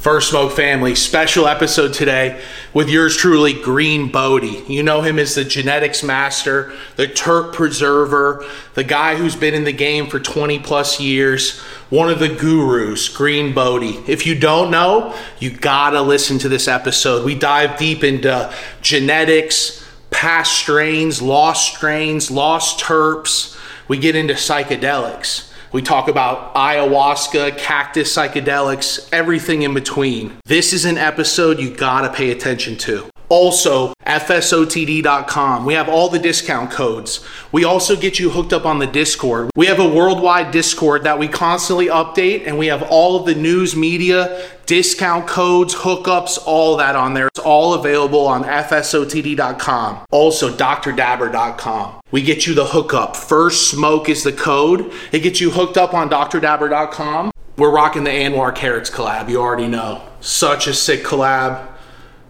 First Smoke family, special episode today with yours truly, Green Bodhi. You know him as the genetics master, the terp preserver, the guy who's been in the game for 20 plus years, one of the gurus, Green Bodhi. If you don't know, you gotta listen to this episode. We dive deep into genetics, past strains, lost strains, lost terps. We get into psychedelics. We talk about ayahuasca, cactus psychedelics, everything in between. This is an episode you gotta pay attention to. Also, FSOTD.com. We have all the discount codes. We also get you hooked up on the Discord. We have a worldwide Discord that we constantly update, and we have all of the news media, discount codes, hookups, all that on there. It's all available on FSOTD.com. Also, DrDabber.com. We get you the hookup. First Smoke is the code. It gets you hooked up on DrDabber.com. We're rocking the Anwar Carrots collab, you already know. Such a sick collab.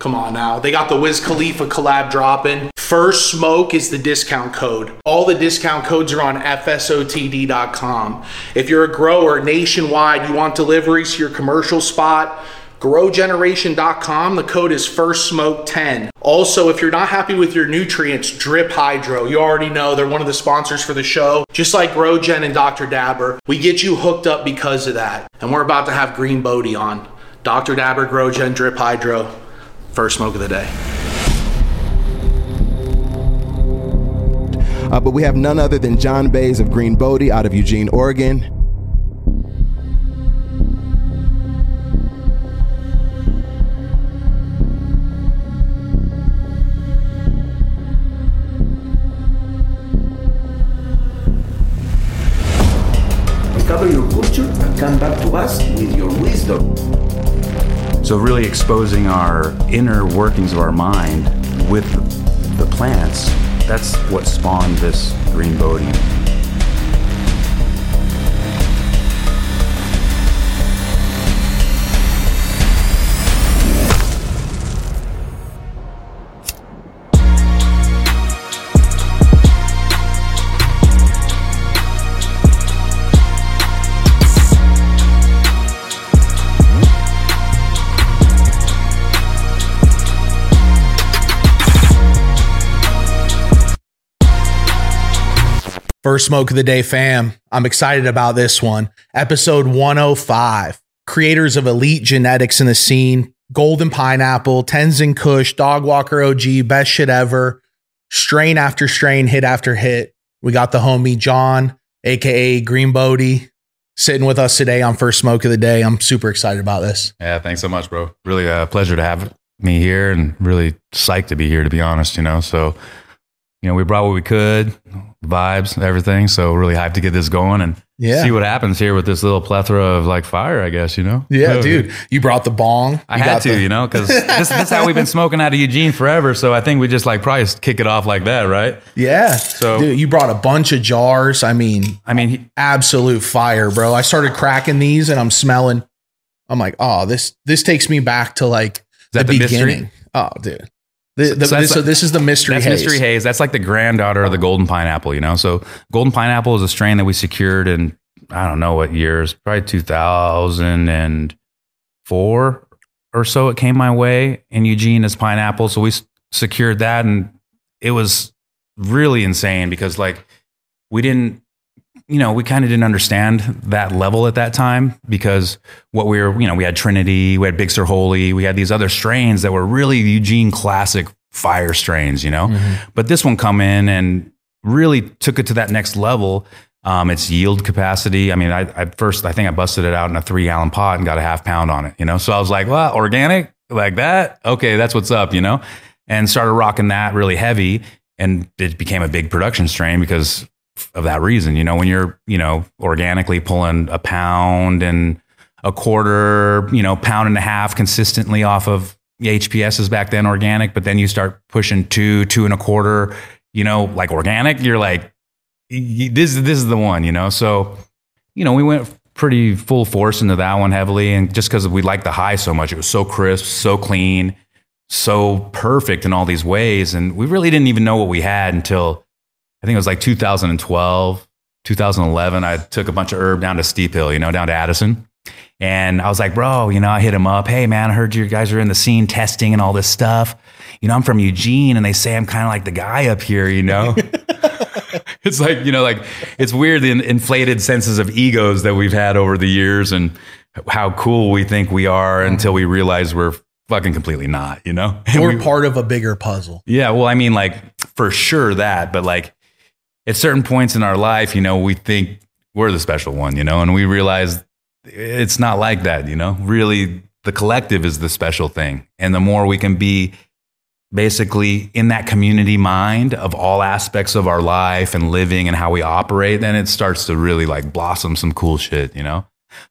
Come on now. They got the Wiz Khalifa collab dropping. First Smoke is the discount code. All the discount codes are on FSOTD.com. If you're a grower nationwide, you want deliveries to your commercial spot, growgeneration.com. The code is First Smoke 10. Also, if you're not happy with your nutrients, Drip Hydro. You already know they're one of the sponsors for the show. Just like GrowGen and Dr. Dabber, we get you hooked up because of that. And we're about to have Green Bodhi on. Dr. Dabber, GrowGen, Drip Hydro. First smoke of the day. Uh, but we have none other than John Bays of Green Bodhi out of Eugene, Oregon. Discover your culture and come back to us with your wisdom. So, really exposing our inner workings of our mind with the plants, that's what spawned this green Bodhi. First smoke of the day, fam. I'm excited about this one. Episode 105. Creators of elite genetics in the scene Golden Pineapple, Tenzin Kush, Dog Walker OG, best shit ever. Strain after strain, hit after hit. We got the homie John, aka Green Bodhi, sitting with us today on First Smoke of the Day. I'm super excited about this. Yeah, thanks so much, bro. Really a pleasure to have me here and really psyched to be here, to be honest, you know. So, you know, we brought what we could, vibes, everything. So really hyped to get this going and Yeah. see what happens here with this little plethora of like fire, I guess, you know? Yeah, So, dude. You brought the bong. I You had to, the- you know, because this, this is how we've been smoking out of Eugene forever. So I think we just like probably kick it off like that, right? Yeah. So- dude, you brought a bunch of jars. I mean, I mean, he, absolute fire, bro. I started cracking these and I'm smelling. I'm like, oh, this this takes me back to like the, the mystery? beginning. Oh, dude. The, the, So this, so this is the mystery that's haze. mystery haze. That's like the granddaughter of the golden pineapple, you know. So golden pineapple is a strain that we secured in I don't know what years, probably two thousand and four or so. It came my way in Eugene as pineapple, so we secured that, and it was really insane because like we didn't. You know, we kind of didn't understand that level at that time because what we were, you know, we had Trinity, we had Big Sur Holy, we had these other strains that were really Eugene classic fire strains, you know. Mm-hmm. But this one come in and really took it to that next level. Um, its yield capacity. I mean, I, at first I think I busted it out in a three gallon pot and got a half pound on it. You know, so I was like, well, organic like that. Okay, that's what's up. You know, and started rocking that really heavy, and it became a big production strain because of that reason. You know, when you're you know organically pulling a pound and a quarter, you know, pound and a half consistently off of HPSs back then organic, but then you start pushing two, two and a quarter, you know, like organic, you're like, this, this is the one, you know? So, you know, we went pretty full force into that one heavily. And just because we liked the high so much, it was so crisp, so clean, so perfect in all these ways. And we really didn't even know what we had until I think it was like 2012, 2011. I took a bunch of herb down to Steep Hill, you know, down to Addison And I was like, bro, you know, I hit him up. Hey, man, I heard you guys are in the scene testing and all this stuff. You know, I'm from Eugene and they say I'm kind of like the guy up here, you know? it's like, you know, like it's weird the inflated senses of egos that we've had over the years and how cool we think we are mm-hmm. until we realize we're fucking completely not, you know? And We're we- part of a bigger puzzle. yeah, well, I mean, like for sure that, but like at certain points in our life, you know, we think we're the special one, you know, and we realize it's not like that, you know. Really, the collective is the special thing, and the more we can be basically in that community mind of all aspects of our life and living and how we operate, then it starts to really like blossom some cool shit, you know.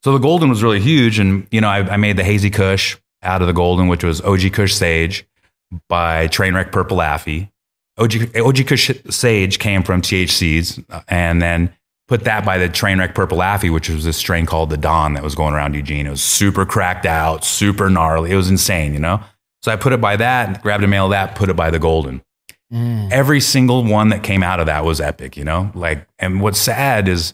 So the golden was really huge, and you know, I, I made the hazy Kush out of the golden, which was OG Kush Sage by Trainwreck Purple Affy. OG, OG Kush Sage came from THCs, uh, and then put that by the Trainwreck Purple Affy, which was this strain called the Dawn that was going around Eugene. It was super cracked out, super gnarly. It was insane, you know. So I put it by that, grabbed a mail of that, put it by the Golden. Every single one that came out of that was epic, you know. Like, and what's sad is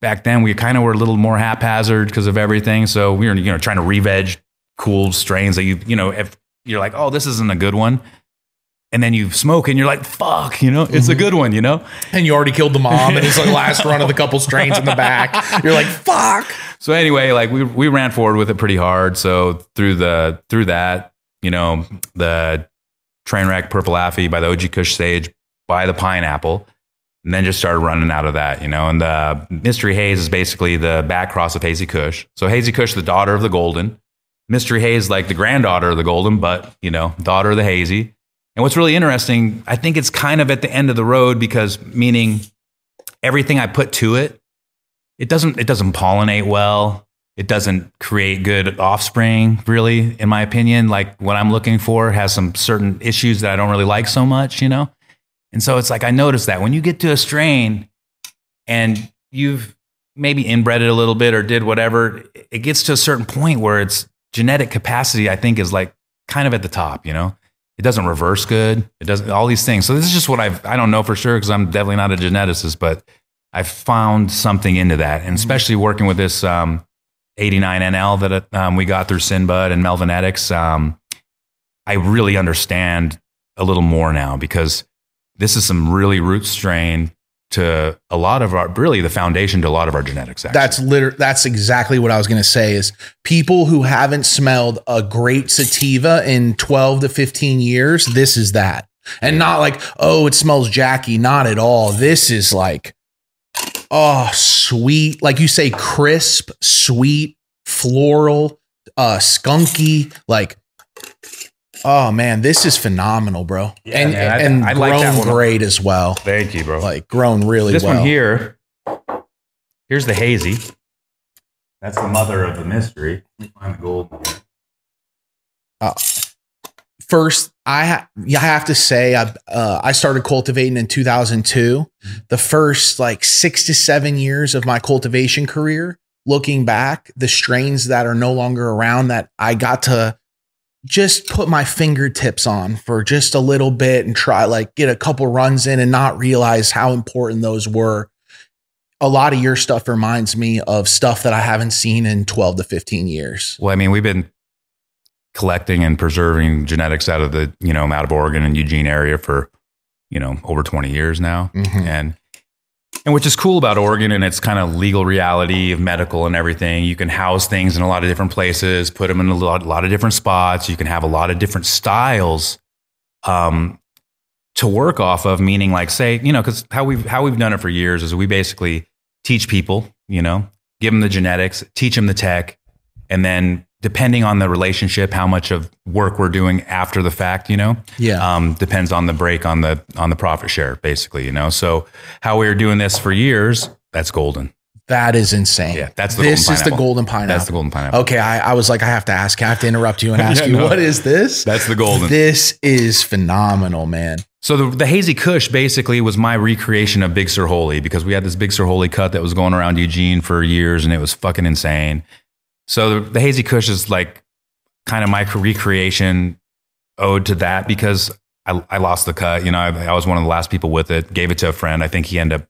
back then we kind of were a little more haphazard because of everything. So we were, you know, trying to re-veg cool strains that you, you know, if you're like, oh, this isn't a good one. And then you smoke and you're like, fuck, you know, it's a mm-hmm. good one, you know? And you already killed the mom, and it's like last run of the couple strains in the back. You're like, fuck. So anyway, like we, we ran forward with it pretty hard. So through the, through that, you know, the train wreck Purple Affy by the OG Kush Sage by the Pineapple, and then just started running out of that, you know. And the Mystery Haze is basically the back cross of Hazy Kush. So Hazy Kush, the daughter of the Golden. Mystery Haze, like the granddaughter of the Golden, but, you know, daughter of the Hazy. And what's really interesting, I think it's kind of at the end of the road because meaning everything I put to it, it doesn't it doesn't pollinate well. It doesn't create good offspring, really, in my opinion. Like what I'm looking for has some certain issues that I don't really like so much, you know? And so it's like I noticed that when you get to a strain and you've maybe inbred it a little bit or did whatever, it gets to a certain point where its genetic capacity, I think, is like kind of at the top, you know? It doesn't reverse good. It doesn't all these things. So this is just what I've I don't know for sure because I'm definitely not a geneticist, but I found something into that, and especially working with this um, 89 NL that um, we got through Sinbud and Melvanetics, um, I really understand a little more now because this is some really root strain to a lot of our really the foundation to a lot of our genetics. Actually. That's liter- That's exactly what I was going to say. Is people who haven't smelled a great sativa in twelve to fifteen years, this is that, and not like oh, it smells Jackie, Not at all. This is like oh, sweet, like you say, crisp, sweet, floral, uh, skunky, like. Oh man, this is phenomenal, bro, and man, I- and I like that grown one. great as well. Thank you, bro. Like grown really this well. one here, here's the hazy. That's the mother of the mystery. Let me find the gold. here. first i ha- I have to say i uh, i started cultivating in 2002 the first like 6 to 7 years of my cultivation career looking back the strains that are no longer around that i got to just put my fingertips on for just a little bit and try like get a couple runs in and not realize how important those were a lot of your stuff reminds me of stuff that i haven't seen in 12 to 15 years Well, I mean, we've been collecting and preserving genetics out of the, you know, out of Oregon and Eugene area for, you know, over 20 years now. Mhm. And and which is cool about Oregon and its kind of legal reality of medical and everything. You can house things in a lot of different places, put them in a lot, lot of different spots. You can have a lot of different styles um, to work off of. Meaning, like, say, you know, because how we've how we've done it for years is we basically teach people, you know, give them the genetics, teach them the tech, and then depending on the relationship, how much of work we're doing after the fact, you know, yeah um, depends on the break on the on the profit share, basically, you know. So how we were doing this for years, that's golden. that is insane Yeah, that's the this golden is the golden pineapple That's the golden pineapple. Okay, I, I was like, I have to ask. I have to interrupt you and ask Yeah, you, no. what is this? That's the golden. This is phenomenal, man. So the, the hazy Kush basically was my recreation of Big Sur Holy because we had this Big Sur Holy cut that was going around Eugene for years and it was fucking insane. So the, the hazy Kush is like kind of my recreation ode to that because I, I lost the cut. You know, I, I was one of the last people with it. Gave it to a friend. I think he ended up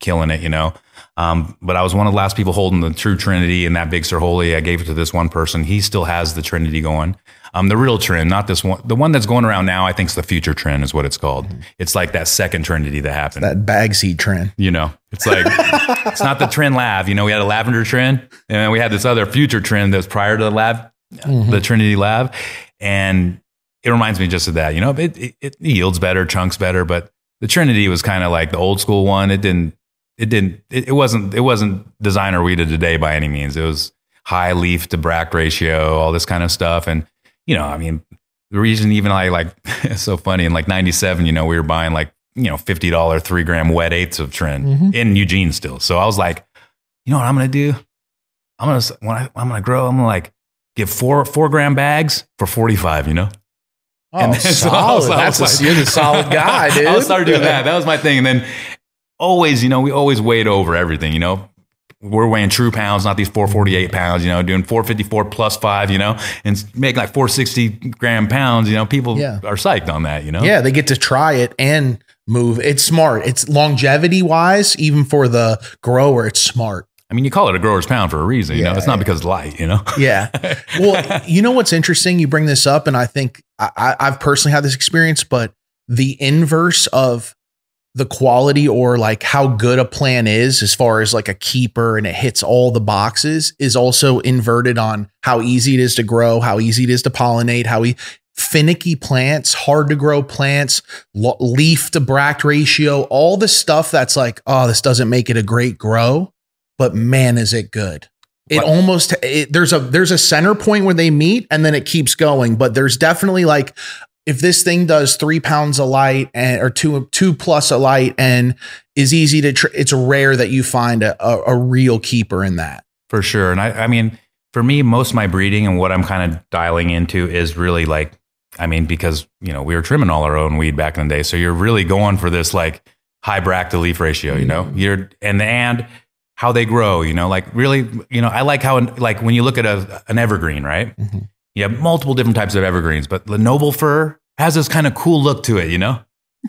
killing it, you know. Um, but I was one of the last people holding the true Trinity and that big Sur Holy. I gave it to this one person. He still has the Trinity going. Um, the real trend, not this one. The one that's going around now, I think, is the future trend, is what it's called. It's like that second Trinity that happened. That bag seed trend. you know, it's like it's not the trend Lav. You know, we had a lavender trend and we had this other future Trin that's prior to the Lav, the Trinity lab. and it reminds me just of that. You know, it, it, it yields better, chunks better, but the Trinity was kind of like the old school one. It didn't. It didn't. It, it wasn't. It wasn't designer weeded today by any means. It was high leaf to bract ratio, all this kind of stuff, and you know, I mean, the reason even I like it's so funny in like '97, you know, we were buying like you know fifty dollar three gram wet eighths of Trin mm-hmm. in Eugene still. So I was like, you know what I'm gonna do? I'm gonna when I, I'm gonna grow. I'm gonna like get four four gram bags for forty five. You know. Oh, And then- so I was- That's a, like- you're the solid guy, dude. I started doing that. That was my thing. And then always, you know, we always weighed over everything, you know. We're weighing true pounds, not these 448 pounds, you know, doing 454 plus five, you know, and make like 460 gram pounds, you know, people Yeah. are psyched on that, you know? Yeah, they get to try it and move. It's smart. It's longevity wise, even for the grower, it's smart. I mean, you call it a grower's pound for a reason, you know, it's not yeah. because it's light, you know? Yeah. Well, you know what's interesting? You bring this up, and I think I, I, I've personally had this experience, but the inverse of the quality or like how good a plan is as far as like a keeper and it hits all the boxes is also inverted on how easy it is to grow, how easy it is to pollinate, how finicky plants, hard to grow plants, leaf to bract ratio, all the stuff that's like, oh, this doesn't make it a great grow, but man, is it good. It almost it, there's a there's a center point where they meet and then it keeps going, but there's definitely like if this thing does three pounds a light and or two two plus a light and is easy to tr- it's rare that you find a, a, a real keeper in that. For sure. And I, I mean, for me, most of my breeding and what I'm kind of dialing into is really like, I mean, because, you know, we were trimming all our own weed back in the day. So you're really going for this like high bract to leaf ratio, you know, mm-hmm. you're, and, and how they grow, you know, like really, you know, I like how, like when you look at a, an evergreen, right? Mm-hmm. You have multiple different types of evergreens, but the noble fir has this kind of cool look to it, you know?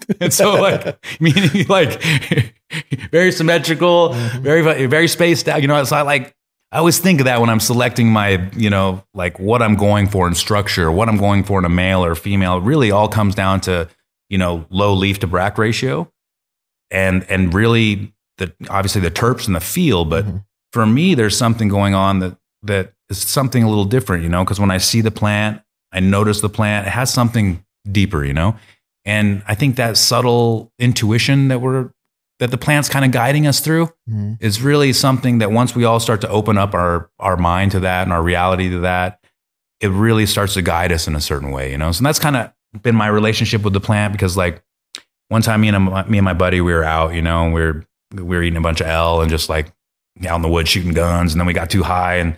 and so like meaning like very symmetrical mm-hmm. very very spaced out you know so i like i always think of that when i'm selecting my you know like what i'm going for in structure what i'm going for in a male or female it really all comes down to you know low leaf to bract ratio. And and really the obviously the terps and the feel but mm-hmm. for me there's something going on that that is something a little different you know because when i see the plant i notice the plant it has something deeper you know and I think that subtle intuition that we're that the plant's kind of guiding us through mm-hmm. is really something that once we all start to open up our our mind to that and our reality to that, it really starts to guide us in a certain way, you know. So that's kind of been my relationship with the plant because like one time me and a, me and my buddy we were out, you know, and we were we were eating a bunch of L and just like out in the woods shooting guns, and then we got too high and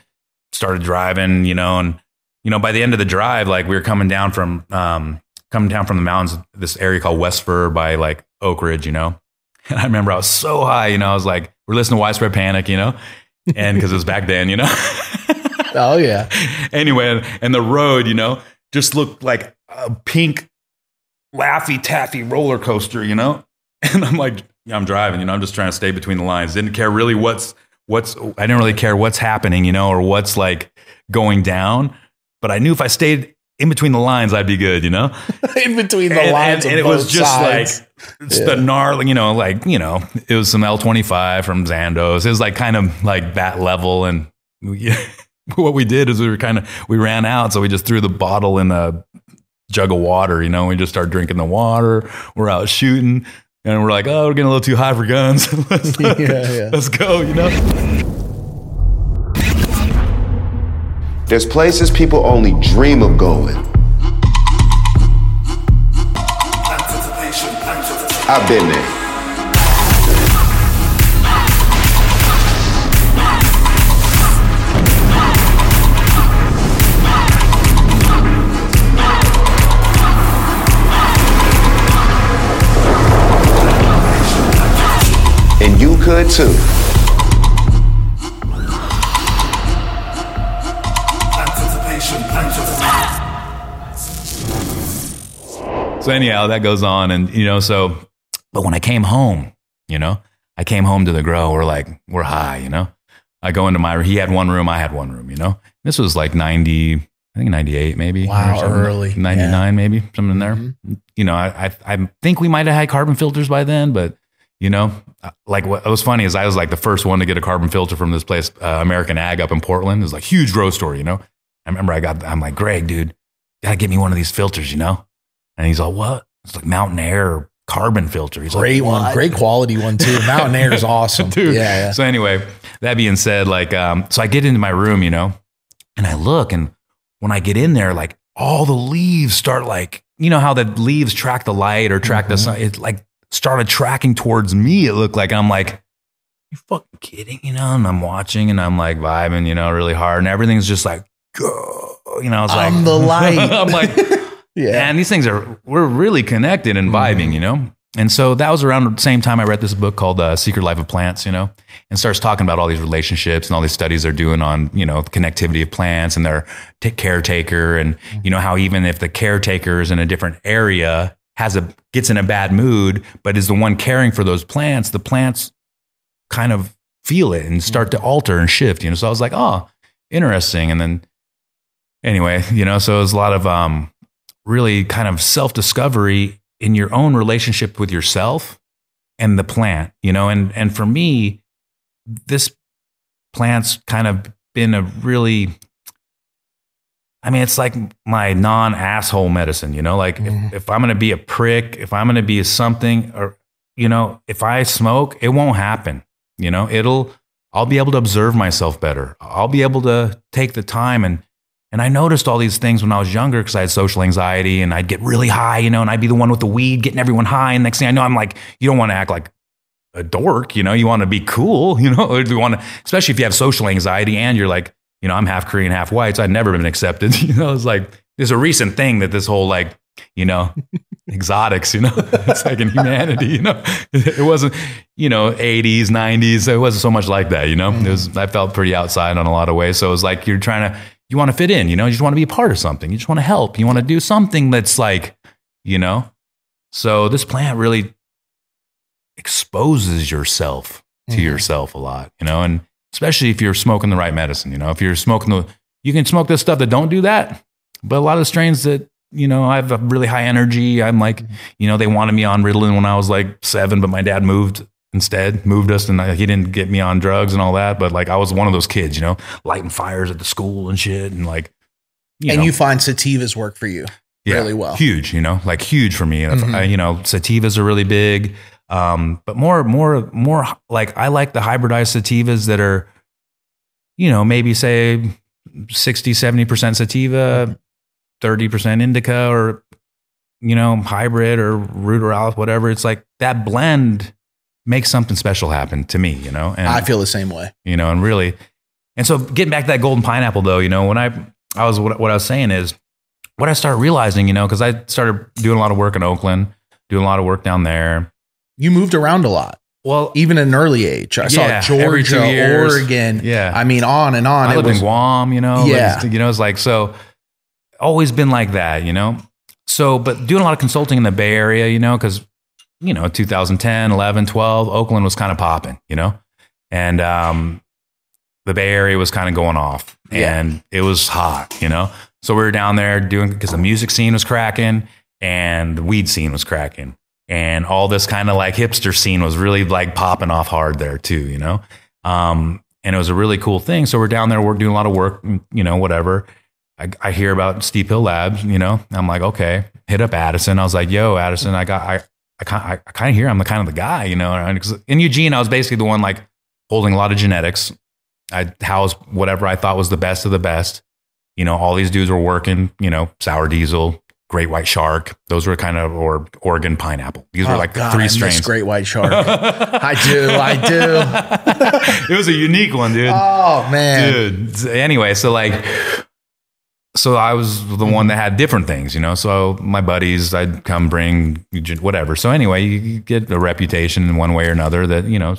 started driving, you know, and you know by the end of the drive, like we were coming down from um, coming down from the mountains, this area called Westfir by like Oakridge, you know. And I remember I was so high, you know, I was like, we're listening to Widespread Panic, you know, and because it was back then, you know. Oh yeah. anyway, and, and the road, you know, just looked like a pink laffy taffy roller coaster, you know. And I'm like, yeah, I'm driving, you know, I'm just trying to stay between the lines. Didn't care really what's what's I didn't really care what's happening, you know, or what's like going down. But I knew if I stayed in between the lines, I'd be good, you know. In between the and, lines, and, and it was just sides. like it's the gnarly, you know, like you know, it was some L25 from Zandos. It was like kind of like that level, and we, what we did is we were kind of we ran out, so we just threw the bottle in a jug of water. You know, we just started drinking the water. We're out shooting, and we're like, oh, we're getting a little too high for guns. let's, Yeah, yeah. let's go. You know. There's places people only dream of going. I've been there. Could too. So anyhow, that goes on, and you know, so but when I came home, you know, I came home to the grow. We're like, we're high, you know. I go into my. He had one room. I had one room. You know. This was like ninety. I think ninety eight, maybe. Wow, or early. Ninety nine, maybe something in there. Mhm. You know, I, I I think we might have had carbon filters by then, but you know, uh, like what was funny is I was like the first one to get a carbon filter from this place, uh, American Ag up in Portland. It was like huge grow store, you know. I remember I got. I'm like, Greg, dude, gotta get me one of these filters, you know. And he's like, what? It's like Mountain Air carbon filter. He's Great like, one, "What?" great quality one too. Mountain Air is awesome, dude. Yeah, yeah. So anyway, that being said, like, um, so I get into my room, you know, and I look, and when I get in there, like all the leaves start like, you know how the leaves track the light or track the sun. It's like started tracking towards me. It looked like, I'm like, you fucking kidding, you know? And I'm watching, and I'm like vibing, you know, really hard, and everything's just like, go, you know. I was like, I'm the light. I'm like. Yeah. And these things are we're really connected and vibing, you know. And so that was around the same time I read this book called uh, Secret Life of Plants, you know, and starts talking about all these relationships and all these studies they're doing on, you know, connectivity of plants and their t- caretaker and, you know, how even if the caretaker is in a different area has a gets in a bad mood, but is the one caring for those plants, the plants kind of feel it and start to alter and shift, you know. So I was like, oh, interesting. And then anyway, you know, so it was a lot of um really kind of self discovery in your own relationship with yourself and the plant, you know, and and for me, this plant's kind of been a really I mean, it's like my non asshole medicine, you know, like if, mm-hmm. if I'm going to be a prick, if I'm going to be a something, or, you know, if I smoke, it won't happen. You know, it'll, I'll be able to observe myself better. I'll be able to take the time and, and I noticed all these things when I was younger because I had social anxiety and I'd get really high, you know, and I'd be the one with the weed getting everyone high. And next thing I know, I'm like, you don't want to act like a dork, you know, you want to be cool, you know, or you want to, especially if you have social anxiety and you're like, you know, I'm half Korean, half white, so I'd never been accepted. You know, it's like there's a recent thing that this whole like, you know, exotics, you know, it's like in humanity, you know, it wasn't, you know, 80s, 90s, it wasn't so much like that, you know. It was I felt pretty outside on a lot of ways, so it was like you're trying to, you want to fit in, you know, you just want to be a part of something, you just want to help, you want to do something that's like, you know. So this plant really exposes yourself to yourself a lot, you know, and especially if you're smoking the right medicine, you know, if you're smoking the, you can smoke this stuff that don't do that, but a lot of strains that, you know, I have a really high energy. I'm like, you know, they wanted me on Ritalin when I was like seven, but my dad moved instead, moved us and I, he didn't get me on drugs and all that. But like, I was one of those kids, you know, lighting fires at the school and shit. And like, you and know, you find sativas work for you really well. Huge, you know, like huge for me. Mhm. I- you know, sativas are really big. Um, but more, more, more like I like the hybridized sativas that are, you know, maybe say 60, 70% sativa, 30% indica or, you know, hybrid or root or whatever. It's like that blend makes something special happen to me, you know? And I feel the same way. you know, and really, and so getting back to that golden pineapple though, you know, when I, I was, what, what I was saying is what I started realizing, you know, cause I started doing a lot of work in Oakland, doing a lot of work down there. You moved around a lot, Well, even at an early age. I Yeah, saw Georgia. Oregon. Yeah. I mean, on and on. I It lived was- in Guam, you know, Yeah. like, you know, it's like, so always been like that, you know? So, but doing a lot of consulting in the Bay Area, you know, cause you know, 2010, 11, 12, Oakland was kind of popping, you know? And, um, the Bay Area was kind of going off Yeah. and it was hot, you know? So we were down there doing, because the music scene was cracking and the weed scene was cracking. And all this kind of like hipster scene was really like popping off hard there too, you know? Um, and it was a really cool thing. So we're down there, we're doing a lot of work, you know, whatever. I, I hear about Steep Hill Labs, you know, I'm like, okay, hit up Addison. I was like, yo, Addison, I got, I, I I, kind of hear I'm the kind of the guy, you know, and in Eugene, I was basically the one like holding a lot of genetics. I housed whatever I thought was the best of the best. You know, all these dudes were working, you know, sour diesel, great white shark. Those were kind of, or Oregon pineapple. These were Oh, like God, three I strains. Great White Shark. I do. I do. it was a unique one, dude. Oh man. dude. Anyway, so like, so I was the one that had different things, you know. So my buddies, I'd come bring whatever. So anyway, you, you get a reputation in one way or another that you know.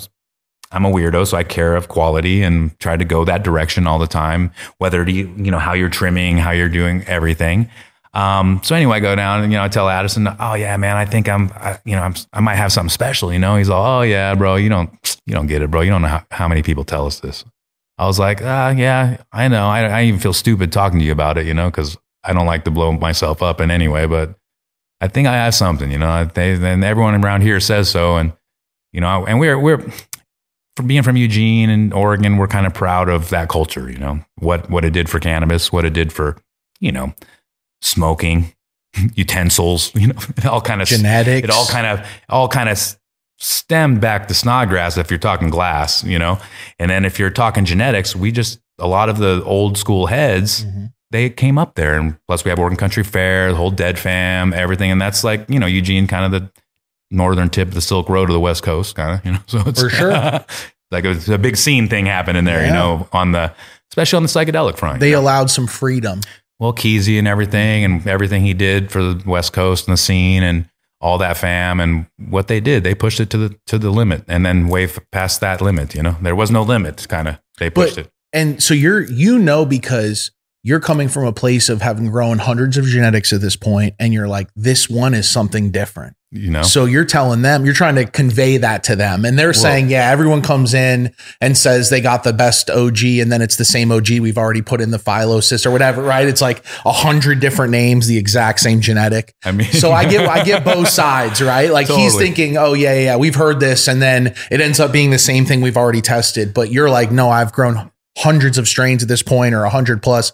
I'm a weirdo, so I care of quality and try to go that direction all the time. Whether to you know how you're trimming, how you're doing everything. Um, so anyway, I go down and you know I tell Addison, oh yeah, man, I think I'm, I, you know, I'm, I might have something special. You know, he's like, oh yeah, bro, you don't, you don't get it, bro. You don't know how, how many people tell us this. I was like, ah, yeah, I know. I, I even feel stupid talking to you about it, you know, because I don't like to blow myself up in any way, but I think I have something, you know. They, and everyone around here says so, and you know, and we're we're from being from Eugene and Oregon, we're kind of proud of that culture, you know, what what it did for cannabis, what it did for, you know, smoking, utensils, you know, it all kind of Genetics. It all kind of all kind of stemmed back to Snodgrass if you're talking glass, you know. And then if you're talking genetics, we just a lot of the old school heads mm-hmm. they came up there and plus we have Oregon Country Fair, the whole Dead Fam, everything and that's like, you know, Eugene kind of the northern tip of the Silk Road to the West Coast kind of, you know. So it's For sure. like it's a big scene thing happening there, you know, on the especially on the psychedelic front. They you know? allowed some freedom. Well, Kesey and everything, and everything he did for the West Coast and the scene, and all that fam, and what they did, they pushed it to the to the limit, and then way past that limit. You know, there was no limit. Kind of, they pushed But it. and so you're you know because you're coming from a place of having grown hundreds of genetics at this point, and you're like, this one is something different. You know, So you're telling them, you're trying to convey that to them. And they're saying, yeah, everyone comes in and says they got the best OG, and then it's the same OG we've already put in the Philosys or whatever, right? It's like a hundred different names, the exact same genetic. I mean, So I get I get both sides, right? Like he's thinking, oh yeah, yeah, yeah, we've heard this, and then it ends up being the same thing we've already tested. But you're like, no, I've grown hundreds of strains at this point, or a hundred plus.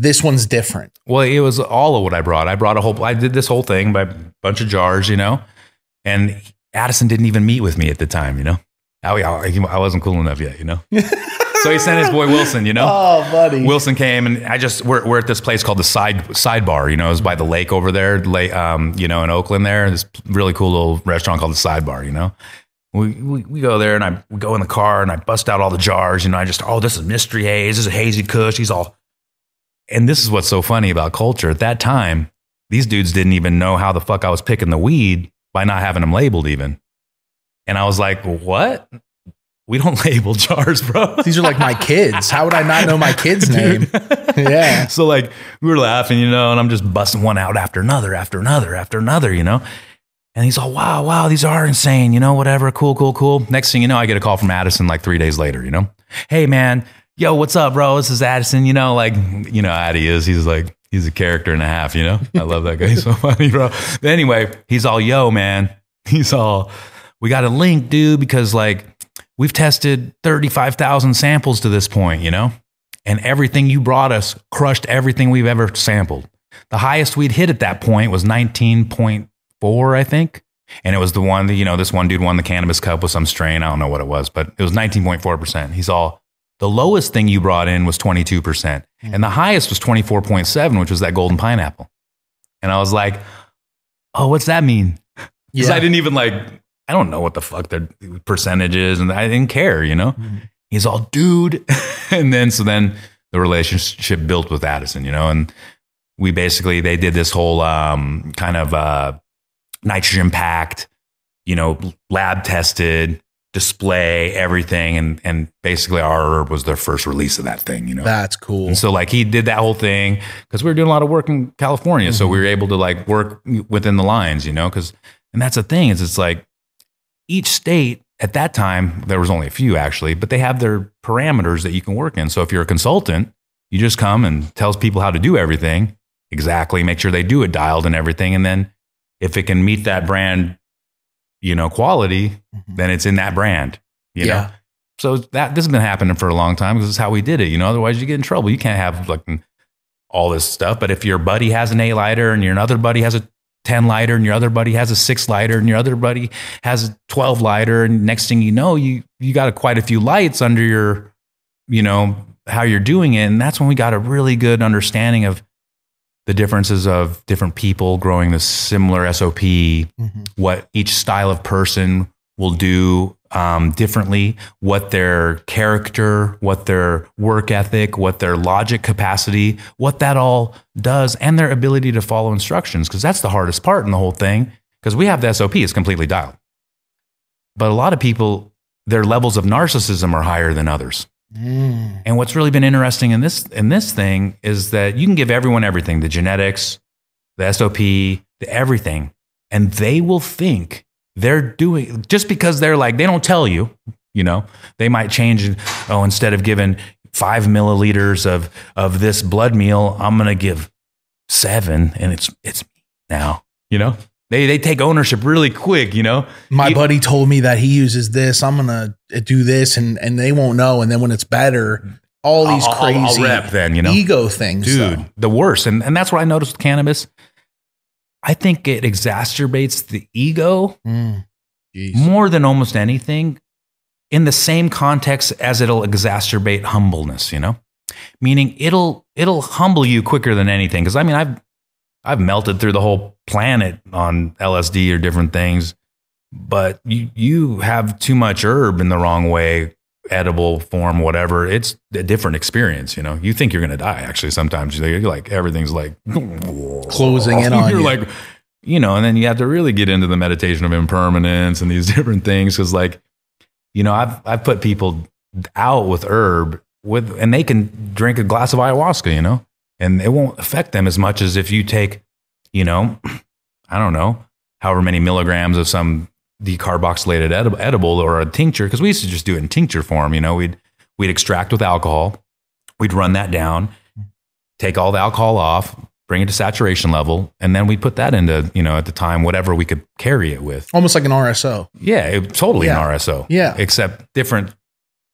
This one's different. Well, it was all of what I brought. I brought a whole. I did this whole thing by a bunch of jars, you know, and Addison didn't even meet with me at the time, you know. I, I, I wasn't cool enough yet, you know. so he sent his boy Wilson, you know. Oh, buddy. Wilson came and I just we're, we're at this place called the side sidebar. You know, it's by the lake over there, lake, um, you know, in Oakland. There, this really cool little restaurant called the Sidebar. You know, we, we we go there and I we go in the car and I bust out all the jars. You know, I just oh this is mystery haze, this is hazy Kush. He's all, and this is what's so funny about culture at that time. These dudes didn't even know how the fuck I was picking the weed by not having them labeled even. And I was like, what? We don't label jars, bro. These are like my kids. How would I not know my kid's name? yeah. So like we were laughing, you know, and I'm just busting one out after another, after another, after another, you know. And he's all, wow, wow, these are insane, you know, whatever, cool, cool, cool. Next thing you know, I get a call from Addison like three days later, you know. Hey man, yo, what's up, bro? This is Addison, you know, like, you know, Addie is. He's like, he's a character and a half, you know. I love that guy. He's so funny, bro. But anyway, he's all, yo, man. He's all, we got a link, dude, because like we've tested 35,000 samples to this point, you know? And everything you brought us crushed everything we've ever sampled. The highest we'd hit at that point was 19.4, I think. And it was the one that, you know, this one dude won the cannabis cup with some strain. I don't know what it was, but it was 19.4%. He's all, the lowest thing you brought in was 22%. And the highest was 24.7, which was that golden pineapple. And I was like, oh, what's that mean? Because Yeah. I didn't even like, I don't know what the fuck their percentage is. And I didn't care, you know? He's all, dude. and then, so then the relationship built with Addison, you know? And we basically, they did this whole um, kind of uh, nitrogen packed, you know, lab tested display, everything. And, and basically our herb was their first release of that thing, you know? That's cool. And so like he did that whole thing because we were doing a lot of work in California. So mm-hmm. we were able to like work within the lines, you know, because, and that's the thing is it's like each state at that time, there was only a few actually, but they have their parameters that you can work in. So if you're a consultant, you just come and tells people how to do everything exactly, make sure they do it dialed and everything. And then if it can meet that brand, you know, quality, mm-hmm. then it's in that brand, you know? Yeah. So that this has been happening for a long time because this is how we did it. You know, otherwise you get in trouble. You can't have like all this stuff. But if your buddy has an A lighter and your other buddy has a ten lighter and your other buddy has a six lighter and your other buddy has a twelve lighter, and next thing you know, you you got a, quite a few lights under your, you know, how you're doing it, and that's when we got a really good understanding of the differences of different people growing the similar SOP, what each style of person will do um, differently, what their character, what their work ethic, what their logic capacity, what that all does, and their ability to follow instructions. Because that's the hardest part in the whole thing. Because we have the SOP, it's completely dialed. But a lot of people, their levels of narcissism are higher than others. Mm. And what's really been interesting in this in this thing is that you can give everyone everything, the genetics, the SOP, the everything. And they will think they're doing just because they're like, they don't tell you, you know, they might change. Oh, instead of giving five milliliters of, of this blood meal, I'm going to give seven and it's, it's now, you know, they, they take ownership really quick, you know, My You- buddy told me that he uses this. I'm gonna do this, and and they won't know. And then when it's better, all these I'll- I'll- I'll crazy rep then, you know? ego things, dude though. the worst and, and that's what i noticed with cannabis i think it exacerbates the ego Mm. More than almost anything in the same context as it'll exacerbate humbleness you know meaning it'll it'll humble you quicker than anything because i mean i've i've melted through the whole planet on lsd or different things but you you have too much herb in the wrong way edible form whatever. It's a different experience you know? You think you're going to die actually sometimes. You're like everything's like Closing in on you're you. like you know and then you have to really get into the meditation of impermanence and these different things because like you know i've i've put people out with herb with and they can drink a glass of ayahuasca you know and it won't affect them as much as if you take you know i don't know however many milligrams of some decarboxylated edible, edible or a tincture because we used to just do it in tincture form you know we'd we'd extract with alcohol we'd run that down take all the alcohol off bring it to saturation level and then we'd put that into you know at the time whatever we could carry it with Almost like an RSO. yeah it, totally Yeah. an rso Yeah. except different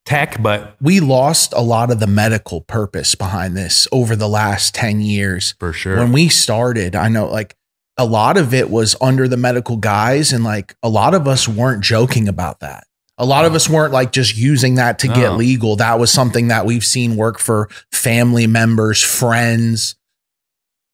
tech but We lost a lot of the medical purpose behind this over the last 10 years. for sure When we started, I know like a lot of it was under the medical guise, and like a lot of us weren't joking about that. A lot of us weren't like just using that to get legal. That was something that we've seen work for family members, friends.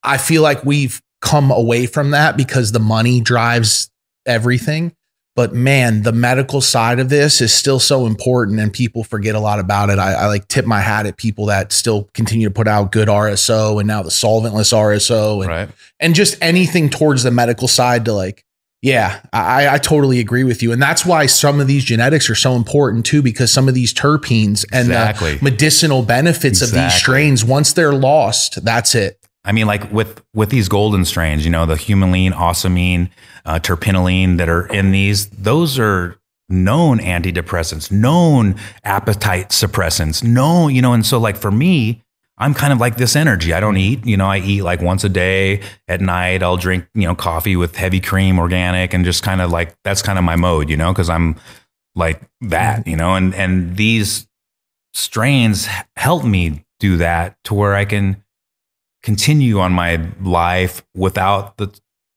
I feel like we've come away from that because the money drives everything. But man, the medical side of this is still so important and people forget a lot about it. I, I like tip my hat at people that still continue to put out good RSO and now the solventless RSO and, right and just anything towards the medical side to like, yeah, I, I totally agree with you. And that's why some of these genetics are so important too, because some of these terpenes and Exactly. the medicinal benefits of these strains, once they're lost, that's it. I mean, like with with these golden strains, you know, the humulene, ocimene, uh, that are in these, those are known antidepressants, known appetite suppressants, known, you know, and so like for me, I'm kind of like this energy. I don't eat, you know, I eat like once a day at night. I'll drink, you know, coffee with heavy cream, organic, and just kind of like that's kind of my mode, you know, because I'm like that, you know, and and these strains help me do that to where I can continue on my life without the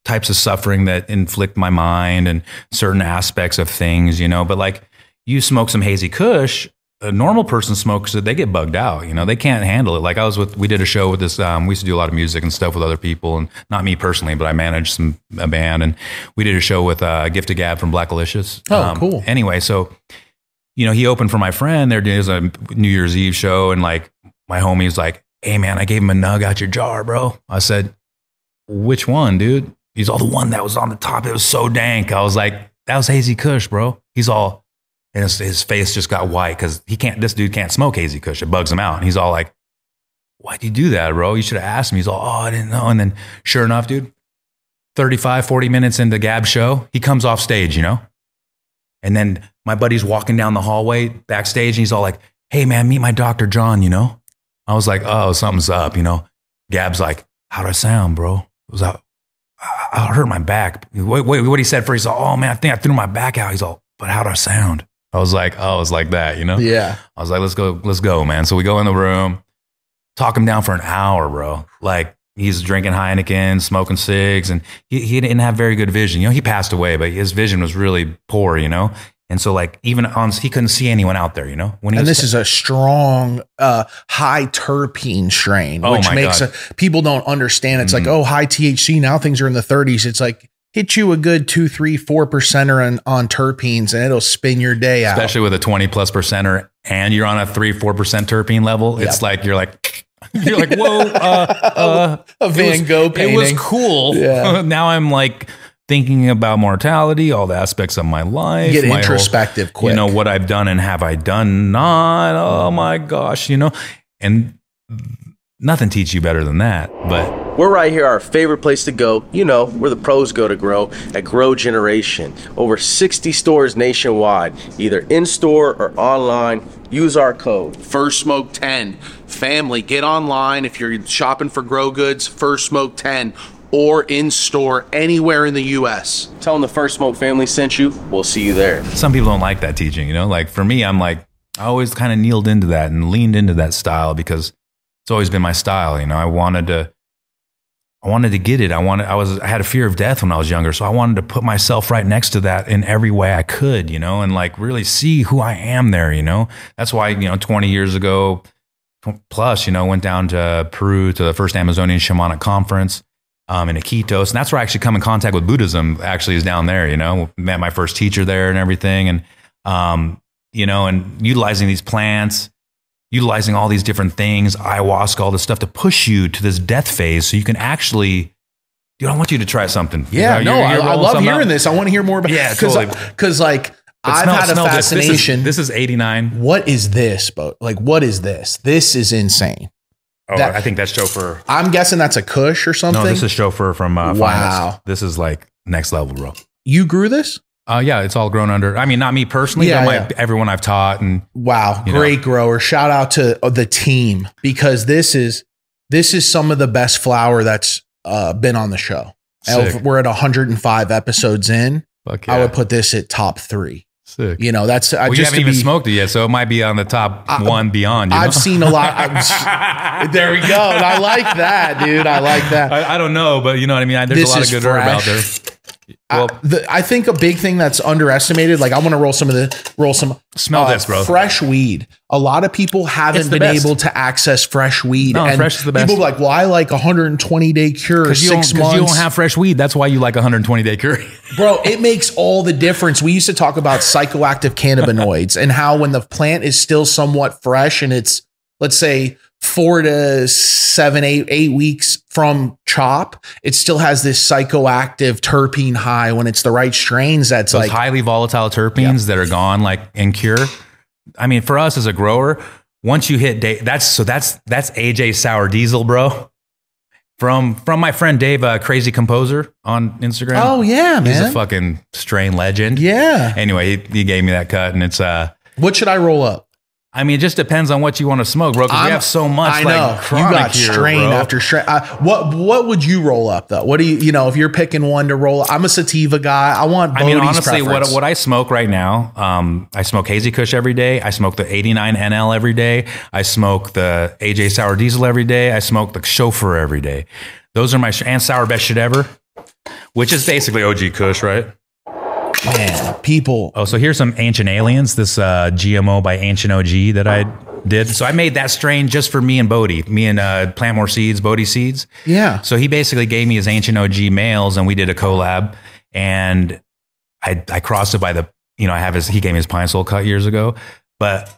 types of suffering that inflict my mind and certain aspects of things, you know. But like you smoke some hazy kush, a normal person smokes it, they get bugged out, you know, they can't handle it. Like I was with, we did a show with this, um, we used to do a lot of music and stuff with other people and not me personally, but I managed some, a band and we did a show with uh, Gift of Gab from Blackalicious. Oh, cool. Anyway, so, you know, he opened for my friend. There was a New Year's Eve show and like my homie's like, hey man, I gave him a nug out your jar, bro. I said, which one, dude? He's all the one that was on the top. It was so dank. I was like, that was Hazy Kush, bro. He's all, and his, his face just got white because he can't, this dude can't smoke Hazy Kush. It bugs him out. And he's all like, why'd you do that, bro? You should have asked me. He's all, oh, I didn't know. And then sure enough, dude, 35, 40 minutes into Gab's show, he comes off stage, you know? And then my buddy's walking down the hallway backstage and he's all like, hey man, meet my Dr. John, you know? I was like, oh, something's up, you know? Gab's like, how'd I sound, bro? It was out. I I hurt my back. Wait, wait, what he said first, he's all, oh man, I think I threw my back out. He's all, but how'd I sound? I was like, oh, it's like that, you know? Yeah. I was like, let's go, let's go, man. So we go in the room, talk him down for an hour, bro. Like he's drinking Heineken, smoking cigs, and he, he didn't have very good vision. You know, he passed away, but his vision was really poor, you know? And so like even on, he couldn't see anyone out there, you know? When he And this is a strong, uh, high terpene strain, Oh which makes Mm-hmm. a, people don't understand. It's like, oh, high THC. Now things are in the 30s. It's like, hit you a good two, three, four percenter on, on terpenes and it'll spin your day out. especially with a 20 plus percenter and you're on a three, 4% terpene level, it's like, you're like, you're like, whoa, uh, uh, a Van Gogh It painting. was cool. Yeah. now I'm like thinking about mortality, all the aspects of my life. Get my whole- introspective quick. You know, what I've done and have I done not? Oh my gosh, you know? And nothing teaches you better than that. But We're right here, our favorite place to go. You know, where the pros go to grow at Grow Generation. Over 60 stores nationwide, either in store or online. Use our code. First Smoke 10. Family, get online if you're shopping for grow goods, First Smoke 10, or in store anywhere in the U.S. Tell them the First Smoke family sent you. We'll see you there. some people don't like that teaching, you know? Like for me, I'm like, I always kind of kneeled into that and leaned into that style because it's always been my style, you know? I wanted to, I wanted to get it. I wanted, I was, I had a fear of death when I was younger. So I wanted to put myself right next to that in every way I could, you know, and like really see who I am there, you know? That's why, you know, 20 years ago plus, you know, went down to Peru to the first Amazonian shamanic conference um, in Iquitos. And that's where I actually come in contact with Buddhism actually is down there, you know, met my first teacher there and everything. And, um, you know, and utilizing these plants, utilizing all these different things, ayahuasca, all this stuff to push you to this death phase so you can actually, dude, I want you to try something. Yeah, You no, you're- I, you're I rolling love hearing out. this. I want to hear more about. Yeah, because totally. because like But I've smell- had a smell this. This is- fascination. This is, 89. what is this, but like what is this? This is insane. Oh, That- I think that's chauffeur. I'm guessing that's a Kush or something. No, this is chauffeur from uh, Wow. Finest. This is like next level, bro. you grew this. Uh, yeah, it's all grown under. I mean, not me personally, Yeah, but my, yeah. everyone I've taught and Wow, You know. great grower. Shout out to uh, the team because this is this is some of the best flower that's uh, been on the show. Sick. We're at 105 episodes in. fuck I would put this at top three. Sick. You know, that's I well, you just haven't even be, smoked it yet, so it might be on the top I- one beyond. You know? I've seen a lot. There we go. And I like that, dude. I like that. I, I don't know, but you know what I mean. I, there's This a lot of good herb out there. Well, I, the, I think a big thing that's underestimated. Like I want to roll some of the roll some. uh, Smell this, bro. Fresh weed. A lot of people haven't been best. able to access fresh weed. No, fresh is the best. People are like, well, I like 120 day cure, six don't- 'cause months. you don't have fresh weed. That's why you like 120 day cure. Bro, it makes all the difference. We used to talk about psychoactive cannabinoids and how when the plant is still somewhat fresh and it's, let's say, four to seven, eight, eight weeks from chop, it still has this psychoactive terpene high when it's the right strains. That's Those like, highly volatile terpenes that are gone like in cure. I mean, for us as a grower, once you hit day, that's so that's that's AJ Sour Diesel, bro. From from my friend Dave, uh, Crazy Composer on Instagram. oh yeah, he's man. a fucking strain legend. yeah. Anyway, he, he gave me that cut, and it's uh. What should I roll up? I mean, it just depends on what you want to smoke, bro. Because we have so much. I like, know you got here, strain bro. after strain. Uh, what what would you roll up though? What do you you know if you're picking one to roll? I'm a sativa guy. I want. I mean, Bodhi's honestly, what preference. what I smoke right now, um, I smoke Hazy Kush every day. I smoke the 89 NL every day. I smoke the AJ Sour Diesel every day. I smoke the Chauffeur every day. Those are my and sour best shit ever, which is basically OG Kush, right? Man, people. Oh, so here's some Ancient Aliens, this uh, GMO by Ancient OG that I did. So I made that strain just for me and Bodhi, me and uh, Plant More Seeds, Bodhi Seeds. Yeah. So he basically gave me his Ancient OG males, and we did a collab. And I I crossed it by the you know I have his he gave me his pine sol cut years ago, but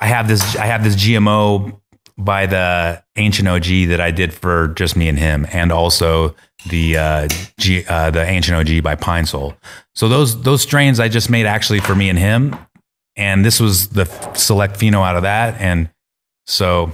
I have this I have this GMO by the Ancient OG that I did for just me and him, and also the uh, G, uh, the Ancient OG by Pine Soul. So those those strains I just made actually for me and him, and this was the select pheno out of that, and so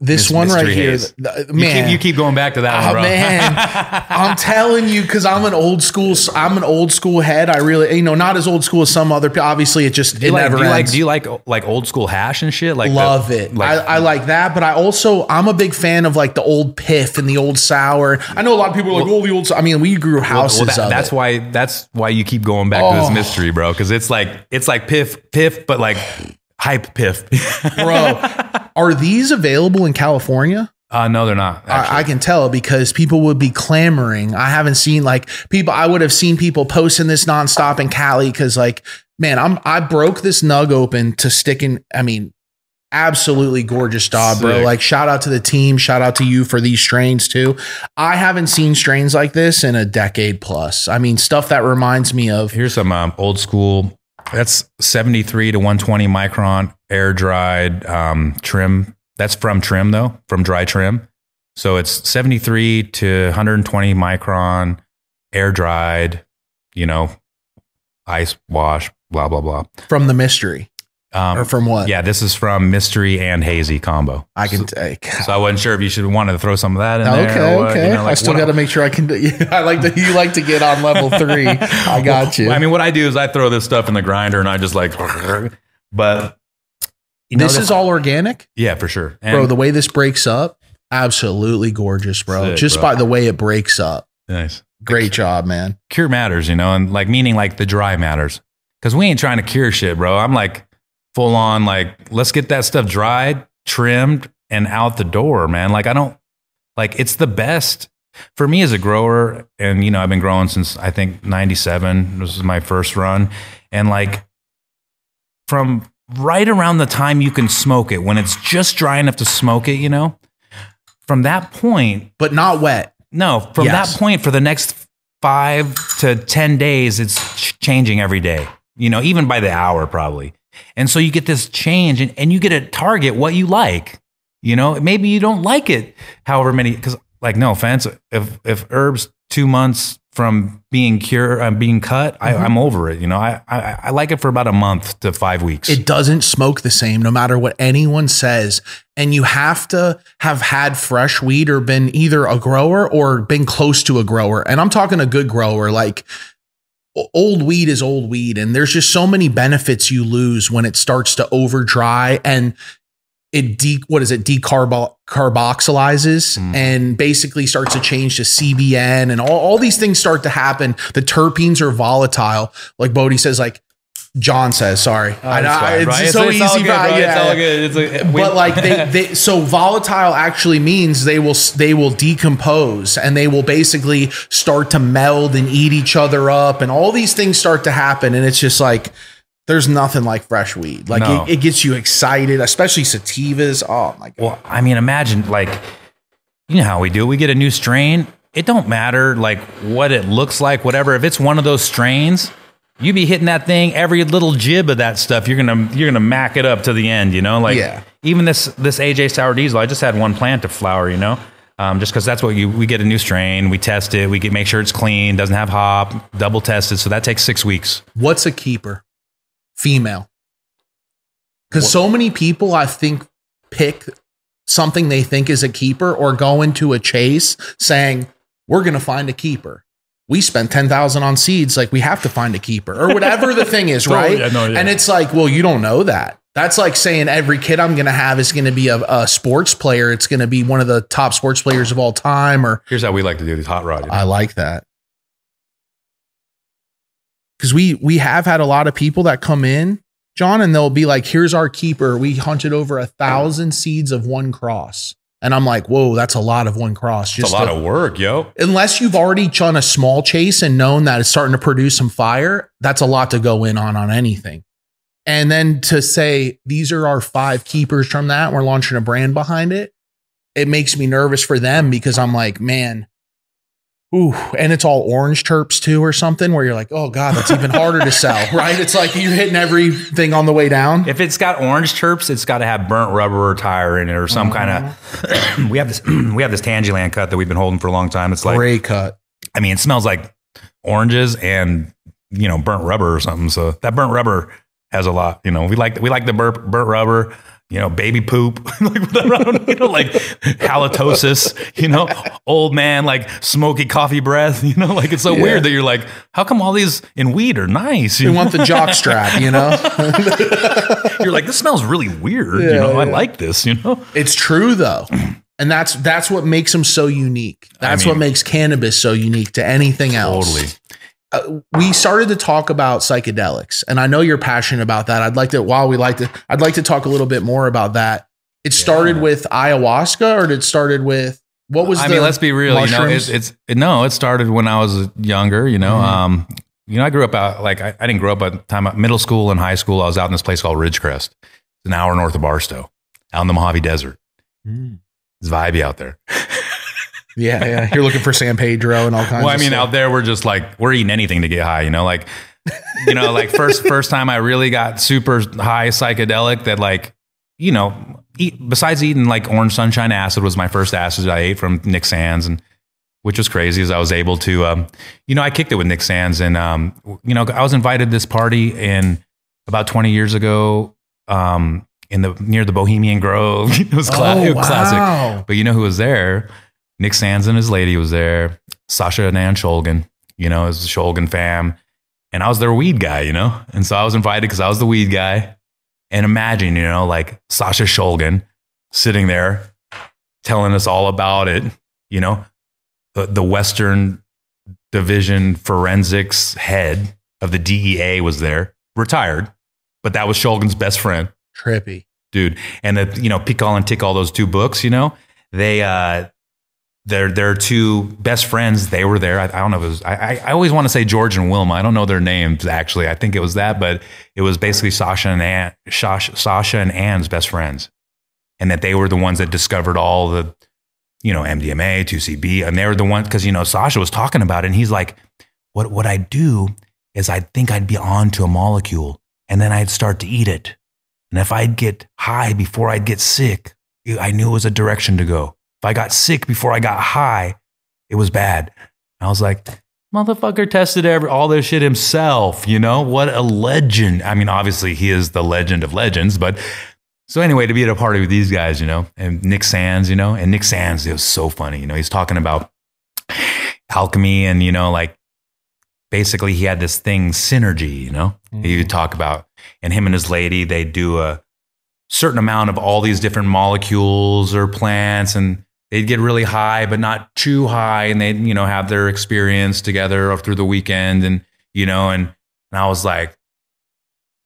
This Miss- one right Mystery here, Haze. th- you man. keep, you keep going back to that Oh, one, ah, bro. man. I'm telling you, because I'm an old school. I'm an old school head. I really, you know, not as old school as some other. people. Obviously, it just Do it like, never do you like ends. do you like like old school hash and shit? Like the- Love it. Like, I, I like that, but I also I'm a big fan of like the old piff and the old sour. I know a lot of people are like, oh, the old. I mean, we grew well, houses well, that- of that's it. why that's why you keep going back to Oh. this mystery, bro. Because it's like it's like piff piff, but like hype piff. bro. Are these available in California? uh, no, they're not. I, I can tell because people would be clamoring. I haven't seen like people. I would have seen people posting this nonstop in Cali because like, man, I'm I broke this nug open to stick in. I mean, absolutely gorgeous job, bro. Like, shout out to the team. Shout out to you for these strains too. I haven't seen strains like this in a decade plus. I mean, stuff that reminds me of. Here's some um, old school. That's 73 to 120 micron air dried um, trim. That's from trim though, from dry trim. So it's 73 to 120 micron air dried, you know, ice wash, blah, blah, blah. From the mystery. Um, Or from what? Yeah, this is from mystery and hazy combo. I can take. So I wasn't sure if you should want to throw some of that in there. Okay, or what, okay. you know, I still got to make sure I can. Do, I like to. You like to get on level three. I got you. I mean, what I do is I throw this stuff in the grinder and I just like, but you know, this is all organic, yeah, for sure. And bro. The way this breaks up, absolutely gorgeous, bro. Sick, Just bro. by the way it breaks up. nice. Great job, man. Cure matters, you know, and like meaning like the dry matters. Cause we ain't trying to cure shit, bro. I'm like full on, like, let's get that stuff dried, trimmed, and out the door, man. Like, I don't like it's the best for me as a grower. And, you know, I've been growing since I think 97. This is my first run. And like from right around the time you can smoke it, when it's just dry enough to smoke it, you know, from that point, But not wet. no, from Yes. that point for the next five to 10 days, it's changing every day, you know, even by the hour probably. And so you get this change and, and you get to target what you like, you know, maybe you don't like it however many, because like, no offense, if, if herbs two months from being cured, uh, being cut, I, I'm over it. You know, I, I, I like it for about a month to five weeks. It doesn't smoke the same no matter what anyone says. And you have to have had fresh weed or been either a grower or been close to a grower. And I'm talking a good grower, like old weed is old weed. And there's just so many benefits you lose when it starts to over dry and it de what is it decarbo carboxylizes Mm. and basically starts to change to CBN and all, all these things start to happen. The terpenes are volatile. Like Bodhi says, like John says, sorry. Oh, I know fine, it's bro. just It's- so it's easy. good, but bro. It's all good. It's like- but like they, they, so volatile actually means they will, they will decompose and they will basically start to meld and eat each other up and all these things start to happen. And it's just like, there's nothing like fresh weed. Like No. it, it gets you excited, especially sativas. Oh my God. Well, I mean, imagine like, you know how we do. We get a new strain. It don't matter like what it looks like, whatever. If it's one of those strains, you be hitting that thing every little jib of that stuff. You're gonna you're gonna mac it up to the end. You know, like Yeah. even this this AJ sour diesel. I just had one plant to flower. You know. Um, just because that's what you we get a new strain, we test it, we get make sure it's clean, doesn't have hop, double tested. So that takes six weeks. What's a keeper? Female. Because so many people, I think, pick something they think is a keeper or go into a chase saying, we're going to find a keeper. We spent 10,000 on seeds. Like we have to find a keeper or whatever the thing is, right? yeah, no, yeah. And it's like, well, you don't know that. That's like saying every kid I'm going to have is going to be a, a sports player. It's going to be one of the top sports players of all time or Here's how we like to do these hot rod. you know? I like that. Cause we we have had a lot of people that come in, John, and they'll be like, here's our keeper. We hunted over a thousand seeds of one cross. And I'm like, whoa, that's a lot of one cross. it's a lot to- of work, yo. unless you've already done a small chase and known that it's starting to produce some fire, that's a lot to go in on on anything. And then to say these are our five keepers from that, we're launching a brand behind it. It makes me nervous for them because I'm like, man, ooh, and it's all orange terps too, or something where you're like, oh god, that's even harder to sell, right? It's like you're hitting everything on the way down. If it's got orange terps, it's got to have burnt rubber or tire in it or some kind mm-hmm. of. we have this. we have this Tangerland cut that we've been holding for a long time. It's like, gray cut. I mean, it smells like oranges and you know burnt rubber or something. So that burnt rubber has a lot. You know, we like we like the burnt burnt rubber. You know, baby poop, like I you know, like halitosis. You know, old man like smoky coffee breath. You know, like it's so weird that you're like, how come all these in weed are nice? You We want the jock strap, you know? You're like, this smells really weird. you Yeah, know, I like this. You know, It's true though. And that's that's what makes them so unique. That's mean- what makes cannabis so unique to anything else. totally. Uh, we started to talk about psychedelics, and I know you're passionate about that. I'd like to while we like to I'd like to talk a little bit more about that. It started with ayahuasca, or did it started with what was? I mean, let's be real. You know, it's, it's no. It started when I was younger. You know, Mhm. um, you know, I grew up out like I, I didn't grow up at the time of middle school and high school. I was out in this place called Ridgecrest. It's an hour north of Barstow, out in the Mojave Desert. Mm. It's vibey out there. yeah, yeah. You're looking for San Pedro and all kinds. Of. Well, I mean, stuff. out there we're just like we're eating anything to get high. You know, like you know, like first first time I really got super high psychedelic that like you know, eat, besides eating like orange sunshine acid was my first acid I ate from Nick Sands and which was crazy as I was able to um, you know, I kicked it with Nick Sands and um, you know, I was invited to this party in about 20 years ago um, in the near the Bohemian Grove. it was cla- Oh, it was classic. But you know who was there? Nick Sands and his lady was there. Sasha and Ann Shulgin, you know, was the Shulgin fam. And I was their weed guy, you know? And so I was invited because I was the weed guy. And imagine, you know, like Sasha Shulgin sitting there telling us all about it, you know, the, the Western Division forensics head of the DEA was there, retired, but that was Shulgin's best friend Trippy. dude. And the, you know, PiHKAL and Tick, all those two books, you know, they, uh, their their two best friends, they were there. I, I don't know if it was. I, I always want to say George and Wilma. I don't know their names actually. I think it was that, but it was basically Sasha and Ann, Sasha, Sasha and Ann's best friends, and that they were the ones that discovered all the, you know, MDMA, 2CB, and they were the ones because you know Sasha was talking about it, and he's like, what what I do is I think I'd be on to a molecule, and then I'd start to eat it, and if I'd get high before I'd get sick, I knew it was a direction to go. If I got sick before I got high, it was bad. I was like, motherfucker tested every all this shit himself, you know? What a legend. I mean, obviously he is the legend of legends, but so anyway, to be at a party with these guys, you know, and Nick Sands, you know, and Nick Sands, it was so funny. You know, he's talking about alchemy and, you know, like basically he had this thing, synergy, you know, he would mm-hmm. talk about. And him and his lady, they do a certain amount of all these different molecules or plants and they'd get really high, but not too high. And they'd, you know, have their experience together through the weekend and, you know, and, and I was like,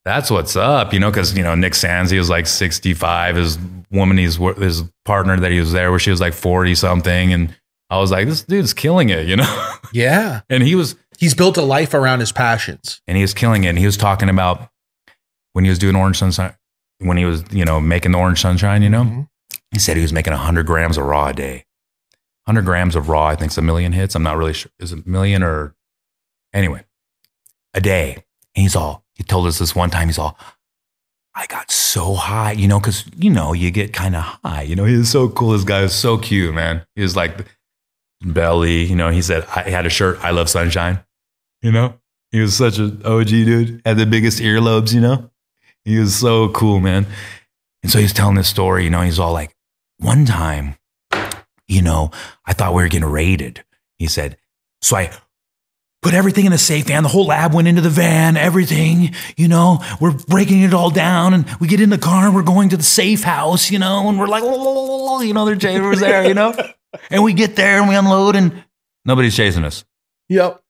that's what's up, you know, because you know Nick Sands, he was like sixty five. His woman, he's his partner that he was there, where she was like forty something, and I was like, this dude's killing it, you know. Yeah. and he was, He's built a life around his passions. and he was killing it. And he was talking about when he was doing Orange Sunshine, when he was, you know, making the Orange Sunshine, you know, Mhm. He said he was making hundred grams of raw a day. Hundred grams of raw, I think, is a million hits. I'm not really sure. Is it a million or anyway, a day. And he's all, he told us this one time, he's all, I got so high, you know, because, you know, you get kind of high. You know, he was so cool. This guy was so cute, man. He was like belly, you know, he said, I had a shirt, I love sunshine, you know? He was such an OG dude, had the biggest earlobes, you know? He was so cool, man. And so he's telling this story, you know, he's all like, one time, you know, I thought we were getting raided. He said, so I put everything in the safe van. The whole lab went into the van, everything, you know, we're breaking it all down and we get in the car and we're going to the safe house, you know, and we're like, you know, their chasers there, you know, and we get there and we unload and nobody's chasing us. Yep.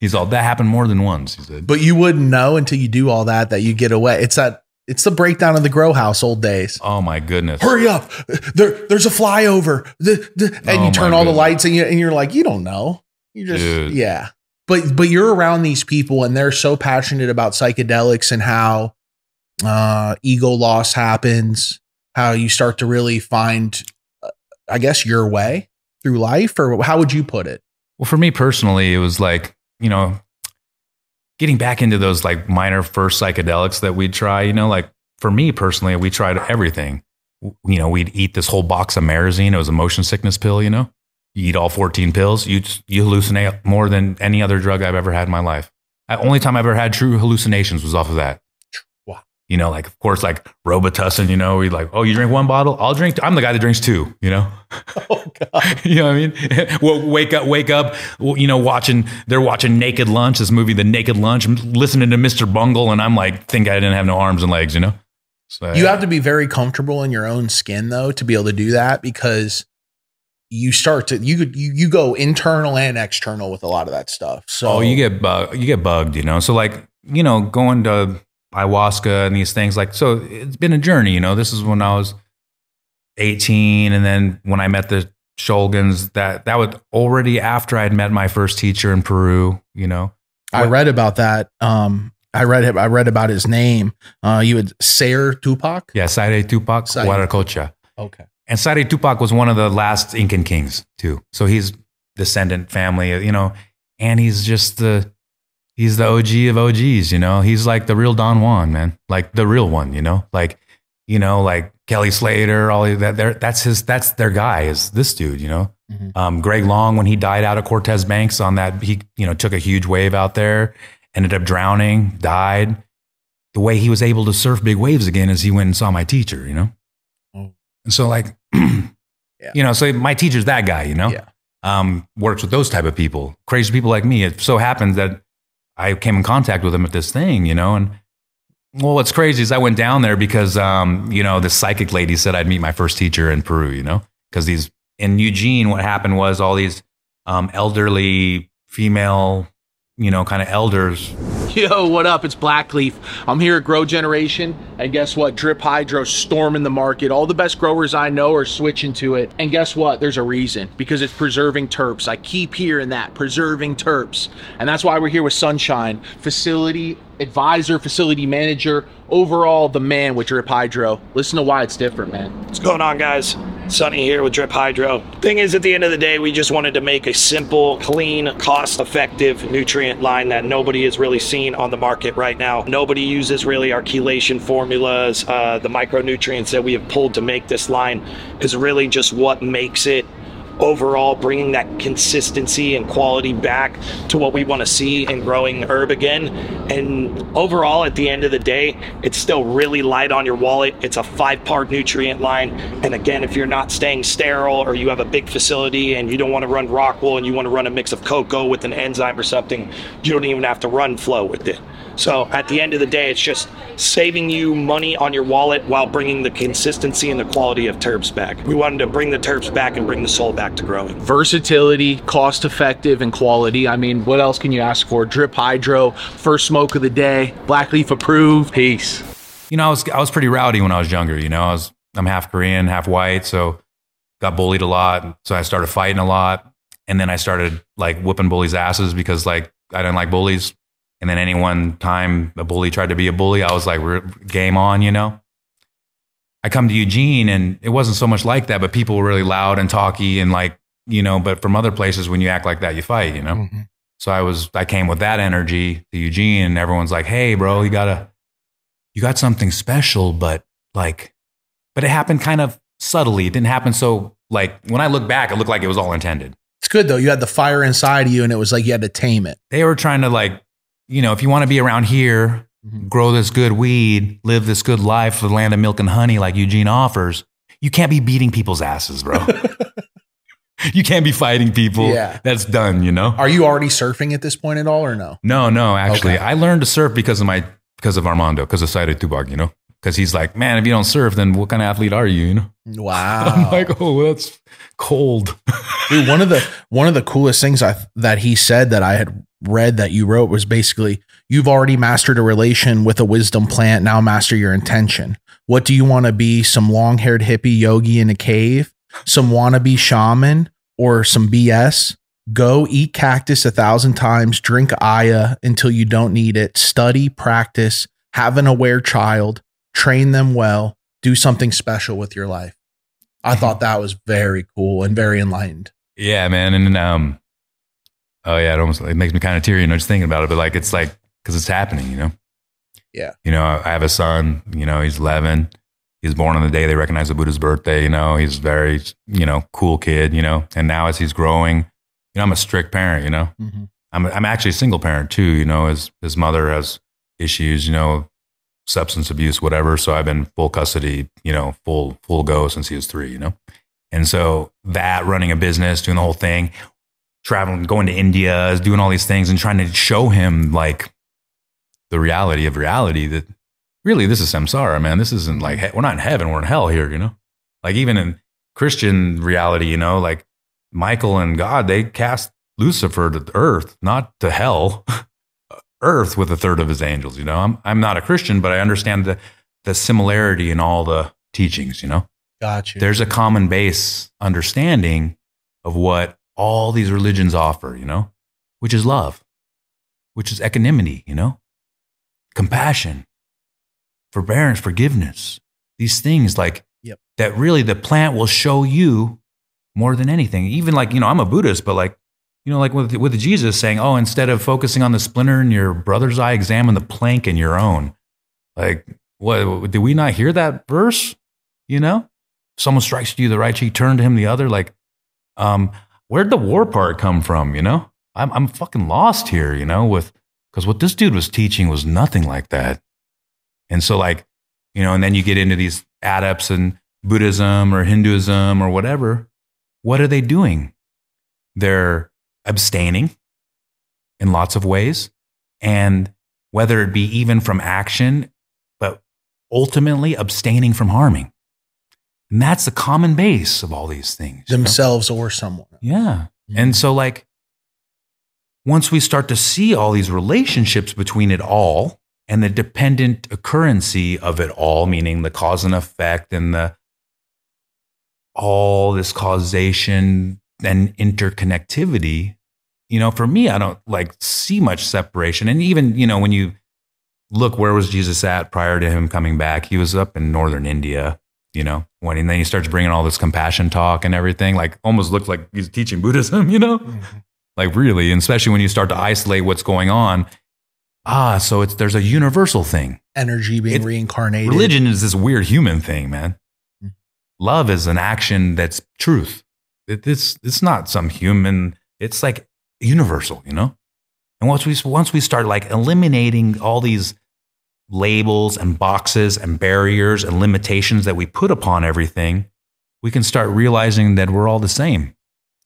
He's all, that happened more than once. He said, But you wouldn't know until you do all that that you get away. It's that it's the breakdown of the grow house old days. oh my goodness. Hurry up. There, there's a flyover. The, the, and Oh you turn all the lights and you and you're like, you don't know. You just Dude. yeah. But but you're around these people and they're so passionate about psychedelics and how uh ego loss happens, how you start to really find uh, I guess your way through life or how would you put it? Well, for me personally, it was like, you know, getting back into those like minor first psychedelics that we'd try, you know, like for me personally, we tried everything. You know, we'd eat this whole box of Marezine. It was a motion sickness pill, you know. You eat all 14 pills, you you hallucinate more than any other drug I've ever had in my life. The only time I've ever had true hallucinations was off of that. You know, like of course, like Robitussin. You know, we like, oh, you drink one bottle, I'll drink. Two. I'm the guy that drinks two. You know, Oh god. you know what I mean? well, wake up, wake up. You know, watching they're watching Naked Lunch, this movie, The Naked Lunch. I'm listening to Mr. Bungle, and I'm like, think I didn't have no arms and legs. You know, so You have to be very comfortable in your own skin though to be able to do that because you start to you could you, you go internal and external with a lot of that stuff. So oh, you get bug, you get bugged. You know, so like you know, going to ayahuasca and these things like so. It's been a journey. You know, this is when I was 18, and then when I met the Shulgins, that that was already after I'd met my first teacher in Peru. You know, I read about that. Um, I read I read about his name. Uh, you would Sayri Tupac. yeah, Saire Tupac. Huaracocha. Okay. And Sayri Tupac was one of the last Incan kings too. So he's descendant family, you know, and he's just the he's the OG of OGs, you know. He's like the real Don Juan, man. Like the real one, you know. Like you know, like Kelly Slater, all of that. There, that's his. That's their guy. Is this dude, you know? Mhm. Um, Greg Long, when he died out of Cortes Banks on that, he you know took a huge wave out there, ended up drowning, died. the way he was able to surf big waves again is he went and saw my teacher, you know? Oh. And so like, yeah. you know, so my teacher's that guy, you know? Yeah. Um, works with those type of people, crazy people like me. It so happens that I came in contact with him at this thing, you know, and well, what's crazy is I went down there because, um, you know, the psychic lady said I'd meet my first teacher in Peru, you know, because these in Eugene, what happened was all these um, elderly female, you know, kind of elders Yo, what up? It's Blackleaf. I'm here at Grow Generation, and guess what? Drip Hydro's storming the market. All the best growers I know are switching to it. And guess what? There's a reason because it's preserving terps. I keep hearing that preserving terps. And that's why we're here with Sunshine, facility advisor, facility manager, overall the man with Drip Hydro. Listen to why it's different, man. What's going on, guys? Sunny here with Drip Hydro. Thing is, at the end of the day, we just wanted to make a simple, clean, cost effective nutrient line that nobody has really seen on the market right now. Nobody uses really our chelation formulas. Uh, the micronutrients that we have pulled to make this line is really just what makes it overall bringing that consistency and quality back to what we want to see in growing herb again. And overall, at the end of the day, it's still really light on your wallet. It's a five part nutrient line. And again, if you're not staying sterile or you have a big facility and you don't want to run rock wool and you want to run a mix of coco with an enzyme or something, you don't even have to run flow with it. So at the end of the day, it's just saving you money on your wallet while bringing the consistency and the quality of terps back. We wanted to bring the terps back and bring the soul back to growing. Versatility, cost effective, and quality. I mean, what else can you ask for? Drip Hydro, first smoke of the day, Blackleaf approved. Peace. you know, I was I was pretty rowdy when I was younger. You know, I was I'm half Korean, half white, so got bullied a lot. So I started fighting a lot, and then I started like whooping bullies' asses because like I didn't like bullies. And then any one time a bully tried to be a bully, I was like, game on," you know. I come to Eugene, and it wasn't so much like that, but people were really loud and talky, and like you know. But from other places, when you act like that, you fight, you know. Mm-hmm. So I was I came with that energy to Eugene, and everyone's like, "Hey, bro, you gotta." you got something special, but like, but it happened kind of subtly. It didn't happen so like when I look back, it looked like it was all intended. It's good though. You had the fire inside of you, and it was like you had to tame it. They were trying to like, you know, if you want to be around here, mm-hmm. grow this good weed, live this good life for the land of milk and honey like Eugene offers, you can't be beating people's asses, bro. you can't be fighting people. Yeah. That's done, you know? Are you already surfing at this point at all, or no? No, no, actually, Okay. I learned to surf because of my because of Armando, because of Sayri Tupac, you know, because he's like, man, if you don't surf, then what kind of athlete are you? You know, I'm Wow. like, oh, that's cold. Dude, one of the one of the coolest things I that he said that I had read that you wrote was basically you've already mastered a relation with a wisdom plant. Now master your intention. What do you want to be? Some long haired hippie yogi in a cave? Some wannabe shaman or some BS? Go eat cactus a thousand times, drink Aya until you don't need it, study, practice, have an aware child, train them well, do something special with your life. I thought that was very cool and very enlightened. yeah, man, and then, um, oh yeah, it almost it makes me kind of teary, you know, just thinking about it. But like, it's like because it's happening, you know. Yeah. You know, I have a son. You know, he's eleven. He's born on the day they recognize the Buddha's birthday. You know, he's very, you know, cool kid. You know, and now as he's growing, you know, I'm a strict parent. You know, Mhm. I'm I'm actually a single parent too. You know, his his mother has issues. You know, substance abuse, whatever. So I've been full custody. You know, full full go since he was three. You know, and so that running a business, doing the whole thing, traveling, going to India, doing all these things, and trying to show him like the reality of reality that really this is samsara, man. This isn't like we're not in heaven, we're in hell here. You know, like even in Christian reality, you know, like Michael and God, they cast Lucifer to earth, not to hell. Earth with a third of his angels. You know, I'm I'm not a Christian, but I understand the the similarity in all the teachings. You know, Got you. there's a common base understanding of what all these religions offer, you know, which is love, which is equanimity, you know, compassion, forbearance, forgiveness. These things like Yep. that really the plant will show you more than anything. Even like, you know, I'm a Buddhist, but like, you know, like with, with Jesus saying, oh, instead of focusing on the splinter in your brother's eye, examine the plank in your own. Like, what, did we not hear that verse? You know? someone strikes you the right cheek, turn to him the other. Like, um, where'd the war part come from? You know, I'm I'm fucking lost here. You know, with because what this dude was teaching was nothing like that. And so, like, you know, and then you get into these adepts and Buddhism or Hinduism or whatever. What are they doing? They're abstaining in lots of ways. And whether it be even from action, but ultimately abstaining from harming. And that's the common base of all these things. you know? Themselves or someone. Yeah. Mm-hmm. And so, like, once we start to see all these relationships between it all and the dependent occurrency of it all, meaning the cause and effect and the all this causation and interconnectivity, you know, for me, I don't like see much separation. And even, you know, when you look, where was Jesus at prior to him coming back? He was up in northern India, you know, when and then he starts bringing all this compassion talk and everything, like almost looked like he's teaching Buddhism, you know, like really, and especially when you start to isolate what's going on. Ah, so it's there's a universal thing. Energy being It- reincarnated. Religion is this weird human thing, man. Mm. Love is an action that's truth. It, it's it's not some human. It's like universal, you know. And once we once we start like eliminating all these labels and boxes and barriers and limitations that we put upon everything, we can start realizing that we're all the same.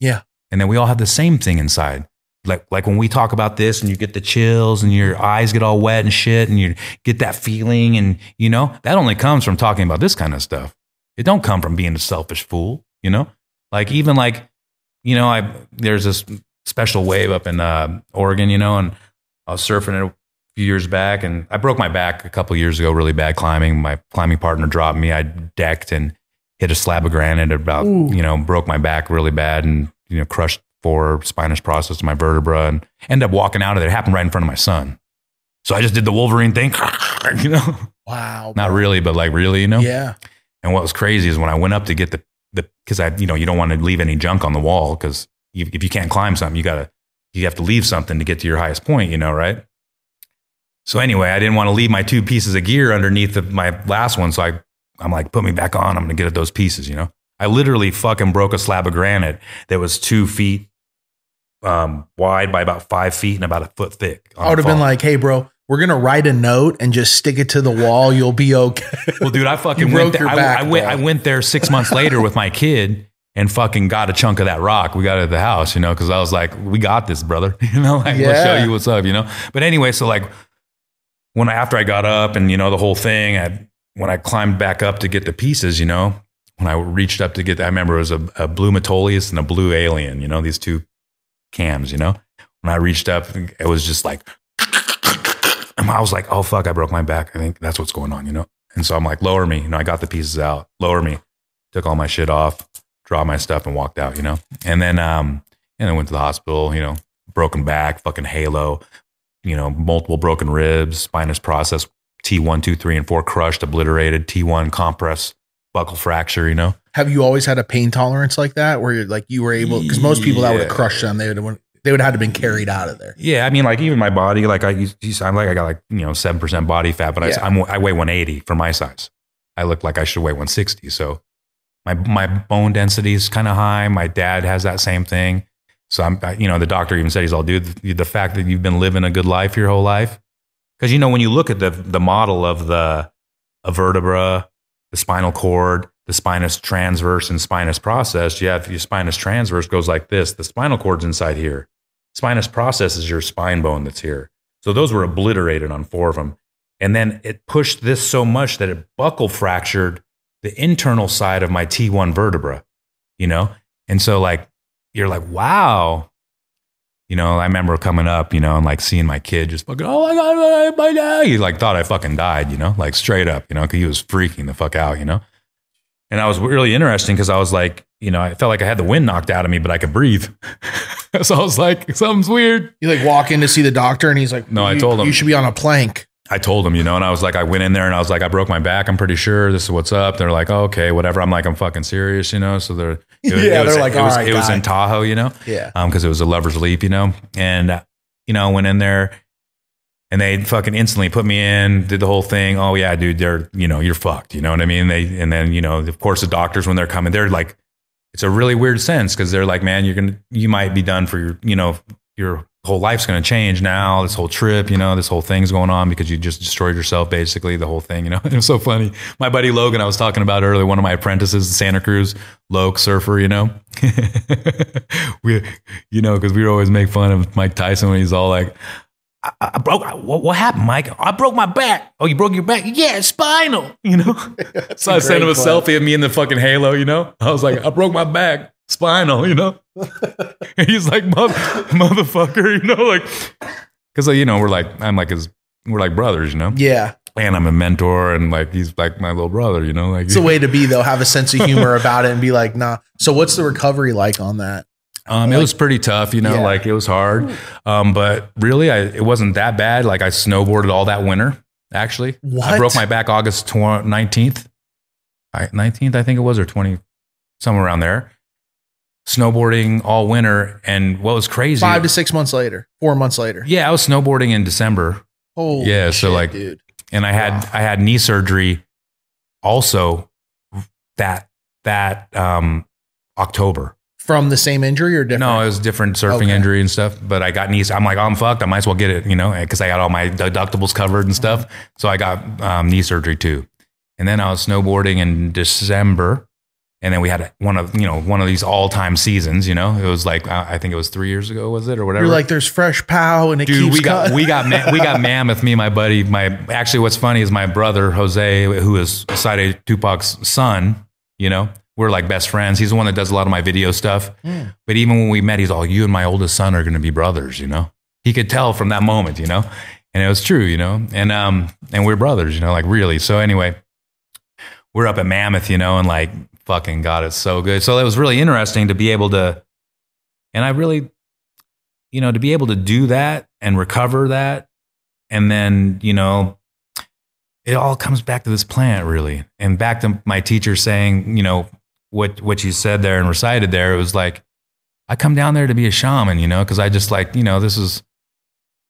Yeah. And that we all have the same thing inside. Like like when we talk about this and you get the chills and your eyes get all wet and shit and you get that feeling and you know, that only comes from talking about this kind of stuff. It don't come from being a selfish fool, you know? Like even like, you know, I there's this special wave up in uh, Oregon, you know, and I was surfing it a few years back and I broke my back a couple years ago, really bad climbing. My climbing partner dropped me. I decked and hit a slab of granite about, you know, broke my back really bad and, you know, crushed four spinous process of my vertebra and end up walking out of there. It happened right in front of my son. So I just did the Wolverine thing, you know, Wow. not bro. really, but like really, you know? Yeah. And what was crazy is when I went up to get the because I you know you don't want to leave any junk on the wall because if you can't climb something you gotta you have to leave something to get to your highest point you know right. So anyway, I didn't want to leave my two pieces of gear underneath of my last one, so I I'm like put me back on. I'm gonna get at those pieces, you know. I literally fucking broke a slab of granite that was two feet um, wide by about five feet and about a foot thick. I would have been like, hey, bro, we're going to write a note and just stick it to the wall. You'll be okay. Well, dude, I fucking went broke there. your I, back, I went. bro. I went there six months later with my kid and fucking got a chunk of that rock. We got it at the house, you know, because I was like, "We got this, brother." You know, like let's show you what's up, you know. But anyway, so like when I, after I got up and you know the whole thing, I, when I climbed back up to get the pieces, you know, when I reached up to get, I remember it was a, a blue Metolius and a blue Alien, you know, these two cams, you know. When I reached up, it was just like. And I was like, oh fuck, I broke my back. I think that's what's going on, you know? And so I'm like, lower me. You know, I got the pieces out, lower me, took all my shit off, dropped my stuff and walked out, you know? And then um, and I went to the hospital, you know, broken back, fucking halo, you know, multiple broken ribs, spinous process, T1, 2, 3, and 4 crushed, obliterated, T1 compress, buckle fracture, you know? have you always had a pain tolerance like that where you're like, you were able, because most people that would have crushed them, they would have, they would have had to been carried out of there. Yeah, I mean, like even my body, like I, you, you- I'm like I got like you know seven percent body fat, but Yeah. I, I'm, I weigh 180 for my size. I look like I should weigh 160. So my my bone density is kind of high. My dad has that same thing. So I'm, I- you know, the doctor even said he's all, dude, the, the fact that you've been living a good life your whole life, because you know when you look at the the model of the a vertebra, the spinal cord, the spinous transverse and spinous process, you have your spinous transverse goes like this. The spinal cord's inside here. Spinous process is your spine bone that's here. So those were obliterated on four of them. And then it pushed this so much that it buckle fractured the internal side of my T1 vertebra, you know? And so, like, you're like, wow. You know, I remember coming up, you know, and like seeing my kid just fucking, oh my God, my dad. He like thought I fucking died, you know, like straight up, you know, because he was freaking the fuck out, you know? And I was really interesting because I was like, you know, I felt like I had the wind knocked out of me, but I could breathe. so I was like, something's weird. You like walk in to see the doctor and he's like, No, I told him." You should be on a plank. I told him, you know, and I was like, I went in there and I was like, I broke my back. I'm pretty sure this is what's up. They're like, oh, okay, whatever. I'm like, I'm fucking serious, you know. So they're, it, Yeah, it was, they're like, it was, "All right, it was in Tahoe, you know, Yeah. um, because it was a lover's leap, you know, and you know, went in there and they fucking instantly put me in, did the whole thing. Oh yeah, dude, they're, you know, you're fucked. You know what I mean? They, and then you know, of course, the doctors when they're coming, they're like, it's a really weird sense because they're like, man, you're gonna, you might be done for your, you know, your whole life's to change now. This whole trip, you know, this whole thing's going on because you just destroyed yourself, basically, the whole thing, you know. It was so funny. My buddy Logan, I was talking about earlier, one of my apprentices, Santa Cruz, Loke surfer, you know. we, you know, because we always make fun of Mike Tyson when he's all like, I, I broke. What, what happened, Mike? I broke my back. Oh, you broke your back? Yeah, spinal. You know. so I sent him a great selfie of me in the fucking halo. You know. I was like, I broke my back, spinal. You know. and he's like, Mother, motherfucker. You know, like, because you know we're like, I'm like his, we're like brothers. You know. Yeah. And I'm a mentor, and like he's like my little brother. You know, like It's a way to be though, have a sense of humor about it and be like, nah. So what's the recovery like on that? Um, it was pretty tough, you know, Yeah. like it was hard. Um, but really, I, it wasn't that bad. Like I snowboarded all that winter, actually. I broke my back August tw- 19th. I, 19th, I think it was, or 20, somewhere around there. Snowboarding all winter. And what was crazy. Five to six months later, four months later. yeah, I was snowboarding in December. Holy Yeah, so, shit, like, dude. And I had, I had knee surgery also that, that, um, October. From the same injury or different? No, it was different surfing Okay. injury and stuff. But I got knees. I'm like, I'm fucked. I might as well get it, you know, because I got all my deductibles covered and stuff. So I got um, knee surgery too. And then I was snowboarding in December, and then we had one of you know one of these all time seasons. You know, it was like I think it was three years ago, was it or whatever? You're like, there's fresh pow and it Dude, keeps we got we got ma- we got Mammoth. Me and my buddy. My actually, what's funny is my brother Jose, who is Sayri Tupac's son. You know, we're like best friends. He's the one that does a lot of my video stuff. But even when we met, he's all, "You and my oldest son are going to be brothers." You know, he could tell from that moment. You know, and it was true. You know, and um, and we're brothers. You know, like really. So anyway, we're up at Mammoth. You know, and like fucking God, it's so good. So it was really interesting to be able to, and I really you know, to be able to do that and recover that, and then, you know, it all comes back to this plant really. And back to my teacher saying, you know, what what you said there and recited there, it was like, I come down there to be a shaman, you know, because I just like, you know, this is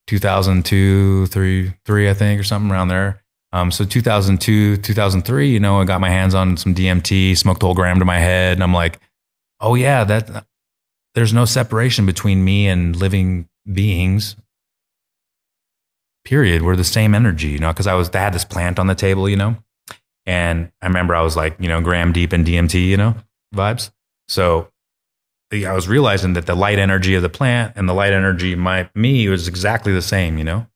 2002, three, three, I think, or something around there. Um, so 2002, 2003, you know, I got my hands on some DMT, smoked a whole gram to my head, and I'm like, oh yeah, that there's no separation between me and living beings. Period. We're the same energy, you know, because I was I had this plant on the table, you know. And I remember I was like, you know, gram deep in DMT, you know, vibes. So I was realizing that the light energy of the plant and the light energy of my me was exactly the same, you know.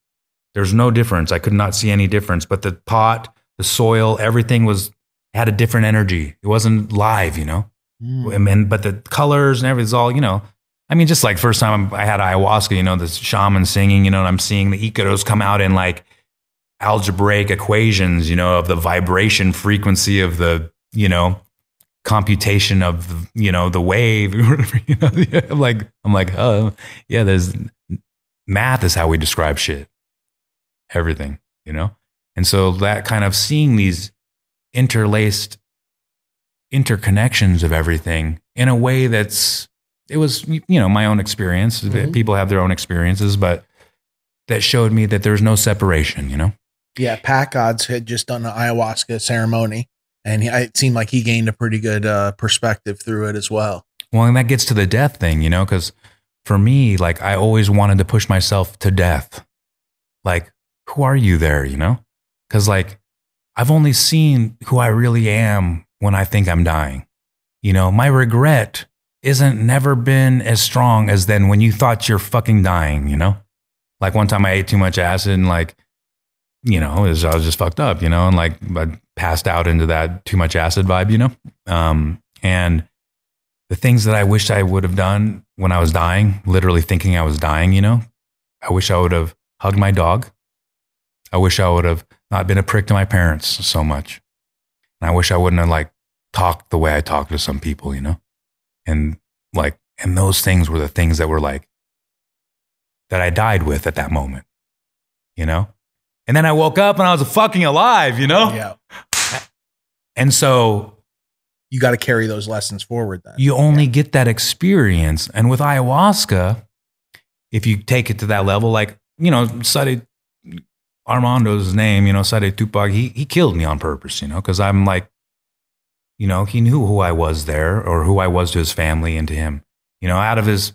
There's no difference. I could not see any difference. But the pot, the soil, everything was had a different energy. It wasn't live, you know. Hmm. I mean, but the colors and everything's all, you know. I mean, just like first time I had ayahuasca, you know, the shaman singing, you know, and I'm seeing the icaros come out in like algebraic equations, you know, of the vibration frequency of the, you know, computation of, you know, the wave. you know, I'm like, I'm like, oh, yeah, there's math is how we describe shit, everything, you know? And so that kind of seeing these interlaced interconnections of everything in a way that's it was you know my own experience mm-hmm. people have their own experiences but that showed me that there's no separation you know Yeah, Pat Gods had just done an ayahuasca ceremony, and he, it seemed like he gained a pretty good uh, perspective through it as well. well and that gets to the death thing you know because for me like i always wanted to push myself to death. Like who are you there you know? Because like i've only seen who i really am when i think i'm dying. You know my regret isn't never been as strong as then when you thought you're fucking dying you know? Like one time i ate too much acid and like you know was, i was just fucked up you know and like i passed out into that too much acid vibe you know um, and the things that I wish I would have done when I was dying, literally thinking I was dying, you know, I wish I would have hugged my dog. I wish I would have not been a prick to my parents so much. And I wish I wouldn't have like talked the way I talked to some people, you know? And like, and those things were the things that were like, that I died with at that moment, you know? And then I woke up and I was fucking alive, you know? Yeah, And so you got to carry those lessons forward. Then you only get that experience. And with ayahuasca, if you take it to that level, like, you know, Sade Armando's name, you know, Sayri Tupac, he, he killed me on purpose, you know, because I'm like, you know, he knew who I was there or who I was to his family and to him. You know, out of his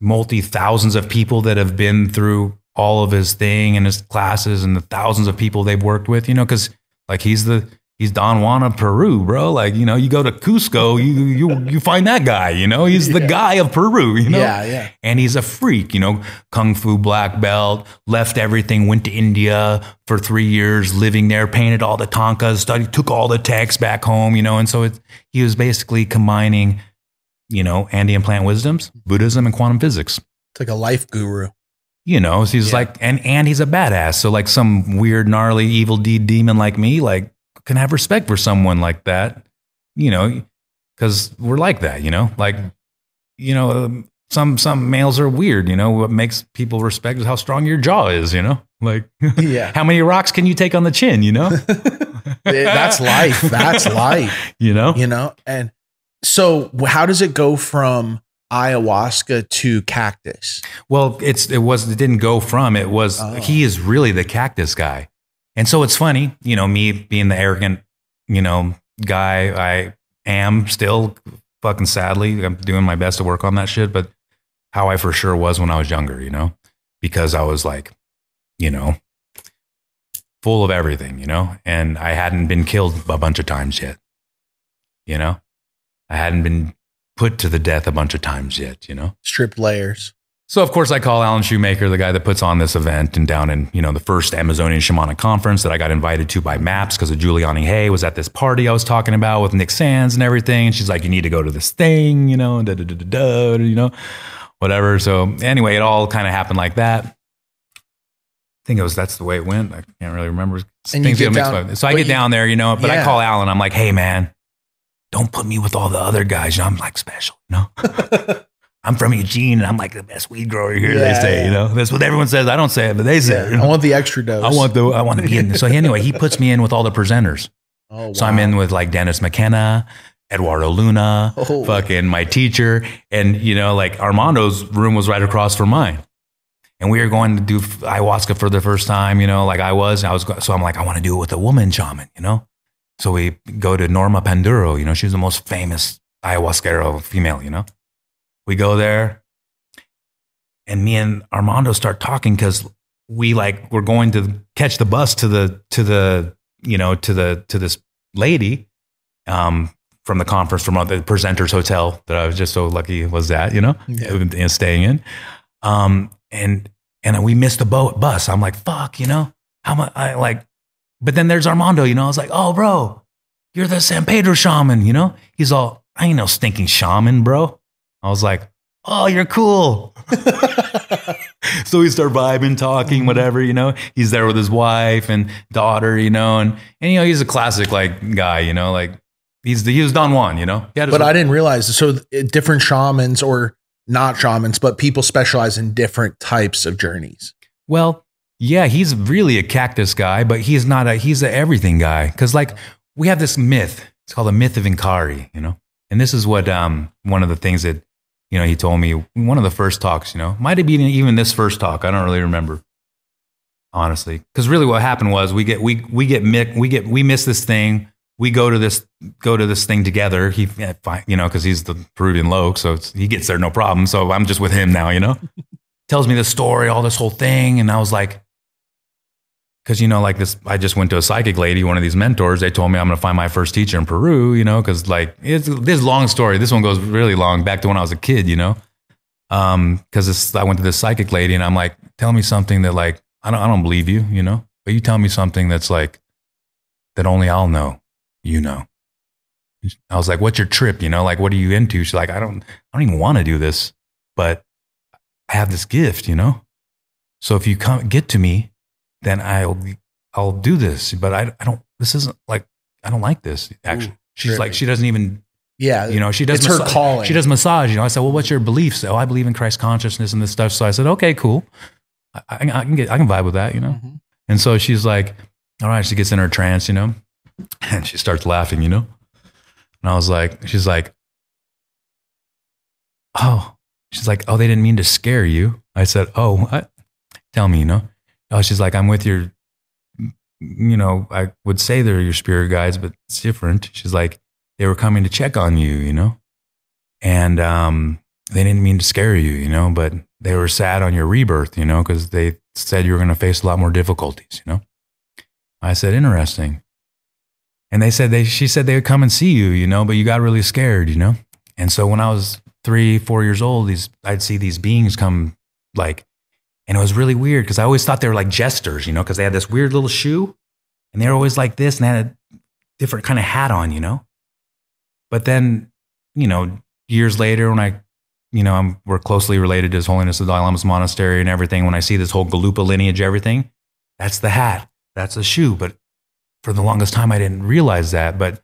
multi thousands of people that have been through all of his thing and his classes and the thousands of people they've worked with, you know, because like he's the he's Don Juan of Peru, bro. Like, you know, you go to Cusco, you you you find that guy, you know, he's the guy of Peru, you know? Yeah, yeah. And he's a freak, you know, kung fu black belt, left everything, went to India for three years, living there, painted all the tankas, studied, took all the texts back home, you know, and so it, he was basically combining, you know, Andean plant wisdoms, Buddhism, and quantum physics It's like a life guru. You know so he's Yeah. like and and he's a badass so like some weird gnarly evil deed demon like me like can have respect for someone like that you know because we're like that you know like you know um, some some males are weird you know what makes people respect is how strong your jaw is you know like Yeah. how many rocks can you take on the chin you know That's life. That's life. you know You know? And so how does it go from ayahuasca to cactus? Well, it's it was it didn't go from it was Oh. he is really the cactus guy, and so it's funny, you know, me being the arrogant, you know, guy I am still. Fucking sadly, I'm doing my best to work on that shit, but how I for sure was when I was younger, you know, because I was like, you know, full of everything, you know, and I hadn't been killed a bunch of times yet, you know, I hadn't been put to the death a bunch of times yet, you know. Stripped layers. So of course I call Alan Shoemaker, the guy that puts on this event and down in, you know, the first Amazonian shamanic conference that I got invited to by Maps because of Giuliani Hay was at this party I was talking about with Nick Sands and everything. And she's like, you need to go to this thing, you know, da da da da da, you know, whatever. So anyway, it all kind of happened like that. I think it was that's the way it went. I can't really remember. And Things get get mixed up. so I get you- down there, you know, but I call Alan. I'm like, hey man, don't put me with all the other guys. You know, I'm like special, you know. I'm from Eugene and I'm like the best weed grower here. they say, yeah. you know, that's what everyone says. I don't say it, but they say it. you I want the extra dose. I want the, I want to be in. So anyway, he puts me in with all the presenters. Oh, wow. So I'm in with like Dennis McKenna, Eduardo Luna, Oh. fucking my teacher. And, you know, like Armando's room was right across from mine. And we were going to do ayahuasca for the first time, you know, like I was. I was, so I'm like, I want to do it with a woman shaman, you know? So we go to Norma Panduro, you know, she's the most famous ayahuasquero female, you know? We go there and me and Armando start talking because we like we're going to catch the bus to the to the you know to the to this lady um from the conference from the presenters hotel that I was just so lucky was that you know Yeah. staying in um and and we missed the boat bus I'm like fuck you know how much I like but then there's Armando you know I was like oh bro you're the San Pedro shaman you know he's all I ain't no stinking shaman bro I was like oh you're cool so we start vibing, talking, mm-hmm. whatever, you know. He's there with his wife and daughter, you know, and and you know he's a classic like guy, you know, like he's the, he was Don Juan, you know. He had his- But I didn't realize. So uh, different shamans or not shamans, but people specialize in different types of journeys. well, yeah, he's really a cactus guy, but he's not a he's a everything guy. Because like we have this myth. It's called the myth of Inkari, you know, and this is what um one of the things that you know he told me one of the first talks, you know, might have been even this first talk. I don't really remember. honestly. Because really what happened was we get we we get we get we miss this thing. We go to this go to this thing together. He you know because he's the peruvian loc so he gets there no problem. So i'm just with him now you know? Tells me the story all this whole thing and i was like because you know like this i just went to a psychic lady one of these mentors they told me i'm going to find my first teacher in peru you know because like it's this long story this one goes really long back to when i was a kid you know um because i went to this psychic lady and i'm like tell me something that like I don't, I don't believe you, you know, but you tell me something that's like, that only I'll know, you know. I was like, what's your trip? You know, like, what are you into? She's like, I don't, I don't even want to do this, but I have this gift, you know? So if you come get to me, then I'll, I'll do this, but I, I don't, this isn't like, I don't like this actually. She's trippy. like, she doesn't even Yeah. you know, she does. It's her calling. She does massage. You know, I said, "Well, what's your beliefs?" Oh, I believe in Christ consciousness and this stuff. So I said, "Okay, cool. I, I, I can get, I can vibe with that." You know. Mhm. And so she's like, "All right." She gets in her trance, you know, and she starts laughing, you know. And I was like, she's like, "Oh," she's like, "Oh, they didn't mean to scare you." I said, "Oh, what? Tell me, you know." Oh, she's like, "I'm with your." You know, I would say they're your spirit guides, but it's different. She's like, they were coming to check on you, you know? And um, they didn't mean to scare you, you know, but they were sad on your rebirth, you know, because they said you were going to face a lot more difficulties, you know. I said, interesting. And they said they, she said they would come and see you, you know, but you got really scared, you know. And so when I was three, four years old, these I'd see these beings come like, and it was really weird because I always thought they were like jesters, you know, because they had this weird little shoe, and they were always like this, and they had a different kind of hat on, you know. But then, you know, years later, when I, you know, I'm, we're closely related to His Holiness the Dalai Lama's monastery and everything. When I see this whole Gelugpa lineage, everything, that's the hat, that's the shoe. But for the longest time, I didn't realize that. But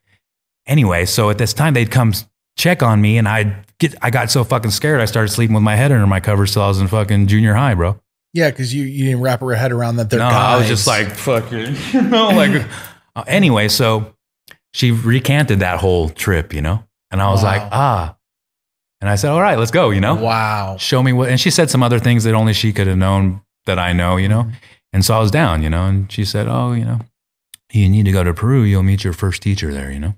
anyway, so at this time, they'd come check on me, and I get, I got so fucking scared, I started sleeping with my head under my covers till I was in fucking junior high, bro. Yeah, because you, you didn't wrap your head around that they're no, guys. I was just like fucking, you know, like. uh, anyway, so she recanted that whole trip, you know, and I was Wow. like, ah, and I said, all right, let's go, you know, wow. show me what. And she said some other things that only she could have known that I know, you know, and so I was down, you know, and she said, oh, you know, you need to go to Peru. You'll meet your first teacher there, you know.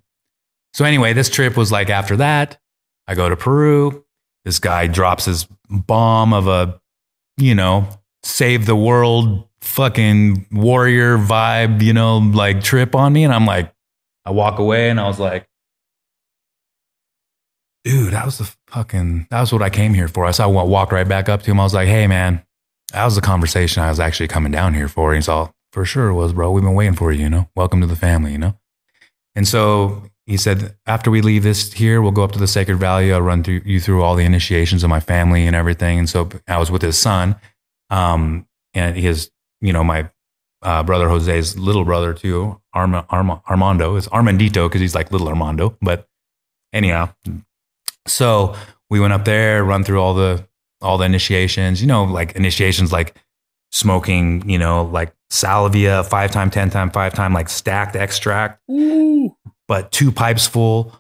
So anyway, this trip was like after that, I go to Peru. This guy drops his bomb of a, you know, save the world fucking warrior vibe, you know, like trip on me. And I'm like, I walk away and I was like, dude, that was the fucking, that was what I came here for. I saw, I walked right back up to him. I was like, hey, man, that was the conversation I was actually coming down here for. And he's all, for sure it was, bro. We've been waiting for you, you know, welcome to the family, you know? And so he said, after we leave this here, we'll go up to the Sacred Valley. I'll run through you through all the initiations of my family and everything. And so I was with his son, um, and his, you know, my uh, brother Jose's little brother too, Arma, Arma, Armando. It's Armandito because he's like little Armando. But anyhow, so we went up there, run through all the all the initiations. You know, like initiations like smoking. You know, like salvia, five time, ten time, five time, like stacked extract but two pipes full.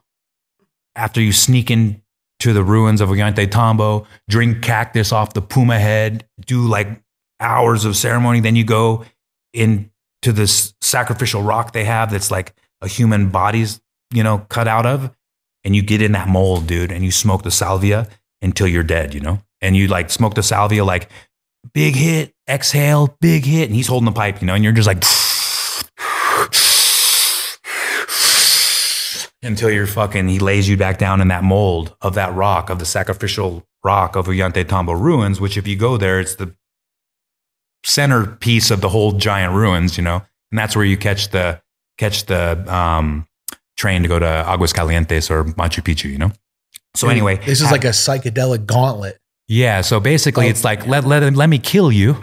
After you sneak in to the ruins of Ollantay Tambo, drink cactus off the puma head, do like hours of ceremony. Then you go into this sacrificial rock they have that's like a human body's, you know, cut out of. And you get in that mold, dude, and you smoke the salvia until you're dead, you know? And you like smoke the salvia, like big hit, exhale, big hit. And he's holding the pipe, you know, and you're just like, until you're fucking, he lays you back down in that mold of that rock, of the sacrificial rock of Ollantay Tambo ruins, which if you go there, it's the centerpiece of the whole giant ruins, you know? And that's where you catch the, catch the, um, train to go to Aguas Calientes or Machu Picchu, you know? So anyway, this is like a psychedelic gauntlet. yeah. So basically, Oh. it's like let let let me kill you,